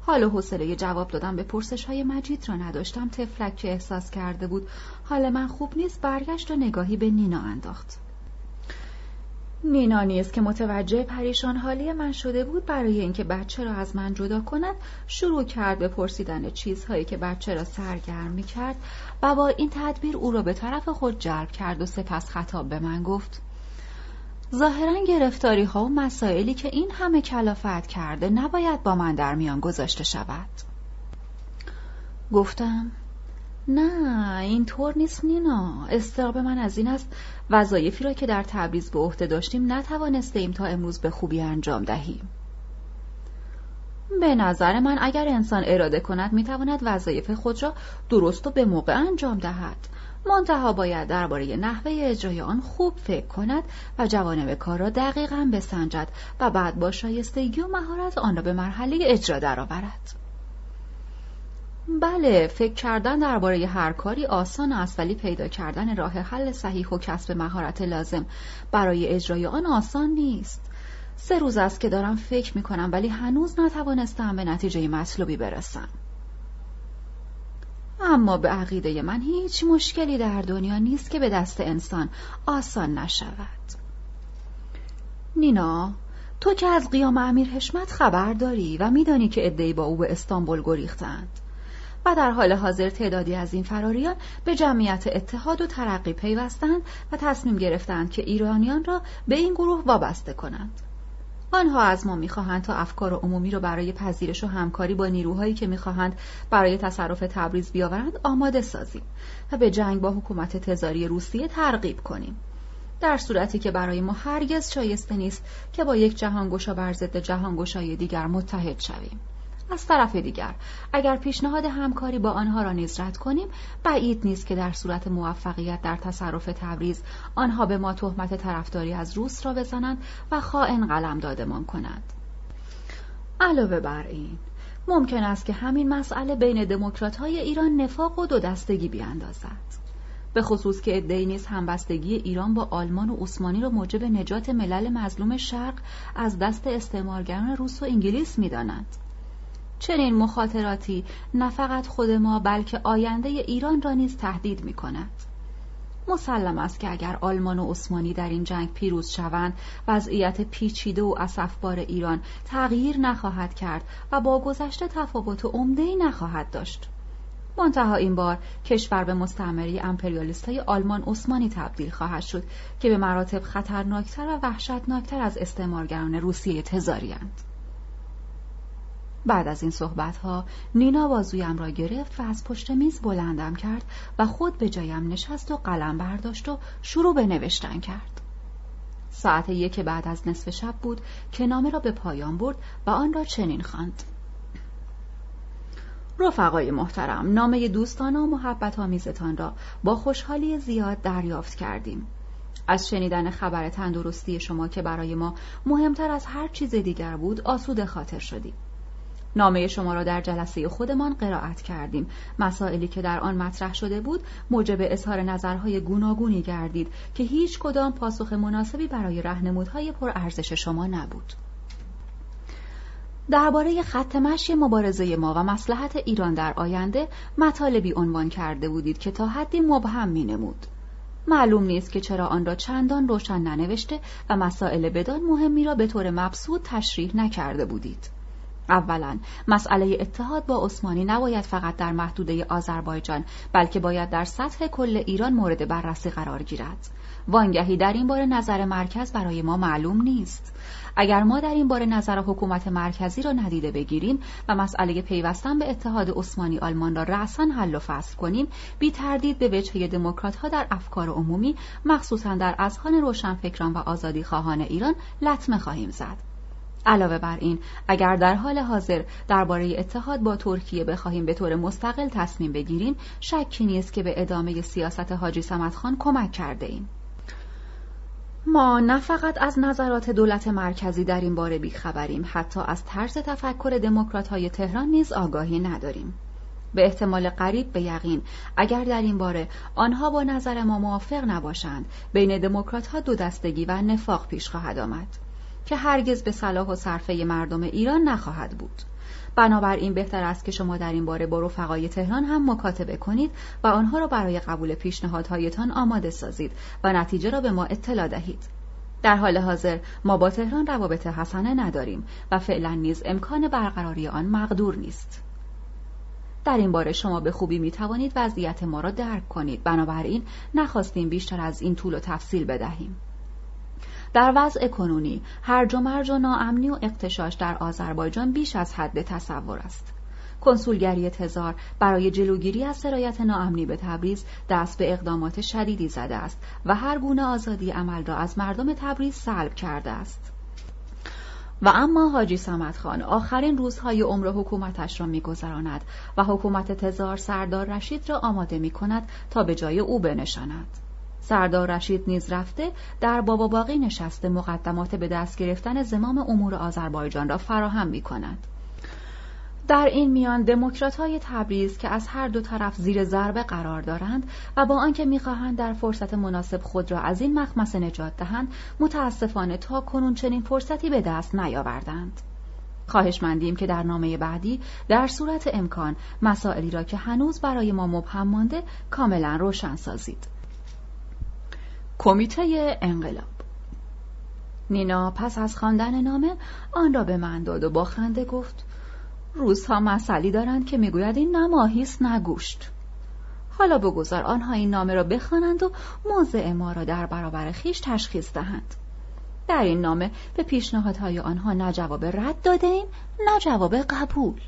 حال و حوصله جواب دادم به پرسش های مجید را نداشتم. تفلک که احساس کرده بود حال من خوب نیست برگشت و نگاهی به نینا انداخت. نینا نیست که متوجه پریشان حالی من شده بود. برای اینکه بچه را از من جدا کند شروع کرد به پرسیدن چیزهایی که بچه را سرگرم می کرد و با این تدبیر او را به طرف خود جلب کرد و سپس خطاب به من گفت. ظاهرا گرفتاری ها و مسائلی که این همه کلافت کرده نباید با من در میان گذاشته شود. گفتم نه این طور نیست نینا. استراب من از این است وظایفی را که در تبریز به عهده داشتیم نتوانسته ایم تا امروز به خوبی انجام دهیم. به نظر من اگر انسان اراده کند می‌تواند وظایف خود را درست و به موقع انجام دهد. منتها باید درباره نحوه اجرای آن خوب فکر کند و جوانب کار را دقیقا بسنجد و بعد با شایستگی و مهارت آن را به مرحله اجرا درآورد. بله فکر کردن درباره هر کاری آسان است ولی پیدا کردن راه حل صحیح و کسب مهارت لازم. برای اجرای آن آسان نیست. سه روز است که دارم فکر می کنم ولی هنوز نتوانستم به نتیجه مطلوبی برسم. اما به عقیده من هیچ مشکلی در دنیا نیست که به دست انسان آسان نشود. نینا تو که از قیام امیر حشمت خبر داری و میدانی که ادهی با او به استانبول گریختند و در حال حاضر تعدادی از این فراریان به جمعیت اتحاد و ترقی پیوستند و تصمیم گرفتند که ایرانیان را به این گروه وابسته کنند. آنها از ما می‌خواهند تا افکار عمومی را برای پذیرش و همکاری با نیروهایی که می‌خواهند برای تصرف تبریز بیاورند آماده سازیم و به جنگ با حکومت تزاری روسیه ترغیب کنیم. در صورتی که برای ما هرگز شایسته نیست که با یک جهانگشا بر ضد جهانگشای دیگر متحد شویم. از طرف دیگر. اگر پیشنهاد همکاری با آنها را نیز رد کنیم بعید نیست که در صورت موفقیت در تصرف تبریز آنها به ما تهمت طرفداری از روس را بزنند و خائن قلم دادمان کنند. علاوه بر این ممکن است که همین مسئله بین دموکرات های ایران نفاق و دو دستگی بیاندازد. به خصوص که ادعی نیز همبستگی ایران با آلمان و عثمانی را موجب نجات ملل مظلوم شرق از دست استعمارگران روس و انگلیس می‌دانند چنین مخاطراتی نه فقط خود ما بلکه آینده ایران را نیز تهدید می کند. مسلم است که اگر آلمان و عثمانی در این جنگ پیروز شوند وضعیت پیچیده و اسفبار ایران تغییر نخواهد کرد و با گذشته تفاوت عمدهای نخواهد داشت منتها این بار کشور به مستعمره امپریالیست های آلمان عثمانی تبدیل خواهد شد که به مراتب خطرناکتر و وحشتناکتر از استعمارگران روسیه تزاریند. بعد از این صحبت ها نینا بازویم را گرفت و از پشت میز بلندم کرد و خود به جایم نشست و قلم برداشت و شروع به نوشتن کرد. ساعت یک بعد از نصف شب بود که نامه را به پایان برد و آن را چنین خواند. رفقای محترم نامه دوستان و محبت آمیزتان را با خوشحالی زیاد دریافت کردیم. از شنیدن خبر تندرستی شما که برای ما مهمتر از هر چیز دیگر بود آسوده خاطر شدیم. نامه شما را در جلسه خودمان قرائت کردیم مسائلی که در آن مطرح شده بود موجب اظهار نظرهای گوناگونی گردید که هیچ کدام پاسخ مناسبی برای رهنمودهای پرارزش شما نبود درباره خط مشی مبارزه ما و مسلحت ایران در آینده مطالبی عنوان کرده بودید که تا حدی مبهم می نمود. معلوم نیست که چرا آن را چندان روشن ننوشته و مسائل بدان مهمی را به طور مبسوط تشریح نکرده بودید. اولا. مسئله اتحاد با عثمانی نباید فقط در محدوده آذربایجان بلکه باید در سطح کل ایران مورد بررسی قرار گیرد. وانگهی در این باره نظر مرکز برای ما معلوم نیست. اگر ما در این باره نظر حکومت مرکزی را ندیده بگیریم و مسئله پیوستن به اتحاد عثمانی آلمان را رأسا حل و فصل کنیم بی تردید به وجهه دموکرات ها در افکار عمومی مخصوصا در اذهان روشنفکران و آزادی خواهان ایران لطمه خواهیم زد. علاوه بر این اگر در حال حاضر درباره اتحاد با ترکیه بخواهیم به طور مستقل تصمیم بگیریم شکی نیست که به ادامه سیاست حاجی خان کمک کرده ایم. ما نه فقط از نظرات دولت مرکزی در این باره بیخبریم حتی از طرز تفکر دموکرات های تهران نیز آگاهی نداریم به احتمال قریب به یقین اگر در این باره آنها با نظر ما موافق نباشند بین دموکرات ها دو دستگی و نفاق پیش خواهد آمد که هرگز به صلاح و صرفه مردم ایران نخواهد بود. بنابراین بهتر است که شما در این باره با رفقای تهران هم مکاتبه کنید و آنها را برای قبول پیشنهادهایتان آماده سازید و نتیجه را به ما اطلاع دهید. در حال حاضر ما با تهران روابط حسنه نداریم و فعلا نیز امکان برقراری آن مقدور نیست. در این باره شما به خوبی می توانید وضعیت ما را درک کنید. بنابراین نخواستیم بیشتر از این طول و تفصیل بدهیم. در وضع کنونی هرج و مرج و ناامنی و اقتشاش در آذربایجان بیش از حد تصور است کنسولگری تزار برای جلوگیری از سرایت ناامنی به تبریز دست به اقدامات شدیدی زده است و هر گونه آزادی عمل را از مردم تبریز سلب کرده است و اما حاجی سمت خان آخرین روزهای عمر حکومتش را میگذراند و حکومت تزار سردار رشید را آماده می کند تا به جای او بنشاند. سردار رشید نیز رفته در بابا باقی نشسته مقدمات به دست گرفتن زمام امور آذربایجان را فراهم می کند. در این میان دموکرات های تبریز که از هر دو طرف زیر ضربه قرار دارند و با آنکه می‌خواهند در فرصت مناسب خود را از این مخمسه نجات دهند متاسفانه تا کنون چنین فرصتی به دست نیاوردند خواهش مندیم که در نامه بعدی در صورت امکان مسائلی را که هنوز برای ما مبهم مانده کاملا روشن سازید کمیته انقلاب. نینا پس از خواندن نامه آن را به من داد و با خنده گفت روزها مسئلی دارند که می‌گوید این نماهیست نگوشت. حالا بگذار آنها این نامه را بخوانند و موضع ما را در برابر خیش تشخیص دهند. در این نامه به پیشنهادهای آنها نه جواب رد داده ایم نه جواب قبول.